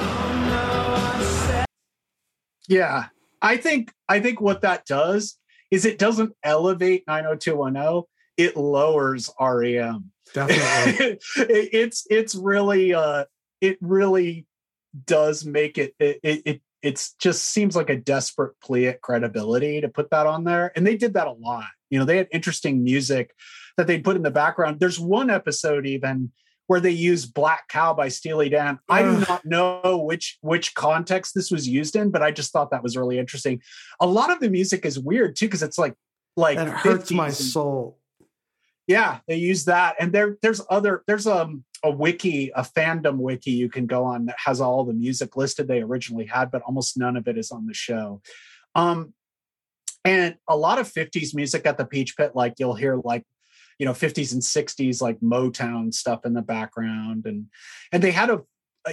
Yeah, I think I think what that does is it doesn't elevate 90210, it lowers REM. Definitely. it's it's really uh it really does make it it it it's just seems like a desperate plea at credibility to put that on there. And they did that a lot. You know, they had interesting music that they put in the background. There's one episode even where they use Black Cow by Steely Dan. I do not know which which context this was used in, but I just thought that was really interesting. A lot of the music is weird too, because it's like like it hurts my soul. Yeah, they use that. And there there's other there's um a wiki, a fandom wiki you can go on that has all the music listed they originally had, but almost none of it is on the show. Um, and a lot of 50s music at the Peach Pit, like you'll hear like, you know, 50s and 60s like Motown stuff in the background. And and they had a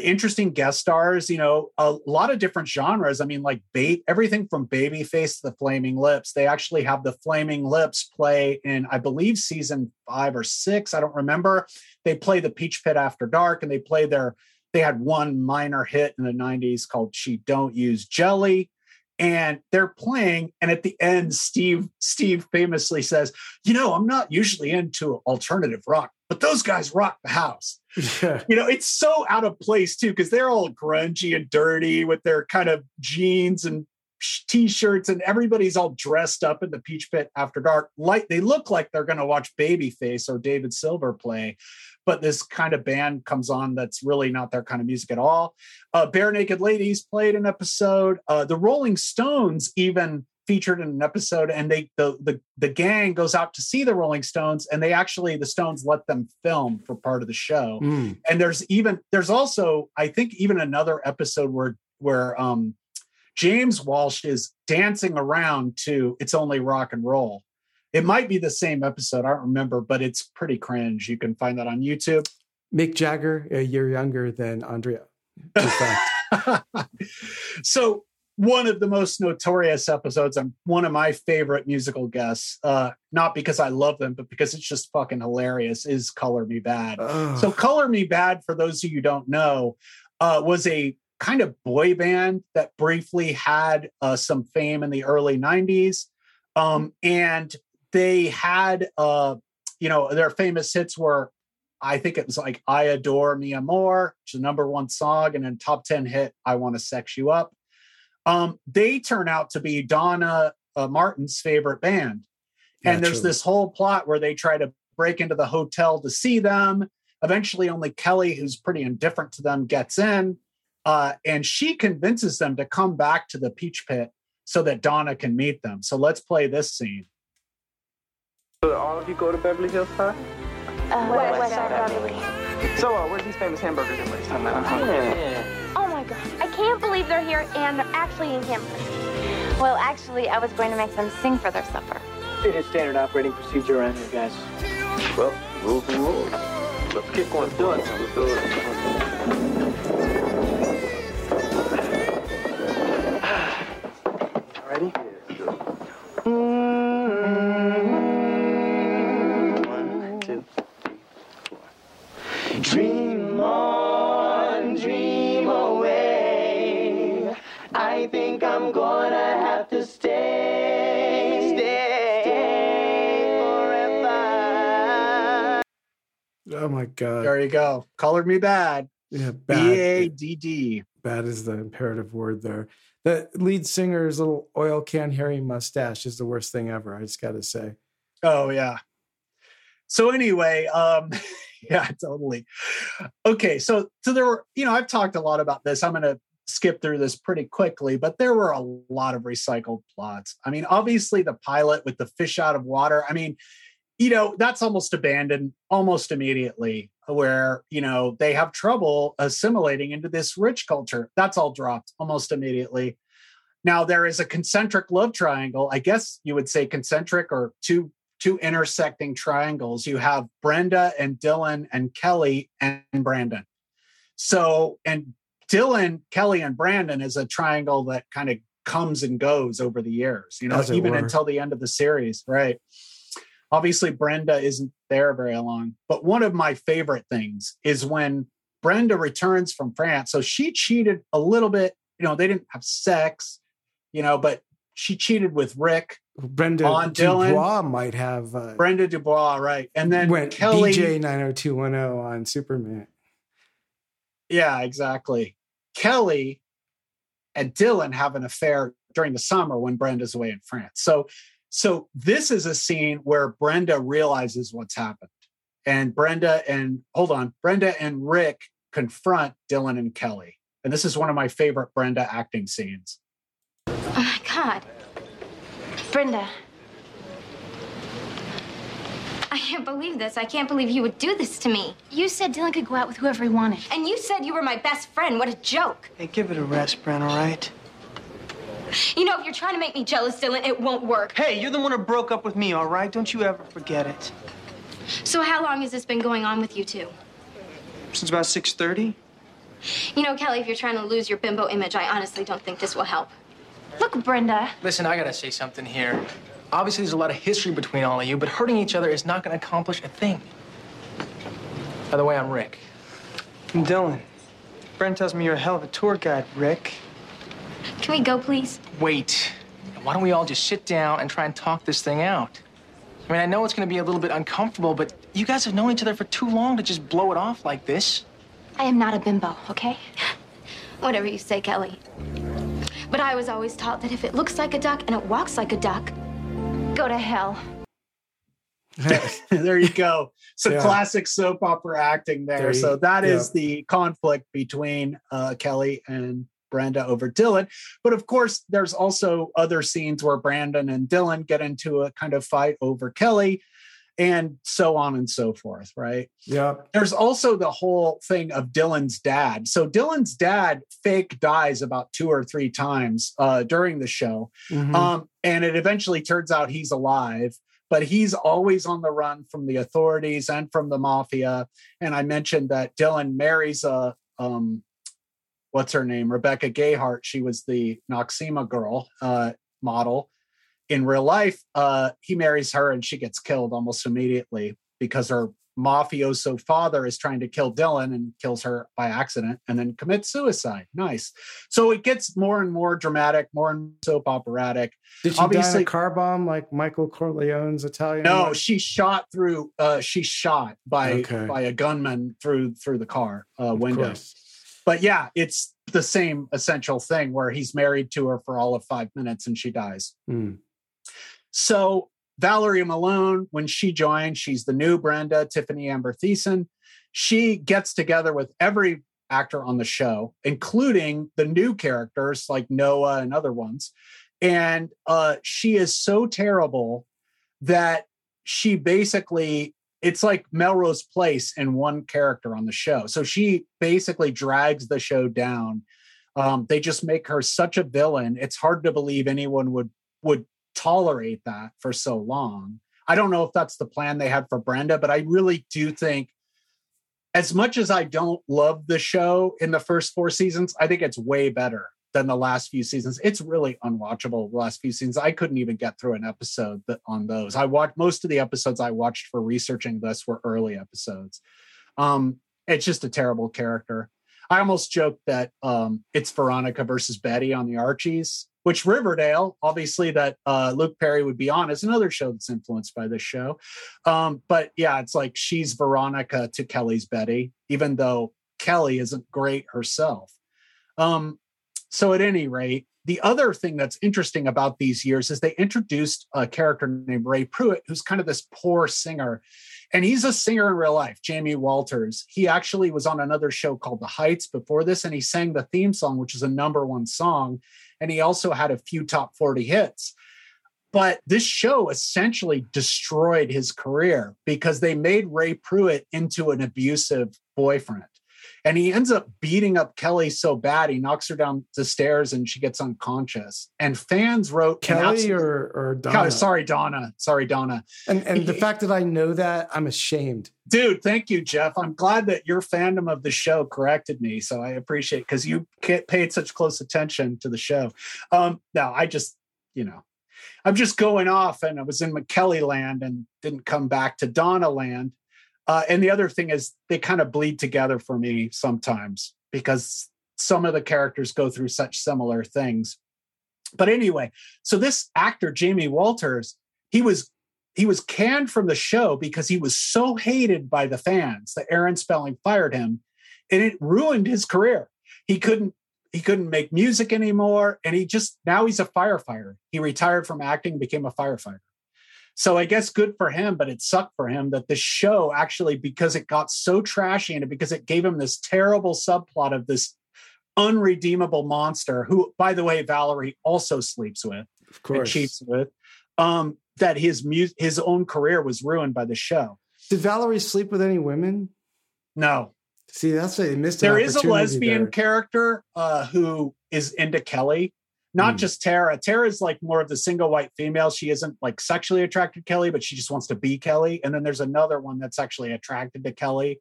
interesting guest stars, you know, a lot of different genres. I mean, like bait, everything from Babyface to the Flaming Lips. They actually have the Flaming Lips play in, I believe, season five or six. I don't remember. They play the Peach Pit After Dark and they play their, they had one minor hit in the 90s called She Don't Use Jelly. And they're playing, and at the end, Steve Steve famously says, "You know, I'm not usually into alternative rock, but those guys rock the house." Yeah. you know it's so out of place too because they're all grungy and dirty with their kind of jeans and t-shirts and everybody's all dressed up in the peach pit after dark like they look like they're going to watch babyface or david silver play but this kind of band comes on that's really not their kind of music at all. Uh, Barenaked Ladies played an episode. Uh, the rolling stones even featured in an episode and they the, the the gang goes out to see the rolling stones and they actually the stones let them film for part of the show. Mm. and there's even there's also i think even another episode where where um james walsh is dancing around to it's only rock and roll it might be the same episode i don't remember but it's pretty cringe you can find that on youtube Mick Jagger, a year younger than Andrea. So one of the most notorious episodes and one of my favorite musical guests uh not because i love them but because it's just fucking hilarious is Color Me Badd Ugh. so Color Me Badd for those of you who don't know uh was a kind of boy band that briefly had uh, some fame in the early 90s um and they had uh you know their famous hits were I think it was like I Adore Mi Amor, which is the number one song, and then top 10 hit, I Want to Sex You Up. Um, they turn out to be Donna uh, Martin's favorite band. And there's Naturally. this whole plot where they try to break into the hotel to see them. Eventually, only Kelly, who's pretty indifferent to them, gets in. Uh, and she convinces them to come back to the Peach Pit so that Donna can meet them. So let's play this scene. So all of you go to Beverly Hills Pie? Uh, West, West Side Beverly. So uh, where's these famous hamburgers and place? I'm, I'm. Oh my god, I can't believe they're here and they're actually in campers. Well, actually, I was going to make them sing for their supper. It is standard operating procedure around here, guys. Well, rules and rules. Let's get one. Do it. Let's do it. God. There you go. Colored me bad. Yeah, B bad. A D D. Bad is the imperative word there. The lead singer's little oil can hairy mustache is the worst thing ever. I just got to say. Oh yeah. So anyway, um yeah, totally. Okay, so so there were, you know, I've talked a lot about this. I'm going to skip through this pretty quickly, but there were a lot of recycled plots. I mean, obviously the pilot with the fish out of water. I mean, you know, that's almost abandoned almost immediately where, you know, they have trouble assimilating into this rich culture. That's all dropped almost immediately. Now there is a concentric love triangle. I guess you would say concentric or two two intersecting triangles. You have Brenda and Dylan and Kelly and Brandon. So and Dylan, Kelly, and Brandon is a triangle that kind of comes and goes over the years, you know, As even until the end of the series, right? Obviously, Brenda isn't there very long. But one of my favorite things is when Brenda returns from France. So she cheated a little bit, you know, they didn't have sex, you know, but she cheated with Rick Brenda on Dylan. Dubois might have uh, Brenda Dubois, right? And then went Kelly. BJ nine hundred two one zero on Superman. Yeah, exactly. Kelly and Dylan have an affair during the summer when Brenda's away in France. So, so this is a scene where Brenda realizes what's happened, and Brenda and hold on, Brenda and Rick confront Dylan and Kelly, and this is one of my favorite Brenda acting scenes. Oh my god. Brenda. I can't believe this. I can't believe you would do this to me. You said Dylan could go out with whoever he wanted. And you said you were my best friend. What a joke. Hey, give it a rest, Brent, all right? You know, if you're trying to make me jealous, Dylan, it won't work. Hey, you're the one who broke up with me, all right? Don't you ever forget it. So how long has this been going on with you two? Since about 6.30. You know, Kelly, if you're trying to lose your bimbo image, I honestly don't think this will help. Look, Brenda. Listen, I gotta say something here. Obviously, there's a lot of history between all of you, but hurting each other is not gonna accomplish a thing. By the way, I'm Rick. I'm Dylan. Brent tells me you're a hell of a tour guide, Rick. Can we go, please? Wait. Why don't we all just sit down and try and talk this thing out? I mean, I know it's gonna be a little bit uncomfortable, but you guys have known each other for too long to just blow it off like this. I am not a bimbo, okay? Whatever you say, Kelly. But I was always taught that if it looks like a duck and it walks like a duck, go to hell. there you go. Some Yeah. classic soap opera acting there. There you- so that is yeah. the conflict between uh, Kelly and Brenda over Dylan. But of course, there's also other scenes where Brandon and Dylan get into a kind of fight over Kelly and so on and so forth, right? Yeah. There's also the whole thing of Dylan's dad. So Dylan's dad fake dies about two or three times uh, during the show. Mhm. Um, and it eventually turns out he's alive, but he's always on the run from the authorities and from the mafia. And I mentioned that Dylan marries a um, what's her name? Rebecca Gayhart. She was the Noxzema girl uh, model. In real life, uh, he marries her and she gets killed almost immediately because her mafioso father is trying to kill Dylan and kills her by accident and then commits suicide. Nice. So it gets more and more dramatic, more and soap operatic. Did she die in a car bomb like Michael Corleone's Italian? No, she shot through. Uh, she shot by Okay. by a gunman through through the car uh, window. But yeah, it's the same essential thing where he's married to her for all of five minutes and she dies. Hmm. So Valerie Malone, when she joined, she's the new Brenda, Tiffani Amber Thiessen. She gets together with every actor on the show, including the new characters like Noah and other ones. And uh, she is so terrible that she basically it's like Melrose Place and one character on the show. So she basically drags the show down. Um, they just make her such a villain. It's hard to believe anyone would would tolerate that for so long. I don't know if that's the plan they had for Brenda, but I really do think as much as I don't love the show in the first four seasons, I think it's way better than the last few seasons. It's really unwatchable the last few seasons. I couldn't even get through an episode on those. I watched most of the episodes I watched for researching this were early episodes. Um, it's just a terrible character. I almost joked that um, it's Veronica versus Betty on the Archies, which Riverdale, obviously, that uh, Luke Perry would be on, is another show that's influenced by this show. Um, but yeah, it's like she's Veronica to Kelly's Betty, even though Kelly isn't great herself. Um, so, at any rate, the other thing that's interesting about these years is they introduced a character named Ray Pruitt, who's kind of this poor singer. And he's a singer in real life, Jamie Walters. He actually was on another show called The Heights before this, and he sang the theme song, which is a number one song. And he also had a few top 40 hits. But this show essentially destroyed his career because they made Ray Pruitt into an abusive boyfriend. And he ends up beating up Kelly so bad he knocks her down the stairs and she gets unconscious. And fans wrote Kelly or or God, Donna? sorry, Donna. Sorry, Donna. And and the fact that I know that, I'm ashamed. Dude, thank you, Jeff. I'm glad that your fandom of the show corrected me. So I appreciate because you paid such close attention to the show. Um, no, I just, you know, I'm just going off and I was in McKelly land and didn't come back to Donna land. Uh, and the other thing is they kind of bleed together for me sometimes because some of the characters go through such similar things. But anyway, so this actor, Jamie Walters, he was he was canned from the show because he was so hated by the fans that Aaron Spelling fired him and it ruined his career. He couldn't he couldn't make music anymore and he just now he's a firefighter. He retired from acting, became a firefighter. So I guess good for him, but it sucked for him that the show actually because it got so trashy and because it gave him this terrible subplot of this unredeemable monster who by the way Valerie also sleeps with Of and course. cheats with um that his mu- his own career was ruined by the show. Did Valerie sleep with any women? No. See, that's what they missed. There is a lesbian there. character uh, who is into Kelly, not Hmm. just Tara. Tara is like more of the single white female. She isn't like sexually attracted to Kelly, but she just wants to be Kelly. And then there's another one that's actually attracted to Kelly.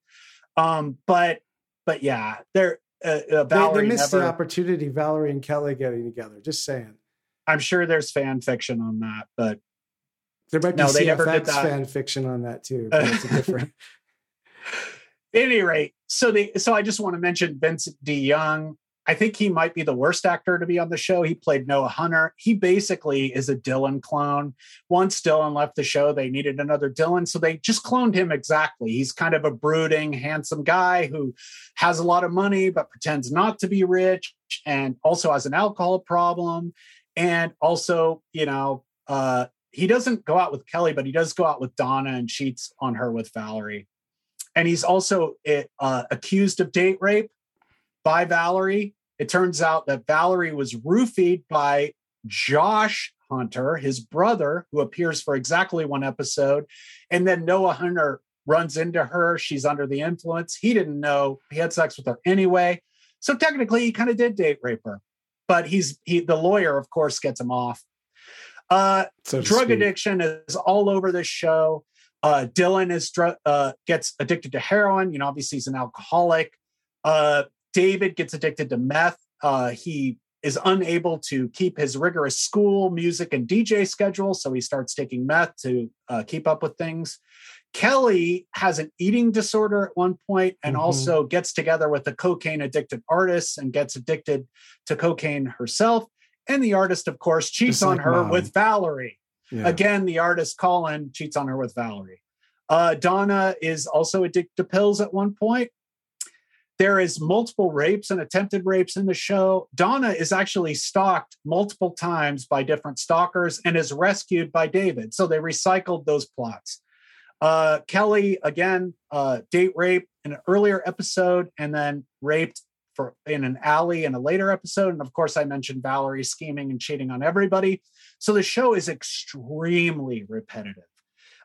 Um, but but yeah, there uh, uh, They, Valerie they missed the opportunity, Valerie and Kelly getting together. Just saying. I'm sure there's fan fiction on that, but There might be No, they never CFX that. fan fiction on that too. But it's a different. at any rate, so the so I just want to mention Vincent D. Young. I think he might be the worst actor to be on the show. He played Noah Hunter. He basically is a Dylan clone. Once Dylan left the show, they needed another Dylan, so they just cloned him exactly. He's kind of a brooding, handsome guy who has a lot of money but pretends not to be rich, and also has an alcohol problem, and also, you know, uh, he doesn't go out with Kelly, but he does go out with Donna and cheats on her with Valerie and he's also uh, accused of date rape by Valerie. It turns out that Valerie was roofied by Josh Hunter, his brother, who appears for exactly one episode. And then Noah Hunter runs into her. She's under the influence. He didn't know he had sex with her anyway. So technically, he kind of did date rape her. But he's he the lawyer, of course, gets him off. Uh, So drug speak. addiction is all over this show. Uh, Dylan is dr- uh, gets addicted to heroin. You know, obviously he's an alcoholic. Uh, David gets addicted to meth. Uh, he is unable to keep his rigorous school, music, and DJ schedule, so he starts taking meth to uh, keep up with things. Kelly has an eating disorder at one point and Mhm. also gets together with a cocaine addicted artist and gets addicted to cocaine herself. And the artist, of course, cheats Just on like her Mom. with Valerie. Yeah. Again, the artist Colin cheats on her with Valerie. Uh, Donna is also addicted to pills at one point. There is multiple rapes and attempted rapes in the show. Donna is actually stalked multiple times by different stalkers and is rescued by David. So they recycled those plots. Uh, Kelly again, uh, date rape in an earlier episode, and then raped for in an alley in a later episode. And of course, I mentioned Valerie scheming and cheating on everybody. So the show is extremely repetitive.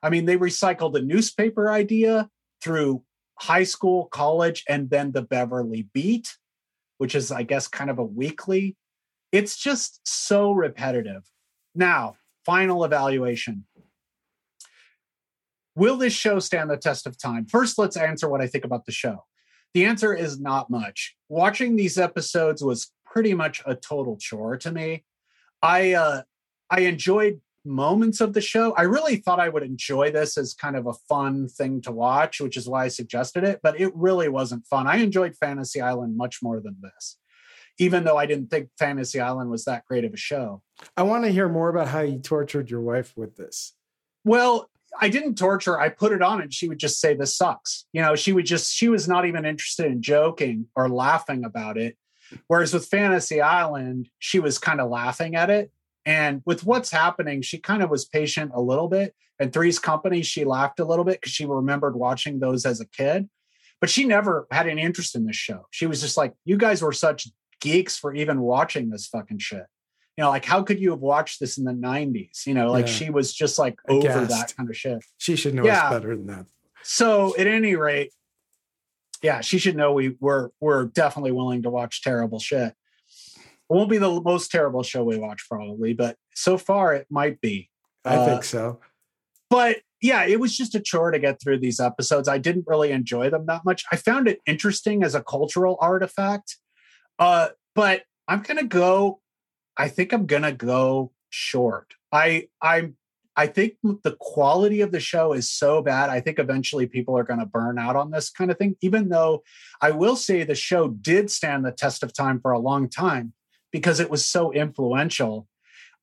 I mean, they recycled the newspaper idea through high school, college, and then the Beverly Beat, which is, I guess, kind of a weekly. It's just so repetitive. Now, final evaluation. Will this show stand the test of time? First, let's answer what I think about the show. The answer is not much. Watching these episodes was pretty much a total chore to me. I uh, I enjoyed moments of the show. I really thought I would enjoy this as kind of a fun thing to watch, which is why I suggested it, but it really wasn't fun. I enjoyed Fantasy Island much more than this, even though I didn't think Fantasy Island was that great of a show. I want to hear more about how you tortured your wife with this. Well, I didn't torture. her. I put it on and she would just say, This sucks. You know, she would just, she was not even interested in joking or laughing about it. Whereas with Fantasy Island, she was kind of laughing at it. And with what's happening, she kind of was patient a little bit. And Three's Company, she laughed a little bit because she remembered watching those as a kid. But she never had any interest in this show. She was just like, You guys were such geeks for even watching this fucking shit. You know, like how could you have watched this in the 90s? You know, like Yeah. she was just like over Aghast. that kind of shit. She should know Yeah. us better than that. So at any rate, yeah, she should know we we're we're definitely willing to watch terrible shit. It won't be the most terrible show we watch probably, but so far it might be. I Uh, think so. But yeah, it was just a chore to get through these episodes. I didn't really enjoy them that much. I found it interesting as a cultural artifact. Uh, but I'm gonna go. I think I'm gonna go short. I I I think the quality of the show is so bad. I think eventually people are going to burn out on this kind of thing. Even though I will say the show did stand the test of time for a long time because it was so influential.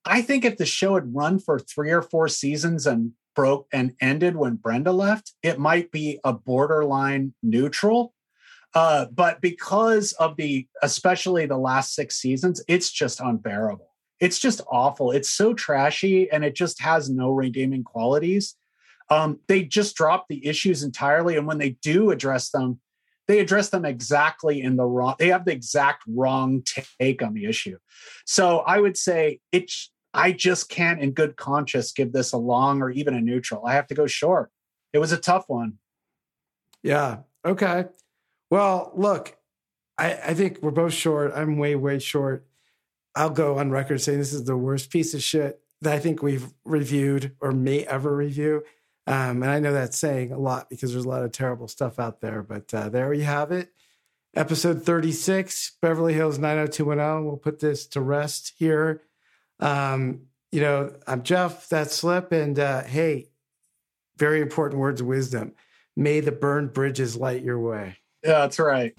I think if the show had run for three or four seasons and broke and ended when Brenda left, it might be a borderline neutral. Uh, but because of the, especially the last six seasons, it's just unbearable. It's just awful. It's so trashy and it just has no redeeming qualities. Um, they just drop the issues entirely. And when they do address them, they address them exactly in the wrong, they have the exact wrong take on the issue. So I would say it's, I just can't in good conscience give this a long or even a neutral. I have to go short. It was a tough one. Yeah. Okay. Well, look, I, I think we're both short. I'm way, way short. I'll go on record saying this is the worst piece of shit that I think we've reviewed or may ever review. Um, and I know that's saying a lot because there's a lot of terrible stuff out there, but uh, there you have it. Episode 36, Beverly Hills 90210. We'll put this to rest here. Um, you know, I'm Jeff, that's Slip, and uh, hey, very important words of wisdom. May the burned bridges light your way. Yeah, that's right.